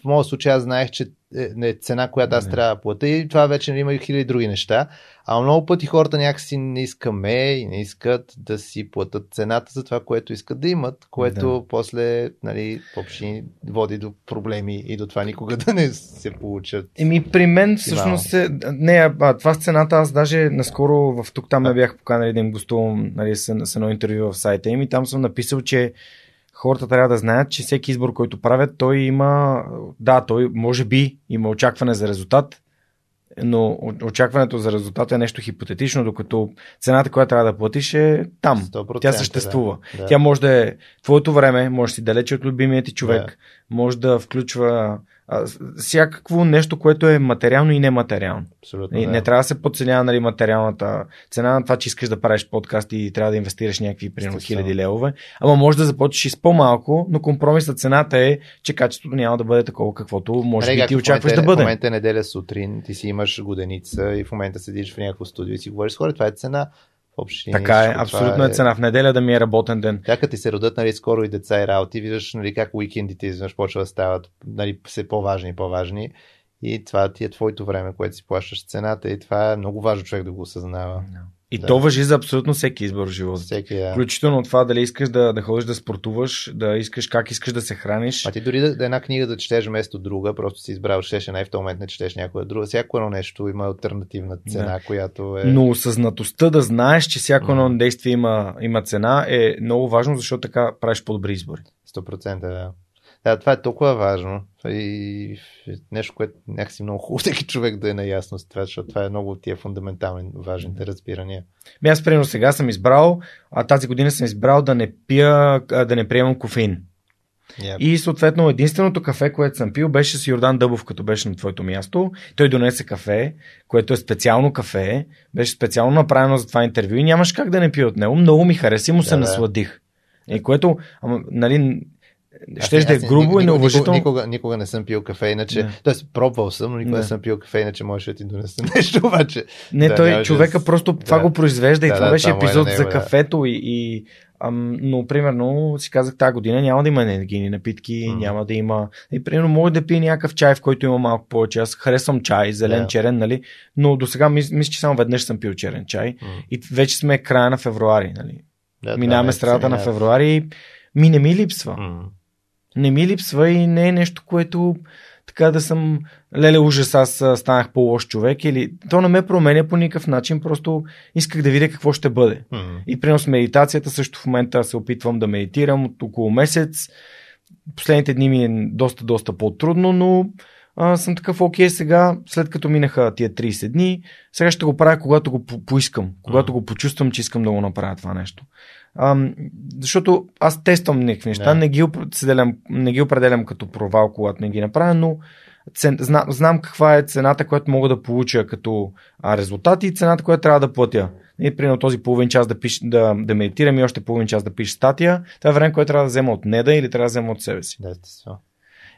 в моят случай аз знаех, че е, е цена, която аз трябва да плата и това вече има и хиляди други неща. А много пъти хората някакси не искаме и не искат да си платят цената за това, което искат да имат, което да. после нали, въобще води до проблеми и до това никога да не се получат. Еми при мен всъщност се, не, а, това с цената аз даже наскоро в тук там ме бях поканали да им гостувам нали, с, с едно интервю в сайта им и там съм написал, че хората трябва да знаят, че всеки избор, който правят, той има, да, той може би има очакване за резултат, но очакването за резултата е нещо хипотетично, докато цената, която трябва да платиш е там. Тя съществува. Да. Да. Тя може да е твоето време, може да си далече от любимия ти човек, да. може да включва всякакво нещо, което е материално и нематериално. Абсолютно, да. Не трябва да се подценява нали, материалната цена на това, че искаш да правиш подкаст и трябва да инвестираш някакви примерно хиляди левове. Ама може да започнеш и с по-малко, но компромисът цената е, че качеството няма да бъде такова, каквото може би ти очакваш да бъде. В момента е неделя сутрин, ти си имаш годеница и в момента седиш в някакво студио и си говориш с хора, това е цена общи. Така е, абсолютно е... е цена. В неделя да ми е работен ден. Тя като ти се родят нали, скоро и деца и работи, виждаш нали, как уикендите изведнъж почва да стават нали, все по-важни и по-важни. И това ти е твоето време, което си плащаш цената и това е много важно човек да го осъзнава. No. И да. то въжи за абсолютно всеки избор в живота. Всеки, да. Включително това дали искаш да, да ходиш да спортуваш, да искаш как искаш да се храниш. А ти дори да, да една книга да четеш вместо друга, просто си избрал, щеше най в този момент не четеш някоя друга. Всяко едно нещо има альтернативна цена, да. която е. Но осъзнатостта да знаеш, че всяко едно mm. действие има, има цена е много важно, защото така правиш по-добри избори. 100% да. Да, това е толкова важно и нещо, което някакси много хубаво всеки човек да е наясно с това, защото това е много от тия фундаментални важните разбирания. Ми аз примерно сега съм избрал, а тази година съм избрал да не пия, да не приемам кофеин. Yep. И съответно единственото кафе, което съм пил, беше с Йордан Дъбов, като беше на твоето място. Той донесе кафе, което е специално кафе, беше специално направено за това интервю и нямаш как да не пия от него. Много ми хареса и му се да, насладих. И което, ама, нали, ще да е грубо никога, и неуважително. Никога, никога, никога не съм пил кафе, иначе. Не. Тоест, пробвал съм, но никога не, не съм пил кафе, иначе можеш да ти донесе нещо, обаче. Не, да, той човека да... просто да. това го произвежда и да, това да, беше това е епизод е за кафето и, и Ам, но, примерно, си казах, тази година няма да има енергийни напитки, mm. няма да има. И, примерно, мога да пия някакъв чай, в който има малко повече. Аз харесвам чай, зелен, yeah. черен, нали? Но до сега мисля, мис, че само веднъж съм пил черен чай. Mm. И вече сме края на февруари, нали? Минаваме страдата на февруари. Ми не ми липсва. Mm не ми липсва и не е нещо, което така да съм леле ужас, аз станах по-лош човек или то не ме променя по никакъв начин, просто исках да видя какво ще бъде. Mm-hmm. И принос медитацията също в момента се опитвам да медитирам от около месец. Последните дни ми е доста, доста по-трудно, но а, съм такъв окей сега, след като минаха тия 30 дни, сега ще го правя, когато го по- поискам, когато mm-hmm. го почувствам, че искам да го направя това нещо. Ам, защото аз тествам някакви неща, не. Не, ги определям, не ги определям като провал, когато не ги направя, но цен, зна, знам каква е цената, която мога да получа като а, резултати и цената, която трябва да платя. И примерно този половин час да, пиш, да, да медитирам и още половин час да пиша статия, това е време, което трябва да взема от неда или трябва да взема от себе си. Да,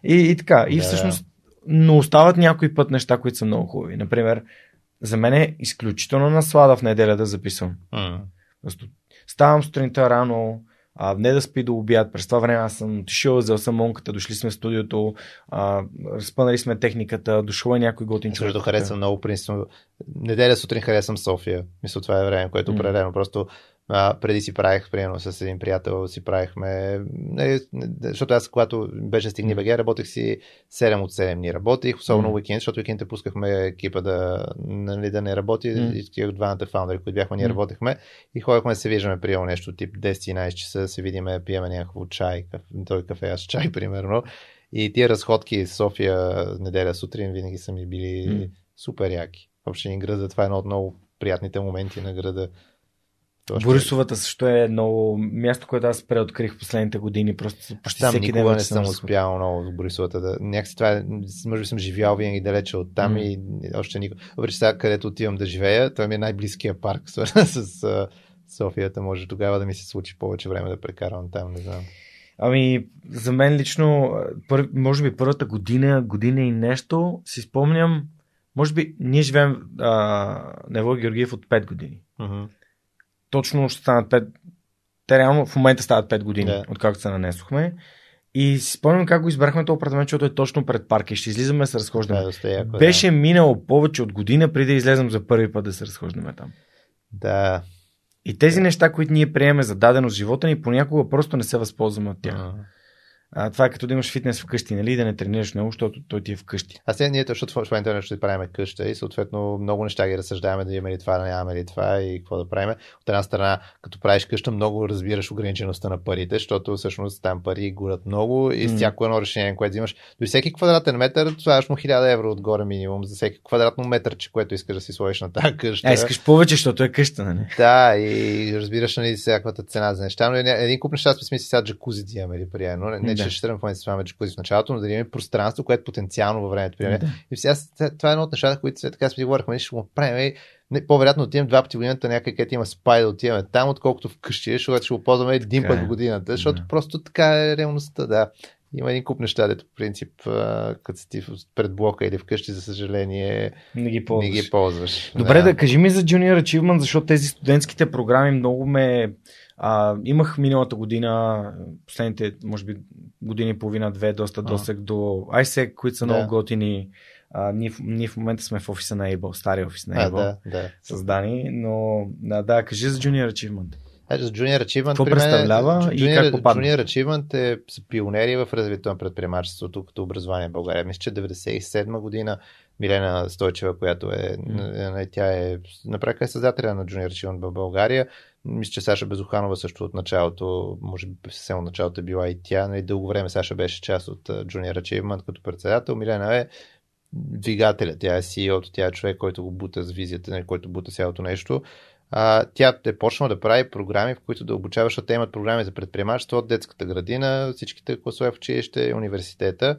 и, и така. И всъщност, но остават някои път неща, които са много хубави. Например, за мен е изключително наслада в неделя да записвам. Mm. Просто Ставам сутринта рано, а, не да спи до обяд. През това време аз съм отишъл, взел съм монката, дошли сме в студиото, а, разпънали сме техниката, дошъл е някой готин човек. Също харесвам много, принципно. Неделя сутрин харесвам София. Мисля, това е време, което mm. определено. Просто а, преди си правих, примерно с един приятел, си правихме, защото аз когато беше стигни БГ, работех си 7 от 7 дни работих, особено mm. уикенд, защото уикендите пускахме екипа да, нали, да не работи, mm. и такива двамата фаундъри, които бяхме, ние mm. работехме и ходихме да се виждаме, приема нещо тип 10-11 часа, се видиме, пиеме някакво чай, той кафе, аз чай, примерно. И тия разходки София неделя сутрин винаги са ми били mm. супер яки. Въобще ни града, това е едно от много приятните моменти на града Борисовата също е много място, което аз преоткрих в последните години. Просто почти там всеки никога не съм успял много в Борисовата. Да, някакси това е, може би съм живял винаги далече от там mm. и още никога. Въпреки сега, където отивам да живея, той ми е най-близкия парк с Софията. Може тогава да ми се случи повече време да прекарам там, не знам. Ами, за мен лично, пър, може би първата година, година и нещо, си спомням, може би ние живеем а, на Ево Георгиев от 5 години. Uh-huh точно ще станат 5. Те реално в момента стават 5 години, yeah. откакто се нанесохме. И си спомням как го избрахме този апартамент, защото е точно пред парка и ще излизаме да се разхождаме. Да, яко, Беше да. минало повече от година преди да излезем за първи път да се разхождаме там. Да. И тези неща, които ние приемаме за дадено живота ни, понякога просто не се възползваме от тях. А, това е като да имаш фитнес вкъщи, нали? Да не тренираш много, защото той ти е вкъщи. А сега ние защото в момента ще правим къща и съответно много неща ги разсъждаваме да имаме ли това, да нямаме ли това и какво да правим. От една страна, като правиш къща, много разбираш ограничеността на парите, защото всъщност там пари горят много и с всяко едно решение, което взимаш. До всеки квадратен метър, слагаш му 1000 евро отгоре минимум за всеки квадратно метър, че което искаш да си сложиш на тази къща. А, искаш повече, защото е къща, нали? Да, и разбираш нали, всякаквата цена за неща. Но един куп неща сме си сега джакузи да имаме, нали, примерно. Не, да. ще момента с джакузи в началото, но да имаме пространство, което потенциално във времето. Примерно. Да. И сега това е едно от нещата, които сега така си говорихме, ще го правим. Не, по-вероятно отивам два пъти годината някъде, където има спай да отиваме там, отколкото вкъщи, защото ще го ползваме един път в е. годината, защото да. просто така е реалността, да. Има един куп неща, дето по принцип, като си пред блока или вкъщи, за съжаление, не ги ползваш. Не ги ползваш. Добре, да. да кажи ми за Junior Achievement, защото тези студентските програми много ме... А, имах миналата година, последните, може би, години и половина, две, доста досег до ISEC, които са да. много готини. А, ние, ние в момента сме в офиса на Able, стария офис на Able, да, да. създани, но да, да, кажи за Junior Achievement. Ето, за Junior Achievement. Какво представлява Junior, и как попадна? Junior Achievement е, са пионери в развитието на предприемачеството като образование в България. Мисля, че 97 година Милена Стойчева, която е, mm. тя е, направи е създателя на Junior Achievement в България. Мисля, че Саша Безуханова също от началото, може би съвсем от началото е била и тя. Нали, дълго време Саша беше част от Junior Achievement като председател. Милена е двигателя, тя е CEO, тя е човек, който го бута с визията, нали, който бута цялото нещо а, тя е почнала да прави програми, в които да обучаваш, защото те имат програми за предприемачество от детската градина, всичките класове в училище, университета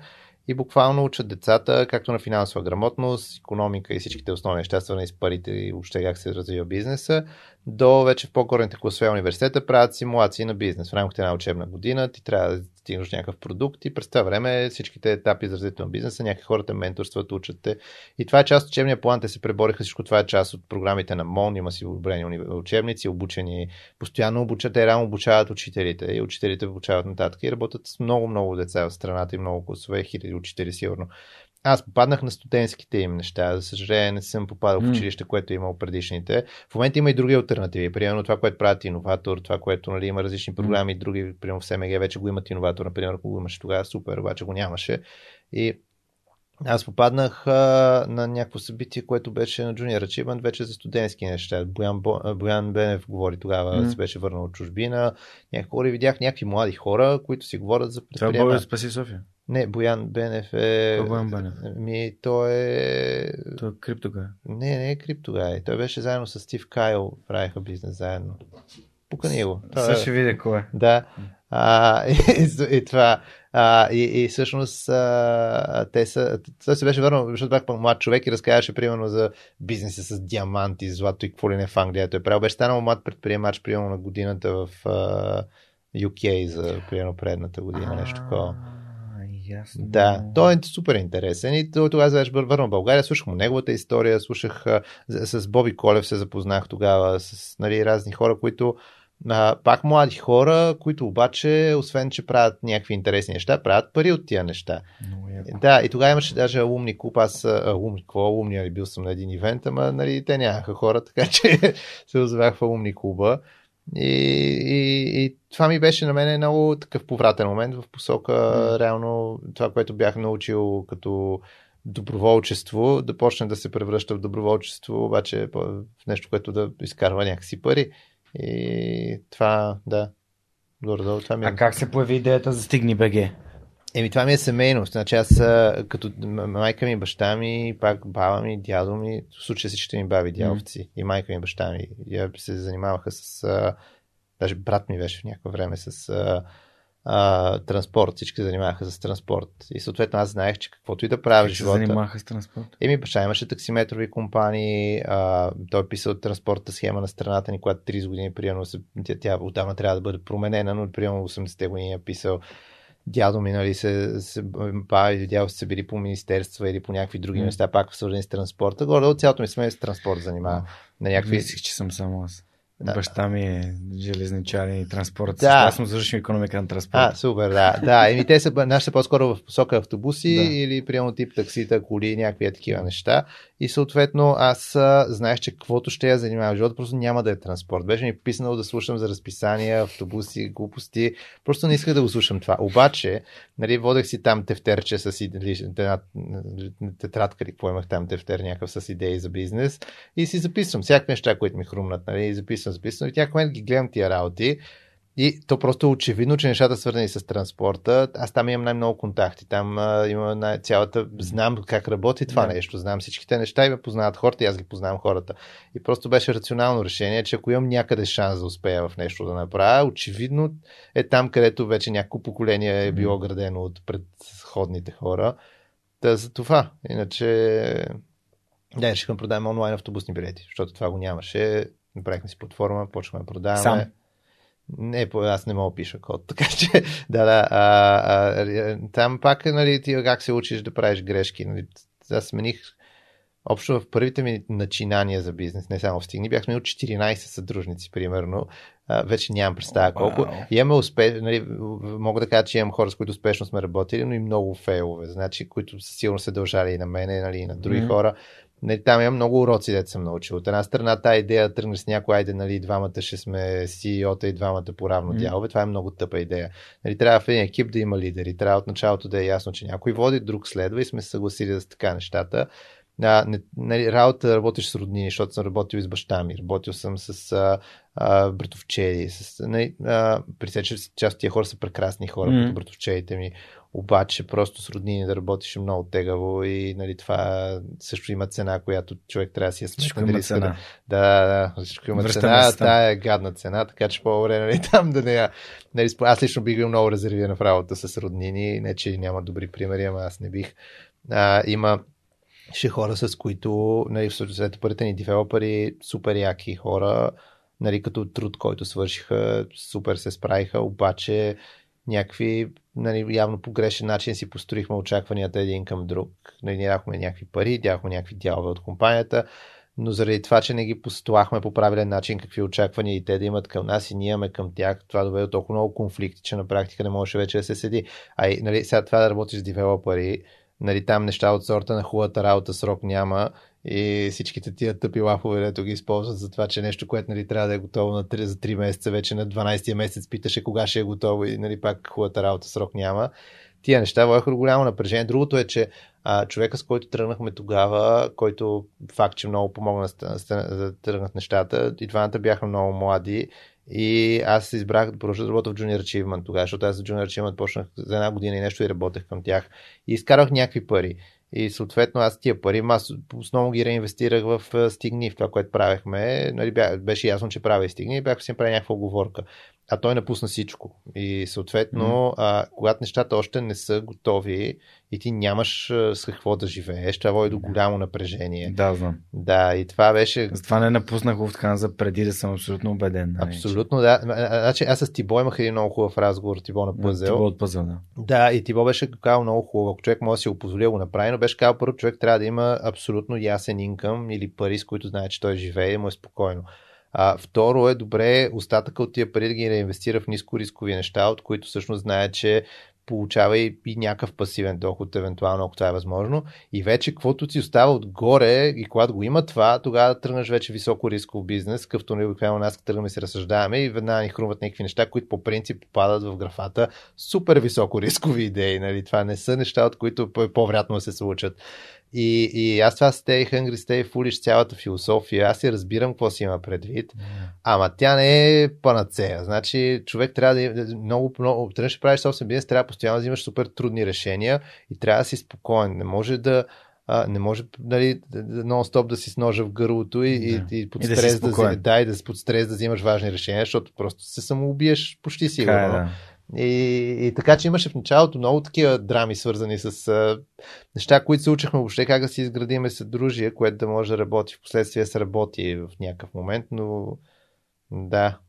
и буквално учат децата както на финансова грамотност, економика и всичките основни неща, свързани с парите и въобще как се развива бизнеса, до вече в по-горните класове университета правят симулации на бизнес. В рамките на учебна година ти трябва да стигнеш някакъв продукт и през това време всичките етапи за развитие на бизнеса, някакви хората менторстват, учат те. И това е част от учебния план, те се пребориха всичко това е част от програмите на МОН, има си одобрени учебници, обучени, постоянно обучат, те реално обучават учителите и учителите обучават нататък и работят с много-много деца в страната и много класове, хиляди учители сигурно. Аз попаднах на студентските им неща. За съжаление, не съм попадал в училище, което е имал предишните. В момента има и други альтернативи. Примерно това, което правят иноватор, това, което нали, има различни програми, mm. други, примерно в СМГ вече го имат иноватор, например, ако го имаше тогава, супер, обаче го нямаше. И аз попаднах а, на някакво събитие, което беше на Junior Achievement, вече за студентски неща. Боян, Бо, Боян Бенев говори тогава, mm. се беше върнал от чужбина. Някакви хора видях някакви млади хора, които си говорят за предприемане. Това е Спаси София. Не, Боян Бенев е... Кой Боян Бенев? Ми, той е... Той е криптогай. Не, не е криптогай. Той беше заедно с Стив Кайл, правиха бизнес заедно. Покани го. Сега ще видя кой е. Да. А, и, и, и това. А, и, и всъщност а, те са. Той се беше върнал, защото бях млад човек и разказваше примерно за бизнеса с диаманти, злато и какво ли не в Англия. Той е правил. Беше станал млад предприемач, примерно на годината в а, UK за примерно предната година, нещо такова. Ясно. Да, той е супер интересен и тогава беше върнал в България, слушах му неговата история, слушах с Боби Колев се запознах тогава, с нали, разни хора, които а, пак млади хора, които обаче, освен че правят някакви интересни неща, правят пари от тия неща. Да, и тогава имаше даже умни клуб, аз умни, какво умни, нали, бил съм на един ивент, ама нали, те нямаха хора, така че се озвах в умни клуба. И, и, и това ми беше на мен много такъв повратен момент в посока mm. реално това, което бях научил като доброволчество, да почне да се превръща в доброволчество, обаче в нещо, което да изкарва някакси пари. И това, да, гордо, това ми е. А как се появи идеята за Стигни БГ? Еми, това ми е семейно. Значи аз, като майка ми, баща ми, пак баба ми, дядо ми, в случая всичките ми баби, дядовци mm. и майка ми, баща ми, я се занимаваха с, а, даже брат ми беше в някакво време с а, а, транспорт, всички занимаваха с транспорт. И съответно аз знаех, че каквото и да правя в живота. Се занимаваха с транспорт? Еми, баща имаше таксиметрови компании, а, той е писал транспортната схема на страната ни, която 30 години, примерно, тя, тя отдавна трябва да бъде променена, но примерно 80-те години е писал дядо ми, нали, се, се, баба и дядо са били по министерства или по някакви други mm. места, пак свързани с транспорта. Горе от цялото ми сме с транспорт занимава. На някакви... Мислих, че съм само аз. Баща ми е железничарин и транспорт. Да. Аз съм завършил економика на транспорт. А, супер, да. да. Еми, те са, наши са по-скоро в посока автобуси да. или приемно тип таксита, коли, някакви такива неща. И съответно аз знаех, че каквото ще я занимавам в живота, просто няма да е транспорт. Беше ми писнало да слушам за разписания, автобуси, глупости. Просто не исках да го слушам това. Обаче, нали, водех си там тефтерче с една тетрадка или какво имах там тефтер някакъв с идеи за бизнес и си записвам всякакви неща, които ми хрумнат. Нали, записвам, записвам и тя момент ги гледам тия работи и то просто е очевидно, че нещата свързани с транспорта, аз там имам най-много контакти. Там а, имам най- цялата, знам как работи това yeah. нещо, знам всичките неща и ме познават хората и аз ги познавам хората. И просто беше рационално решение, че ако имам някъде шанс да успея в нещо да направя, очевидно е там, където вече няколко поколение е било градено от предходните хора. Та за това. Иначе да, решихме да продаваме онлайн автобусни билети, защото това го нямаше. Направихме си платформа, почваме да продаваме. Сам. Не, аз не мога пиша код, така че да, да. А, а, там пак, нали, ти как се учиш да правиш грешки. Нали, аз смених общо в първите ми начинания за бизнес, не само в Стигни, бях сменил 14 съдружници, примерно. А, вече нямам представа колко. Wow. Имаме успех, нали, мога да кажа, че имам хора, с които успешно сме работили, но и много фейлове, значи, които сигурно се дължали и на мене, нали, и на други mm-hmm. хора. Не, там има много уроци, дете съм научил. От една страна, тази идея да тръгнеш с някой, айде, нали, двамата ще сме CEO-та и двамата по равно mm. дялове, това е много тъпа идея. Нали, трябва в един екип да има лидери, трябва от началото да е ясно, че някой води, друг следва и сме се съгласили да са така нещата. А, не, нали, работа работиш с роднини, защото съм работил с баща ми, работил съм с а, а, братовчеди. С, нали, а, присече, част от тия хора са прекрасни хора, mm. като братовчедите ми. Обаче просто с роднини да работиш е много тегаво и нали, това също има цена, която човек трябва да си я сметне. Дали цена. Да, да, да, всичко има Връщаме цена. Тая е гадна цена, така че по-добре нали, там да не я... Нали, аз лично бих бил много резервиран в работа с роднини. Не, че няма добри примери, ама аз не бих. А, има ще хора, с които, нали, след първите ни девелопери, супер яки хора, нали, като труд, който свършиха, супер се справиха, обаче някакви, нали, явно по грешен начин си построихме очакванията един към друг. Нали, дадохме някакви пари, дадохме някакви дялове от компанията, но заради това, че не ги постлахме по правилен начин какви очаквания и те да имат към нас и ние имаме към тях, това доведе до толкова много конфликти, че на практика не можеше вече да се седи. А нали, сега това да работиш с девелопери, нали, там неща от сорта на хубавата работа срок няма и всичките тия тъпи лафове, дето ги използват за това, че нещо, което нали, трябва да е готово на 3, за 3 месеца, вече на 12 месец питаше кога ще е готово и нали, пак хубавата работа срок няма. Тия неща водеха до голямо напрежение. Другото е, че а, човека, с който тръгнахме тогава, който факт, че много помогна да тръгнат нещата, и двамата бяха много млади и аз избрах да продължа да работя в Junior Achievement тогава, защото аз за Junior Achievement почнах за една година и нещо и работех към тях. И изкарах някакви пари. И съответно аз тия пари, аз основно ги реинвестирах в Стигни, в това, което правехме. Нали, беше ясно, че правя и Стигни и бях си направил някаква оговорка а той напусна всичко. И съответно, mm. а, когато нещата още не са готови и ти нямаш с какво да живееш, това води до голямо напрежение. Да, знам. Да, и това беше. Затова не напуснах Lufthansa преди да съм абсолютно убеден. Нали? Абсолютно, да. Значи, аз с Тибо имах един много хубав разговор, Тибо на Пъзел. Тибо от Пъзел, да. Да, и Тибо беше казал много хубаво. Ако човек може да си го позволи да го направи, но беше казал първо, човек трябва да има абсолютно ясен инкъм или пари, с които знае, че той живее и му е спокойно. А, второ е добре остатъка от тия пари да ги реинвестира в ниско рискови неща, от които всъщност знае, че получава и, и някакъв пасивен доход, евентуално, ако това е възможно. И вече, каквото си остава отгоре, и когато го има това, тогава тръгнеш вече високо рисков бизнес, къвто не обикновено нас тръгваме си разсъждаваме и веднага ни хрумват някакви неща, които по принцип попадат в графата супер високо рискови идеи. Нали? Това не са неща, от които е по-вероятно да се случат. И, и аз това Stay Hungry, Stay Foolish, цялата философия, аз си разбирам какво си има предвид, ама тя не е панацея. Значи човек трябва да много, много, трябва да правиш собствен бизнес, трябва постоянно да взимаш супер трудни решения и трябва да си спокоен. Не може да, а, не може нали, нон-стоп да си с ножа в гърлото и, yeah. и, и под стрес и да, да, да, и да, под стрес да взимаш важни решения, защото просто се самоубиеш почти сигурно. Е, да. И, и така, че имаше в началото много такива драми, свързани с а, неща, които се учихме въобще как да си изградиме съдружие, което да може да работи. В последствие се работи в някакъв момент, но да,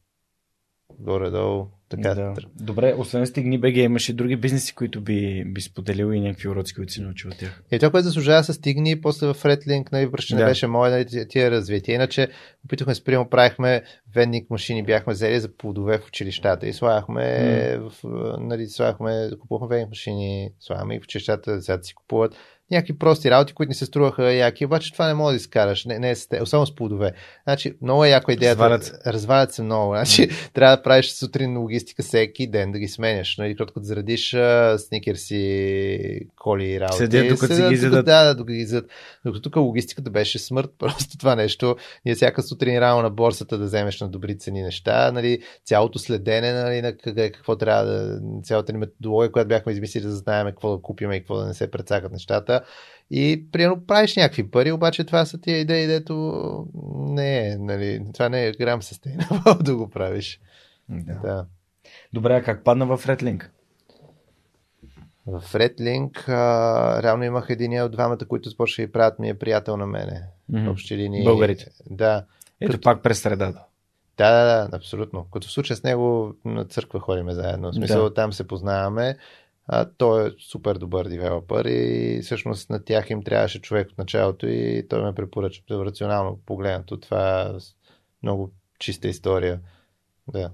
горе-долу Така, да. Добре, освен Стигни БГ, имаш и други бизнеси, които би, би споделил и някакви уроци, които си научил от тях. И това, което заслужава с Стигни, после в Redlink, нали, връща не Да. беше мое, нали, тия развитие. Иначе, опитахме се, приемо, правихме вендник машини, бяхме взели за плодове в училищата и слагахме, в, нали, слагахме, купувахме вендник машини, слагаме и в училищата, децата си купуват някакви прости работи, които ни се струваха яки, обаче това не може да изкараш, не, не е, особено с плодове. Значи, много е яко идеята. Развалят се. Развалят се много. Значи, трябва да правиш сутрин логистика всеки ден, да ги сменяш. Нали, като зарадиш а, сникерси, коли и работи. Седят, докато си ги изядат. Да, да, докато ги изядат. Докато тук логистиката беше смърт, просто това нещо. Ние всяка сутрин рано на борсата да вземеш на добри цени неща, нали, цялото следене нали, на къде, какво трябва да, цялата ни методология, която бяхме измислили да знаем какво да купим и какво да не се прецакат нещата. И примерно правиш някакви пари, обаче това са тия идеи, дето не е, нали, това не е грам sustainable да го правиш. Да. Да. Добре, а как падна в Redlink? В Redlink а, реално имах един от двамата, които започнаха и правят ми е приятел на мене. В общи линии. Българите. Да. Ето Като- пак през средата. Да, да, да, абсолютно. Като в случай с него на църква ходиме заедно. В смисъл, Да. там се познаваме. А, той е супер добър девелопър и всъщност на тях им трябваше човек от началото и той ме препоръча рационално погледнато. Това е много чиста история. Да.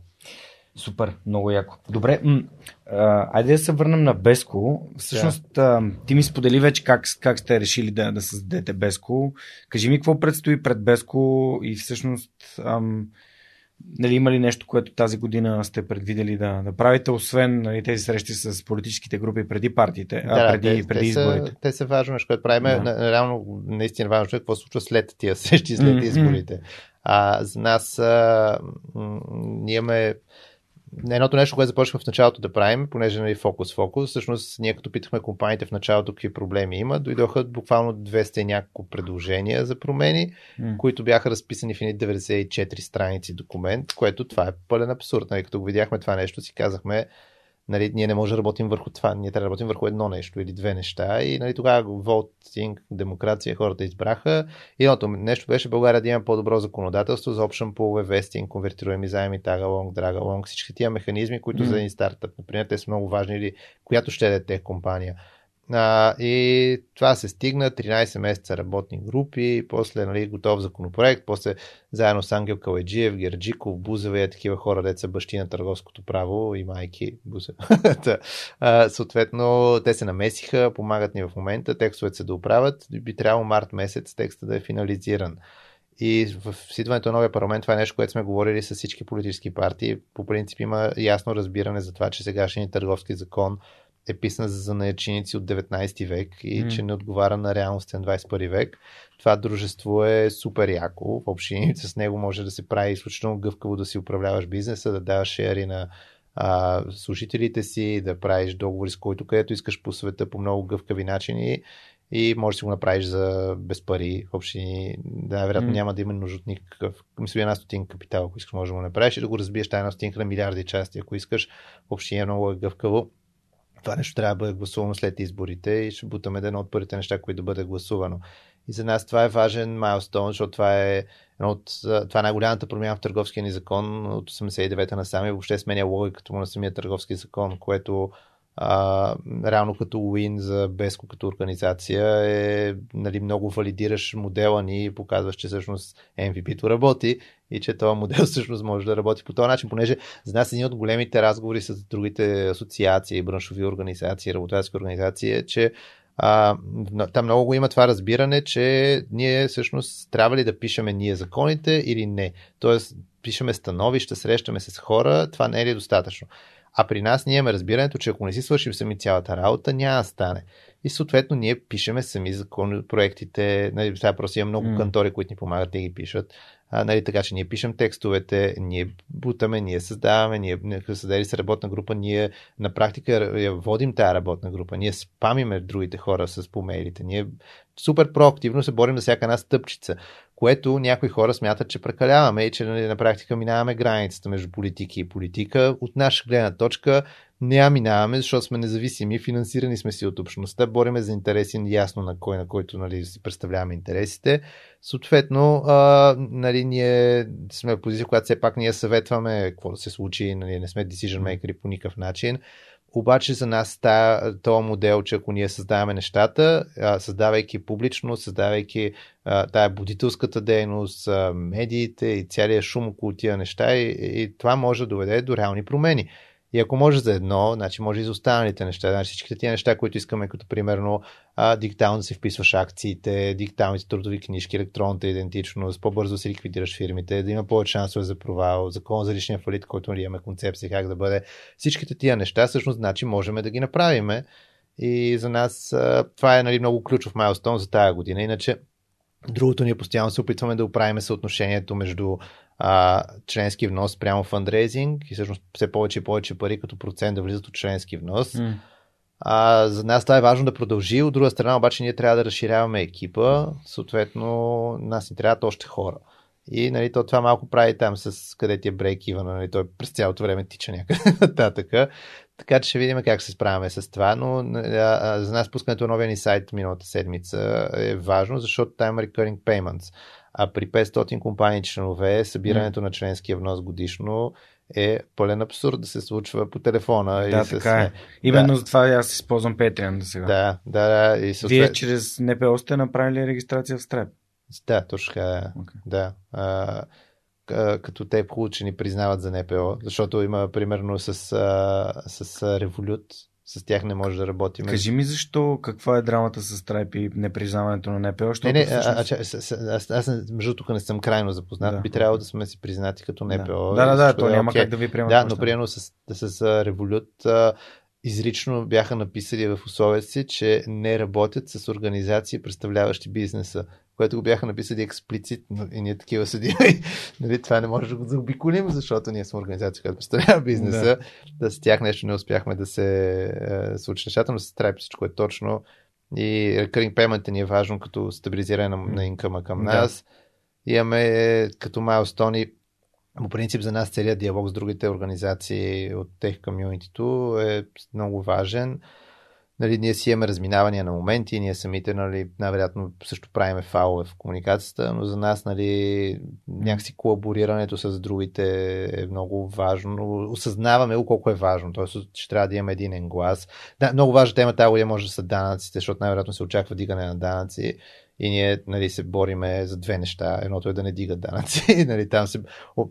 Супер, много яко. Добре, м- а, айде да се върнем на Беско. Всъщност, а, ти ми сподели вече как, как сте решили да, да създадете Беско. Кажи ми какво предстои пред Беско и всъщност ам, нали, има ли нещо, което тази година сте предвидели да, да правите, освен нали, тези срещи с политическите групи преди партиите, а, да, преди, те, преди те изборите? Са, те са важно нещо, което правим. Да. Реално, наистина важно е какво се случва след тия срещи, след изборите. А, за нас а, м- ние имаме Едното нещо, което започнахме в началото да правим, понеже нали, фокус, фокус, всъщност ние като питахме компаниите в началото какви проблеми има, дойдоха буквално 200 и няколко предложения за промени, М. които бяха разписани в едни 94 страници документ, което това е пълен абсурд. Нали, като го видяхме това нещо, си казахме, нали, ние не можем да работим върху това, ние трябва да работим върху едно нещо или две неща. И нали, тогава волтинг, демокрация, хората избраха. И едното нещо беше България да има по-добро законодателство за option pool, вестинг, конвертируеми заеми, тагалонг, драгалонг, всички тия механизми, които Мгм. за един стартъп, например, те са много важни или която ще е тех компания. А, и това се стигна, 13 месеца работни групи, после нали, готов законопроект, после заедно с Ангел Каледжиев, Герджиков, Бузева и такива хора, деца бащи на търговското право и майки Бузева. Съответно, те се намесиха, помагат ни в момента, текстовете се да оправят, би трябвало март месец текста да е финализиран. И в с идването на новия парламент това е нещо, което сме говорили с всички политически партии. По принцип има ясно разбиране за това, че сегашният търговски закон е писан за занаяченици от 19 век и М. че не отговаря на реалността на 21 век. Това дружество е супер яко. В общини с него може да се прави изключително гъвкаво да си управляваш бизнеса, да даваш шери на а, служителите си, да правиш договори с който където искаш по света по много гъвкави начини и можеш да си го направиш за без пари в общини. Да, вероятно М. няма да има нужда от никакъв, мисля, една стотинка капитал, ако искаш, може да го направиш и да го разбиеш тази една стотинка на милиарди части, ако искаш. В общини е много гъвкаво. Това нещо трябва да бъде гласувано след изборите и ще бутаме едно от първите неща, които да бъде гласувано. И за нас това е важен майлстоун, защото това е едно от, това е най-голямата промяна в търговския ни закон от 89-та насам и въобще сменя логиката му на самия търговски закон, което а, реално като Win за Беско като организация е нали, много валидираш модела ни и показваш, че всъщност MVP-то работи и че този модел всъщност може да работи по този начин, понеже за нас един от големите разговори с другите асоциации, браншови организации, работодателски организации е, че а, там много го има това разбиране, че ние всъщност трябва ли да пишеме ние законите или не. Тоест, пишеме становища, срещаме се с хора, това не е ли достатъчно. А при нас ние имаме разбирането, че ако не си свършим сами цялата работа, няма да стане. И съответно ние пишеме сами закони, проектите. Нали, това просто има много М. кантори, които ни помагат да ги пишат. А, нали, така че ние пишем текстовете, ние бутаме, ние създаваме, ние създали с работна група, ние на практика я водим тази работна група, ние спамиме другите хора с помейлите, ние супер проактивно се борим за всяка една стъпчица, което някои хора смятат, че прекаляваме и че нали, на практика минаваме границата между политики и политика. От наша гледна точка Не я минаваме, защото сме независими, финансирани сме си от общността, бориме за интереси ясно на кой, на който нали, си представляваме интересите. Съответно, а, нали, ние сме в позиция, която все пак ние съветваме какво да се случи, нали, не сме decision makers по никакъв начин. Обаче за нас този модел, че ако ние създаваме нещата, създавайки публично, създавайки тая будителската дейност, медиите и целият шум около тия неща, и, и това може да доведе до реални промени. И ако може за едно, значи може и за останалите неща. Значи всичките тия неща, които искаме, като примерно а, дигитално да си вписваш акциите, дигиталните трудови книжки, електронната идентичност, по-бързо си ликвидираш фирмите, да има повече шансове за провал, закон за личния фалит, който нали, имаме концепция как да бъде. Всичките тия неща всъщност значи можем да ги направим. И за нас а, това е нали, много ключов майлстон за тази година. Иначе Другото ние постоянно се опитваме да оправим съотношението между а, членски внос прямо фандрейзинг и всъщност все повече и повече пари като процент да влизат от членски внос. Mm. А, за нас това е важно да продължи. От друга страна обаче ние трябва да разширяваме екипа. Съответно, нас ни трябват още хора. И нали, то това малко прави там с къде ти е брейк ива, нали, той през цялото време тича някъде нататък. Така че ще видим как се справяме с това, но а, а, за нас пускането на новия ни сайт миналата седмица е важно, защото там е recurring payments. А при 500 компании членове, събирането mm. на членския внос годишно е пълен абсурд да се случва по телефона. Да, и така с... е. Именно да. за това аз използвам Patreon до сега. Да, да, да. И съответ... Вие чрез НПО сте направили регистрация в Stripe? Да, точно така е. Okay. Да. А, като те получени признават за НПО, защото има примерно с, с Revolut, с тях не може да работим. Кажи ми защо, каква е драмата с Stripe и непризнаването на НПО? Не, не, всъщност... а, а, аз, аз, аз между тук не съм крайно запознат. Да. Би трябвало да сме си признати като НПО. Да, да, да, то няма okay. как да ви приемат. Да, но примерно с, с, с Revolut изрично бяха написали в условията си, че не работят с организации, представляващи бизнеса което го бяха написали експлицитно и ние такива седим. нали, това не може да го заобиколим, защото ние сме организация, която представлява бизнеса. Да. да с тях нещо не успяхме да се е, случи нещата, но с Stripe всичко е точно. И recurring payment ни е важно като стабилизиране на, на инкъма към нас. Да. Имаме е, като майлстони по принцип за нас целият диалог с другите организации от тех комьюнитито е много важен нали, ние си имаме разминавания на моменти, ние самите, нали, най-вероятно също правиме фалове в комуникацията, но за нас, нали, някакси колаборирането с другите е много важно. Осъзнаваме колко е важно, т.е. ще трябва да имаме един глас. Да, много важна тема тази година може да са данъците, защото най-вероятно се очаква дигане на данъци и ние нали, се бориме за две неща. Едното е да не дигат данъци. нали, там се,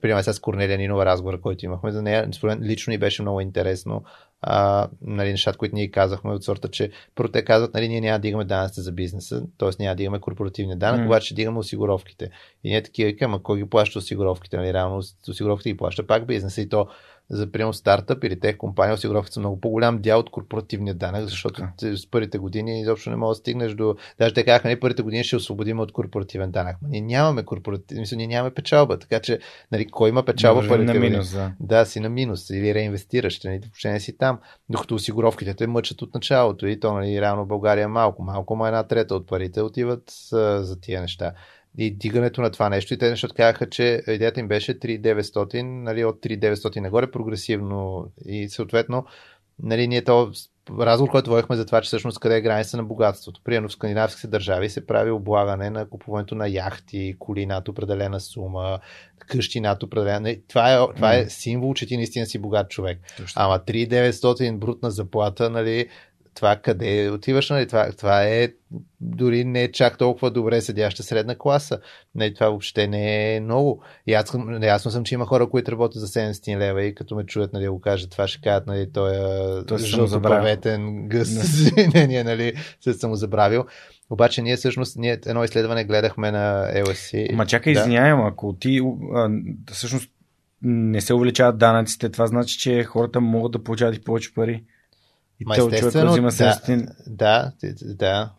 приема сега с Корнелия Нинова разговор, който имахме за нея. Според лично ни беше много интересно а, нали, нещата, които ние казахме от сорта, че първо те казват, нали, ние няма да дигаме данъците за бизнеса, т.е. няма да дигаме корпоративния данък, mm. обаче ще дигаме осигуровките. И ние такива викаме, кой ги плаща осигуровките? Нали, реално осигуровките ги плаща пак бизнеса и то за прием стартъп или тех компания осигуровките са много по-голям дял от корпоративния данък, защото okay. с първите години изобщо не мога да стигнеш до... Даже те казаха, нали, първите години ще освободим от корпоративен данък. ние нямаме корпоративен, мисля, ние нямаме печалба, така че нали, кой има печалба Може първите на минус, да. да. си на минус или реинвестираш, нали, въобще не си там. Докато осигуровките те мъчат от началото и то, нали, реално България е малко, малко, ма една трета от парите отиват а, за тия неща и дигането на това нещо. И те нещо казаха, че идеята им беше 3900, нали, от 3900 нагоре прогресивно. И съответно, нали, ние то разговор, който водихме за това, че всъщност къде е граница на богатството. Примерно в скандинавските държави се прави облагане на купуването на яхти, коли над определена сума, къщи над определена. Това е, това е символ, че ти наистина си богат човек. Точно. Ама 3900 брутна заплата, нали, това къде отиваш, нали? това, това е дори не е чак толкова добре седяща средна класа. Нали, това въобще не е много. И аз съм, ясно съм, че има хора, които работят за 700 лева и като ме чуят, нали, го кажат, това ще кажат, нали, той е жълтопаветен гъс. не, не, нали, се съм забравил. Обаче ние всъщност ние едно изследване гледахме на LSC. Ма чакай, да. извиняем, ако ти а, всъщност не се увеличават данъците, това значи, че хората могат да получават и повече пари. И Ма естествено, да, да, да.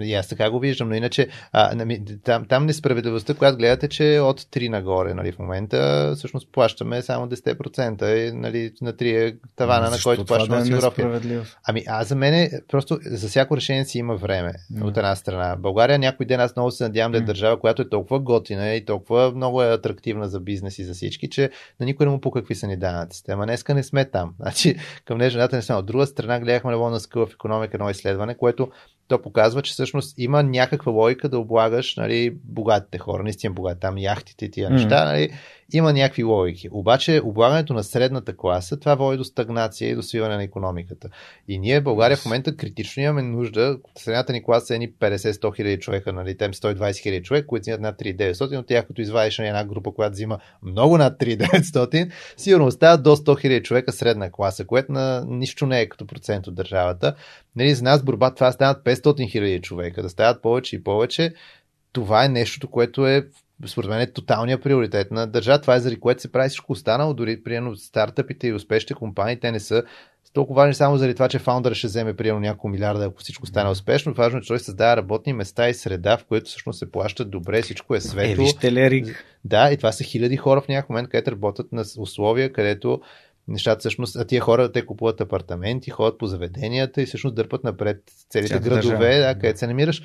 И аз така го виждам, но иначе а, там, там несправедливостта, която гледате, че е от 3 нагоре нали, в момента, всъщност плащаме само 10%. И, нали, на 3 е тавана, Защо на който плащаме да е осигуровки. несправедливост? Ами аз за мен просто за всяко решение си има време М. от една страна. България някой ден аз много се надявам да е М. държава, която е толкова готина и толкова много е атрактивна за бизнес и за всички, че на никой не му по какви са ни данъците. Ама днеска не сме там. Значи към днешна дата не сме. От друга страна гледахме на Лона Скъл в економика едно изследване, което то показва, че всъщност има някаква логика да облагаш нали, богатите хора, наистина богати, там яхтите и тия Мгм. неща, нали, има някакви логики. Обаче облагането на средната класа, това води до стагнация и до свиване на економиката. И ние в България в момента критично имаме нужда, средната ни класа е ни 50-100 хиляди човека, нали, тем 120 хиляди човека, които имат над 3900, но тях като извадиш на една група, която взима много над 3900, сигурно остават до 100 хиляди човека средна класа, което на нищо не е като процент от държавата. Нали, за нас борба това стават 500 хиляди човека, да стават повече и повече. Това е нещото, което е според мен е тоталният приоритет на държава. Това е заради което се прави всичко останало, дори приемно стартъпите и успешните компании, те не са толкова важни само заради това, че фаундър ще вземе приемно няколко милиарда, ако всичко стане успешно. Важно е, че той създава работни места и среда, в които всъщност се плащат добре, всичко е Е, светло. вижте ли, Рик? Да, и това са хиляди хора в някакъв момент, където работят на условия, където нещата всъщност, а тия хора те купуват апартаменти, ходят по заведенията и всъщност дърпат напред целите Цялата градове, държава. да, където се намираш.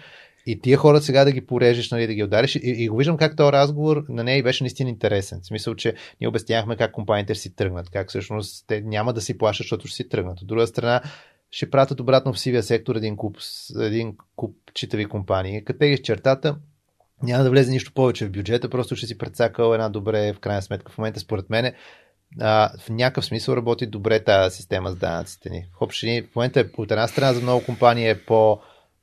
И тия хора сега да ги порежеш, нали, да ги удариш. И, и го виждам как този разговор на нея беше наистина интересен. В смисъл, че ние обяснявахме как компаниите ще си тръгнат, как всъщност те няма да си плащат, защото ще си тръгнат. От друга страна, ще пратят обратно в сивия сектор един куп, един куп читави компании. Като теглиш чертата, няма да влезе нищо повече в бюджета, просто ще си прецакал една добре, в крайна сметка. В момента, според мен, в някакъв смисъл работи добре тази система с данъците ни. В общи линии, в момента от една страна за много компании е по,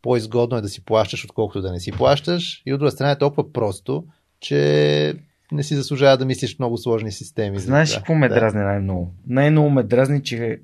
по-изгодно е да си плащаш, отколкото да не си плащаш. И от друга страна е толкова просто, че не си заслужава да мислиш много сложни системи. Знаеш какво ме Да. дразни най-много? Най-много ме дразни, че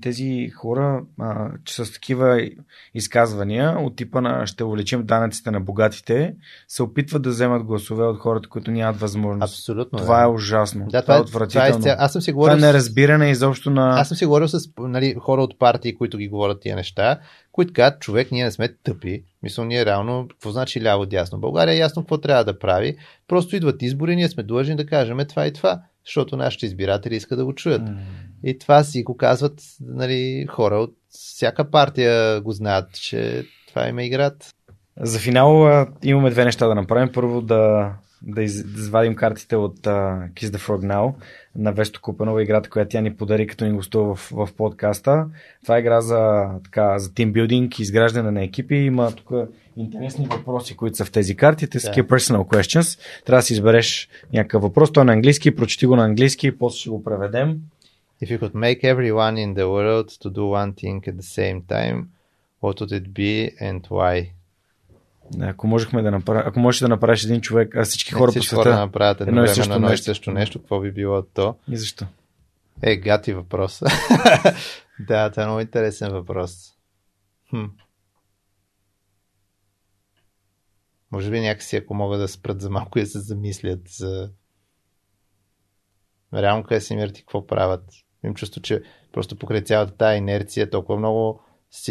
тези хора, а, че с такива изказвания от типа на ще увеличим данъците на богатите, се опитват да вземат гласове от хората, които нямат възможност. Абсолютно. Това да. е ужасно. Да, това е това, отвратително. това е, аз съм си това говорил е с- неразбиране изобщо на... Аз съм си говорил с нали, хора от партии, които ги говорят тия неща, които казват, човек, ние не сме тъпи. Мисля, ние реално, какво значи ляво-дясно? България е ясно какво трябва да прави. Просто идват избори, ние сме длъжни да кажем това и това, защото нашите избиратели искат да го чуят. М. И това си го казват нали, хора от всяка партия го знаят, че това им е играт. За финал имаме две неща да направим. Първо да, да, из, да извадим картите от а, Kiss the Frog Now на Весто Купенова, играта, която тя ни подари, като ни гостува в, в подкаста. Това е игра за, така, за тимбилдинг, изграждане на екипи. Има тук интересни въпроси, които са в тези карти. Те са такива personal questions. Трябва да си избереш някакъв въпрос. Той е на английски, прочети го на английски, после ще го преведем. If you could make everyone in the world to do one thing at the same time, what would it be and why? Ако можехме да направим, ако можеш да направиш един човек, а всички хора по всички света. хора да направят едно и едновременно също едно и нещо. също нещо, какво би било то? И защо? Е, гати въпрос. да, това е много интересен въпрос. Хм. Може би някакси, ако могат да спрат за малко и да се замислят за реално къде се мират и какво правят. Им чувство, че просто покрай цялата тази инерция толкова много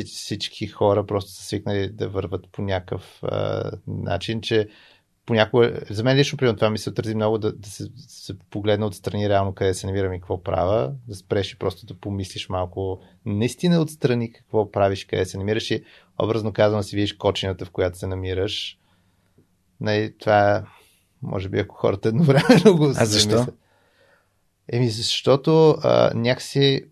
всички хора просто са свикнали да върват по някакъв а, начин, че понякога, за мен лично примерно това ми се отрази много да, да се, се погледна отстрани реално къде се намирам и какво правя, да спреш и просто да помислиш малко наистина отстрани какво правиш, къде се намираш и образно казвам си видиш кочината, в която се намираш. Нали, това е, може би ако хората едновременно го А защо? Еми, защото а, някакси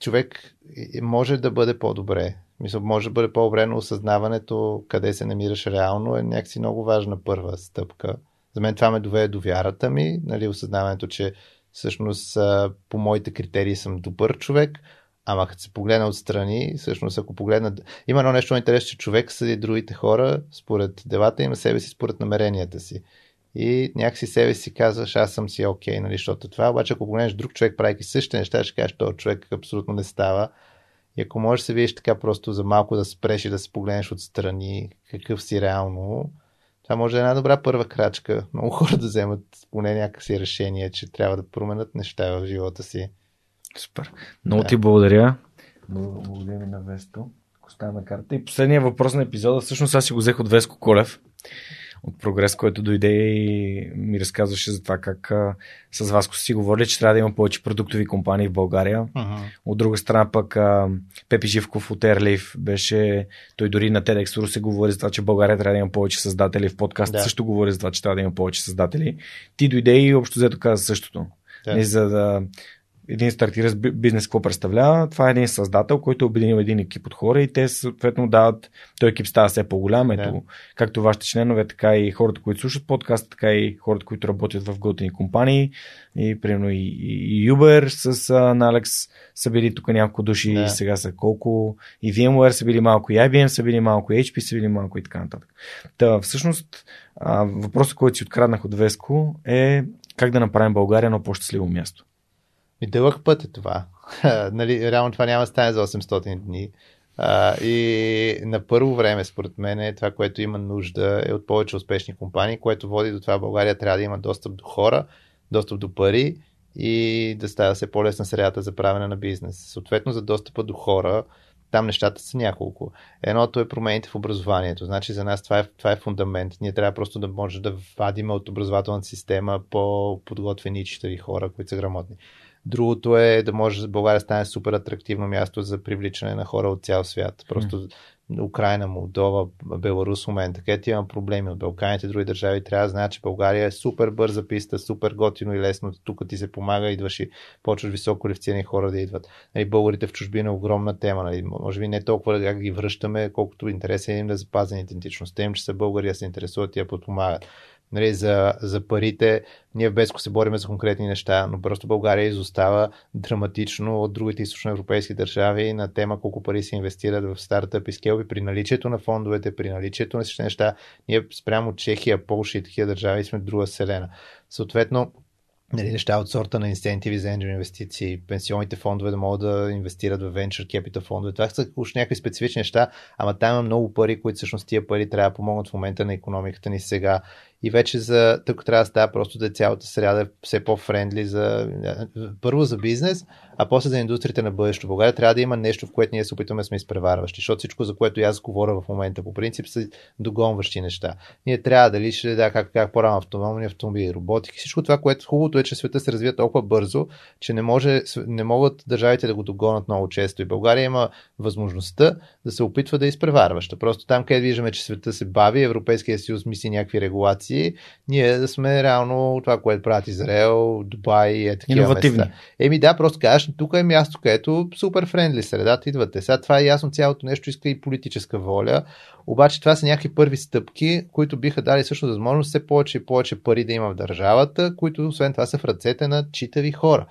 човек и- може да бъде по-добре. Мисля, може да бъде по-добре, но осъзнаването къде се намираш реално е някакси много важна първа стъпка. За мен това ме доведе до вярата ми, нали, осъзнаването, че всъщност по моите критерии съм добър човек, ама като се погледна отстрани, всъщност ако погледна... Има едно нещо интересно, че човек съди другите хора според делата им, себе си според намеренията си. И някакси себе си казваш, аз съм си окей, okay, нали, защото това, обаче ако погледнеш друг човек, правейки същите неща, ще кажеш, този човек абсолютно не става. И ако можеш да се видиш така просто за малко да спреш и да се погледнеш отстрани, какъв си реално, това може да е една добра първа крачка. Много хора да вземат поне някакси решение, че трябва да променят неща в живота си. Супер. Много Да. ти благодаря. Благодаря на Весто. На карта. И последния въпрос на епизода, всъщност аз си го взех от Веско Колев от прогрес, който дойде и ми разказваше за това как а, с вас си говорили, че трябва да има повече продуктови компании в България. Uh-huh. От друга страна пък а, Пепи Живков от Airleaf беше, той дори на TEDx се говори за това, че България трябва да има повече създатели. В подкаст да. също говори за това, че трябва да има повече създатели. Ти дойде и общо взето каза същото. Да. Не за да един стартиращ бизнес какво представлява? Това е един създател, който е обединил един екип от хора и те съответно дават, той екип става все по-голям, ето, yeah. както вашите членове, така и хората, които слушат подкаста, така и хората, които работят в готини компании и примерно и, и, Uber с а, на Алекс са били тук няколко души yeah. и сега са колко и VMware са били малко, и IBM са били малко, и HP са били малко и така нататък. Та, всъщност а, въпросът, който си откраднах от Веско е как да направим България на по-щастливо място. И дълъг път е това. нали, реално това няма стане за 800 дни. А, и на първо време, според мен, е това, което има нужда е от повече успешни компании, което води до това България трябва да има достъп до хора, достъп до пари и да става се по-лесна средата за правене на бизнес. Съответно, за достъпа до хора, там нещата са няколко. Едното е промените в образованието. Значи за нас това е, това е фундамент. Ние трябва просто да може да вадим от образователната система по-подготвени читави хора, които са грамотни. Другото е да може България стане супер атрактивно място за привличане на хора от цял свят. Просто mm. Украина, Молдова, Беларус в момента, където има проблеми от Балканите, други държави, трябва да знаят, че България е супер бърза писта, супер готино и лесно. Тук ти се помага, идваш и почваш високо квалифицирани хора да идват. Нали, българите в чужбина е огромна тема. Нали, може би не толкова как ги връщаме, колкото интересен им да запазен идентичността им, че са българи, да се интересуват и я подпомагат нали, за, за парите. Ние в Беско се бориме за конкретни неща, но просто България изостава драматично от другите източноевропейски държави на тема колко пари се инвестират в стартъп и скелби при наличието на фондовете, при наличието на всички неща. Ние спрямо Чехия, Полша и такива държави сме друга селена. Съответно, нали, неща от сорта на инцентиви за енджел инвестиции, пенсионните фондове да могат да инвестират в venture capital фондове. Това са уж някакви специфични неща, ама там има много пари, които всъщност тия пари трябва да помогнат в момента на економиката ни сега и вече за тук трябва да става просто да е цялата среда е все по-френдли за първо за бизнес, а после за индустрията на бъдещето. България трябва да има нещо, в което ние се опитваме да сме изпреварващи, защото всичко, за което аз говоря в момента, по принцип са догонващи неща. Ние трябва дали ще да, как, как по-рано автономни автомобили, роботики, всичко това, което хубавото е, че света се развива толкова бързо, че не, може, не могат държавите да го догонат много често. И България има възможността да се опитва да е изпреварваща. Просто там, където виждаме, че света се бави, Европейския съюз мисли някакви регулации, инвестиции, ние да сме реално това, което правят Израел, Дубай и е такива Иновативни. места. Еми да, просто кажеш, тук е място, където супер френдли средата, идвате. Сега това е ясно, цялото нещо иска и политическа воля, обаче това са някакви първи стъпки, които биха дали също възможност все повече и повече пари да има в държавата, които освен това са в ръцете на читави хора.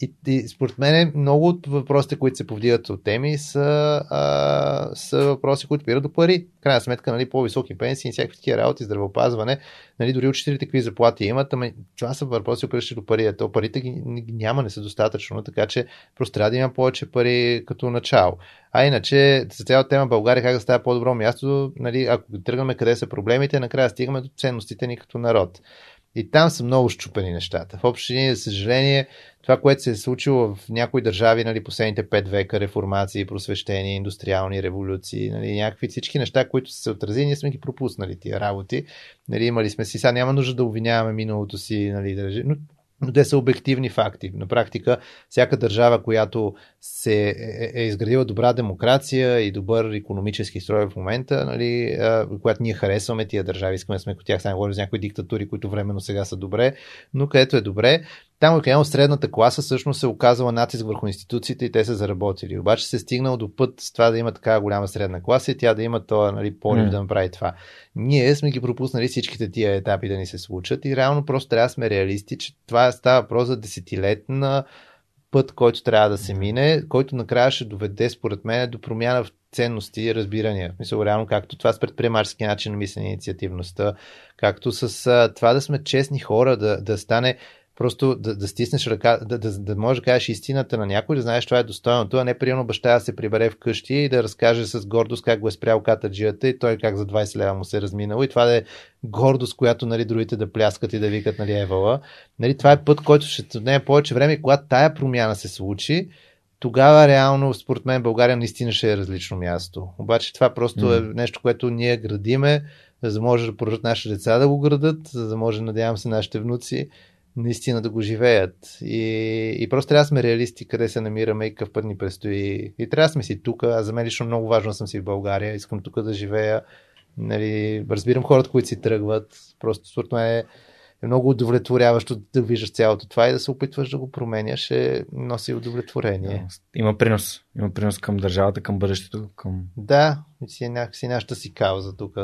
И, и според мен много от въпросите, които се повдигат от теми, са, а, са въпроси, които пират до пари. Крайна сметка, нали, по-високи пенсии всякакви такива работи, здравеопазване, нали, дори учителите какви заплати имат, ама това са въпроси, които до пари. А то парите ги няма, не са достатъчно, така че просто трябва да има повече пари като начало. А иначе, за цялата тема България как да става по-добро място, нали, ако тръгваме къде са проблемите, накрая стигаме до ценностите ни като народ. И там са много щупени нещата. В общини, за съжаление, това, което се е случило в някои държави, нали, последните пет века, реформации, просвещения, индустриални революции, нали, някакви всички неща, които са се отразили, ние сме ги пропуснали тия работи. Нали, имали сме си, сега няма нужда да обвиняваме миналото си, нали, но но те са обективни факти. На практика, всяка държава, която се е, е изградила добра демокрация и добър економически строй в момента, нали, която ние харесваме тия държави, искаме да сме от тях, сега говорим за някои диктатури, които временно сега са добре, но където е добре, там където средната класа всъщност се оказала натиск върху институциите и те са заработили. Обаче се стигнал до път с това да има така голяма средна класа и тя да има това нали, порив mm. да направи това. Ние сме ги пропуснали всичките тия етапи да ни се случат и реално просто трябва да сме реалисти, че това става въпрос за десетилетна път, който трябва да се мине, който накрая ще доведе, според мен, до промяна в ценности и разбирания. Мисля, реално, както това с предприемачески начин на мислене, инициативността, както с а, това да сме честни хора, да, да стане просто да, да стиснеш ръка, да, да, да можеш да кажеш истината на някой, да знаеш това е достойното, а не приемно баща да се прибере вкъщи и да разкаже с гордост как го е спрял катаджията и той как за 20 лева му се е разминало и това да е гордост, която нали, другите да пляскат и да викат нали, евала. Нали, това е път, който ще не е повече време и когато тая промяна се случи, тогава реално, според мен, България наистина ще е различно място. Обаче това просто mm. е нещо, което ние градиме, за да може да продължат нашите деца да го градат, за да може, надявам се, нашите внуци наистина да го живеят. И, и просто трябва да сме реалисти къде се намираме и какъв път ни предстои. И трябва да сме си тук. Аз за мен лично много важно съм си в България. Искам тук да живея. Нали, разбирам хората, които си тръгват. Просто според мен е, е много удовлетворяващо да виждаш цялото това и да се опитваш да го променяш е носи удовлетворение. Има принос. Има принос към държавата, към бъдещето. Към... Да, си е някакси нашата си кауза тук.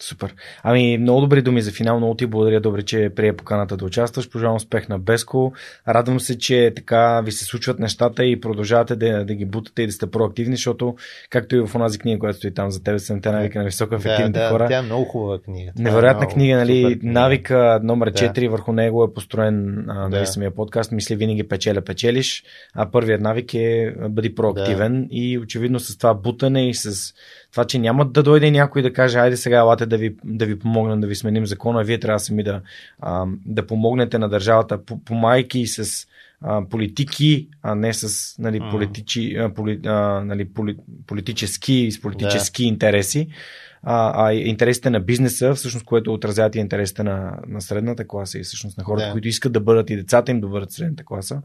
Супер. Ами, много добри думи за финал. Много ти благодаря, добре, че прие поканата да участваш. Пожелавам успех на Беско. Радвам се, че така ви се случват нещата и продължавате да, да ги бутате и да сте проактивни, защото, както и в онази книга, която стои там за тебе, съм те навика на високо ефективните да, да, хора. Тя е много хубава книга. Е Невероятна много книга, нали? книга. Навика номер Да. 4, върху него е построен а, нали, Да. самия подкаст. Мисли винаги печеля, печелиш. А първият навик е бъди проактивен и очевидно с това бутане и с това, че няма да дойде някой да каже, айде сега елате да ви, да ви помогнем да ви сменим закона, вие трябва сами да, а, да помогнете на държавата, по- помайки с а, политики, а не с нали, политичи, а, поли, а, нали, поли, политически, с политически интереси, а, а интересите на бизнеса, всъщност, което отразяват и интересите на, на средната класа и всъщност на хората, Да. които искат да бъдат и децата им да бъдат средната класа.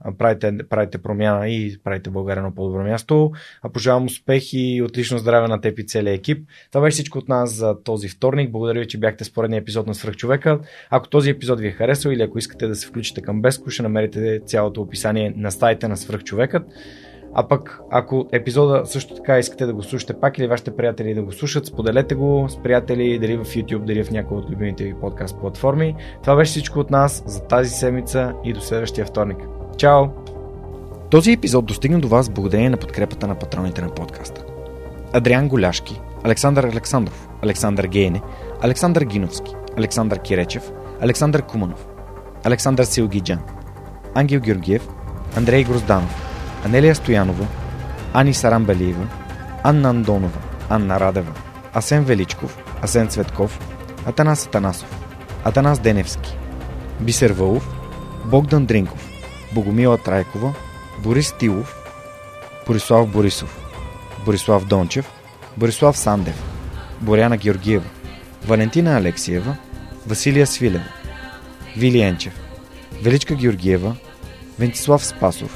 А, правите, правите промяна и правите България на по-добро място. А пожелавам успех и отлично здраве на теб и целия екип. Това беше всичко от нас за този вторник. Благодаря ви, че бяхте с поредния епизод на Свръхчовека. Ако този епизод ви е харесал или ако искате да се включите към Беско, ще намерите цялото описание на сайта на Свръхчовекът. А пък, ако епизода също така искате да го слушате пак или вашите приятели да го слушат, споделете го с приятели, дали в YouTube, дали в някои от любимите ви подкаст платформи. Това беше всичко от нас за тази седмица и до следващия вторник. Чао! Този епизод достигна до вас благодарение на подкрепата на патроните на подкаста. Адриан Голяшки, Александър Александров, Александър Гейне, Александър Гиновски, Александър Киречев, Александър Куманов, Александър Силгиджан, Ангел Георгиев, Андрей Грозданов, Анелия Стоянова, Ани Сарамбалиева, Анна Андонова, Анна Радева, Асен Величков, Асен Цветков, Атанас Атанасов, Атанас Деневски, Бисер Вълов, Богдан Дринков, Богомила Трайкова, Борис Тилов, Борислав Борисов, Борислав Дончев, Борислав Сандев, Боряна Георгиева, Валентина Алексиева, Василия Свилева, Вили Енчев, Величка Георгиева, Вентислав Спасов,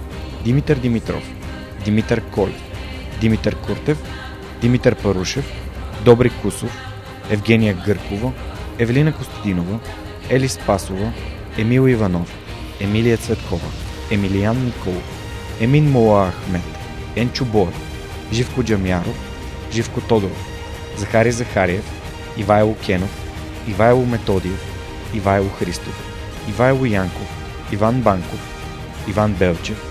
Димитър Димитров, Димитър Колев, Димитър Куртев, Димитър Парушев, Добри Кусов, Евгения Гъркова, Евелина Костадинова, Ели Спасова, Емил Иванов, Емилия Цветкова, Емилиян Николов, Емин Мола Ахмет, Енчо Боев, Живко Джамяров, Живко Тодоров, Захари Захариев, Ивайло Кенов, Ивайло Методиев, Ивайло Христов, Ивайло Янков, Иван Банков, Иван Белчев,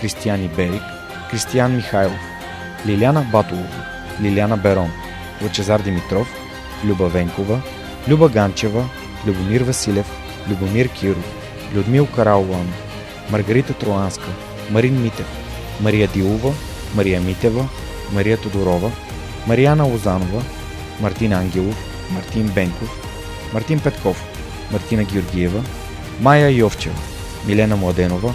Кристиян Иберик, Кристиян Михайлов, Лиляна Батолова, Лиляна Берон, Лъчезар Димитров, Люба Венкова, Люба Ганчева, Любомир Василев, Любомир Киров, Людмил Караулан, Маргарита Троанска, Марин Митев, Мария Дилова, Мария Митева, Мария Тодорова, Марияна Лозанова, Мартин Ангелов, Мартин Бенков, Мартин Петков, Мартина Георгиева, Майя Йовчева, Милена Младенова,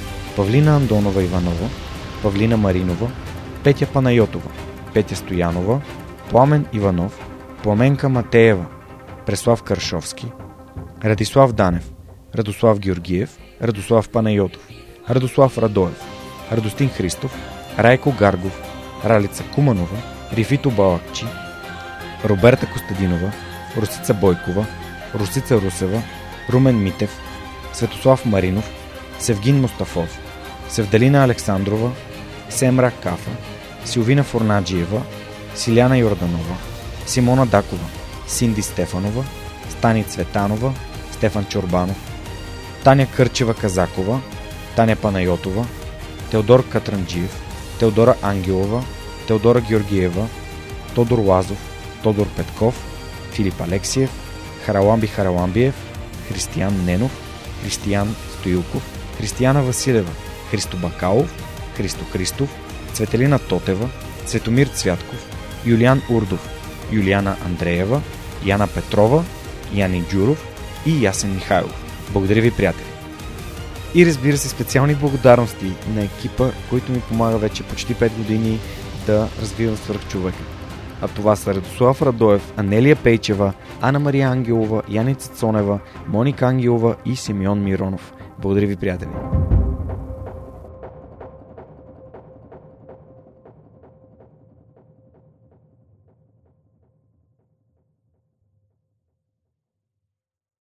Павлина Андонова Иванова, Павлина Маринова, Петя Панайотова, Петя Стоянова, Пламен Иванов, Пламенка Матеева, Преслав Каршовски, Радислав Данев, Радослав Георгиев, Радослав Панайотов, Радослав Радоев, Радостин Христов, Райко Гаргов, Ралица Куманова, Рифито Балакчи, Роберта Костадинова, Русица Бойкова, Русица Русева, Румен Митев, Светослав Маринов, Севгин Мустафов, Севдалина Александрова, Семра Кафа, Силвина Форнаджиева, Силяна Йорданова, Симона Дакова, Синди Стефанова, Стани Цветанова, Стефан Чорбанов, Таня Кърчева Казакова, Таня Панайотова, Теодор Катранджиев, Теодора Ангелова, Теодора Георгиева, Тодор Лазов, Тодор Петков, Филип Алексиев, Хараламби Хараламбиев, Християн Ненов, Християн Стоилков, Християна Василева, Христо Бакалов, Христо Христов, Цветелина Тотева, Цветомир Цвятков, Юлиан Урдов, Юлиана Андреева, Яна Петрова, Яни Джуров и Ясен Михайлов. Благодаря ви, приятели! И разбира се, специални благодарности на екипа, който ми помага вече почти 5 години да развивам свърхчовека. А това са Радослав Радоев, Анелия Пейчева, Ана Мария Ангелова, Яница Цонева, Моника Ангелова и Симеон Миронов. Благодаря ви, приятели!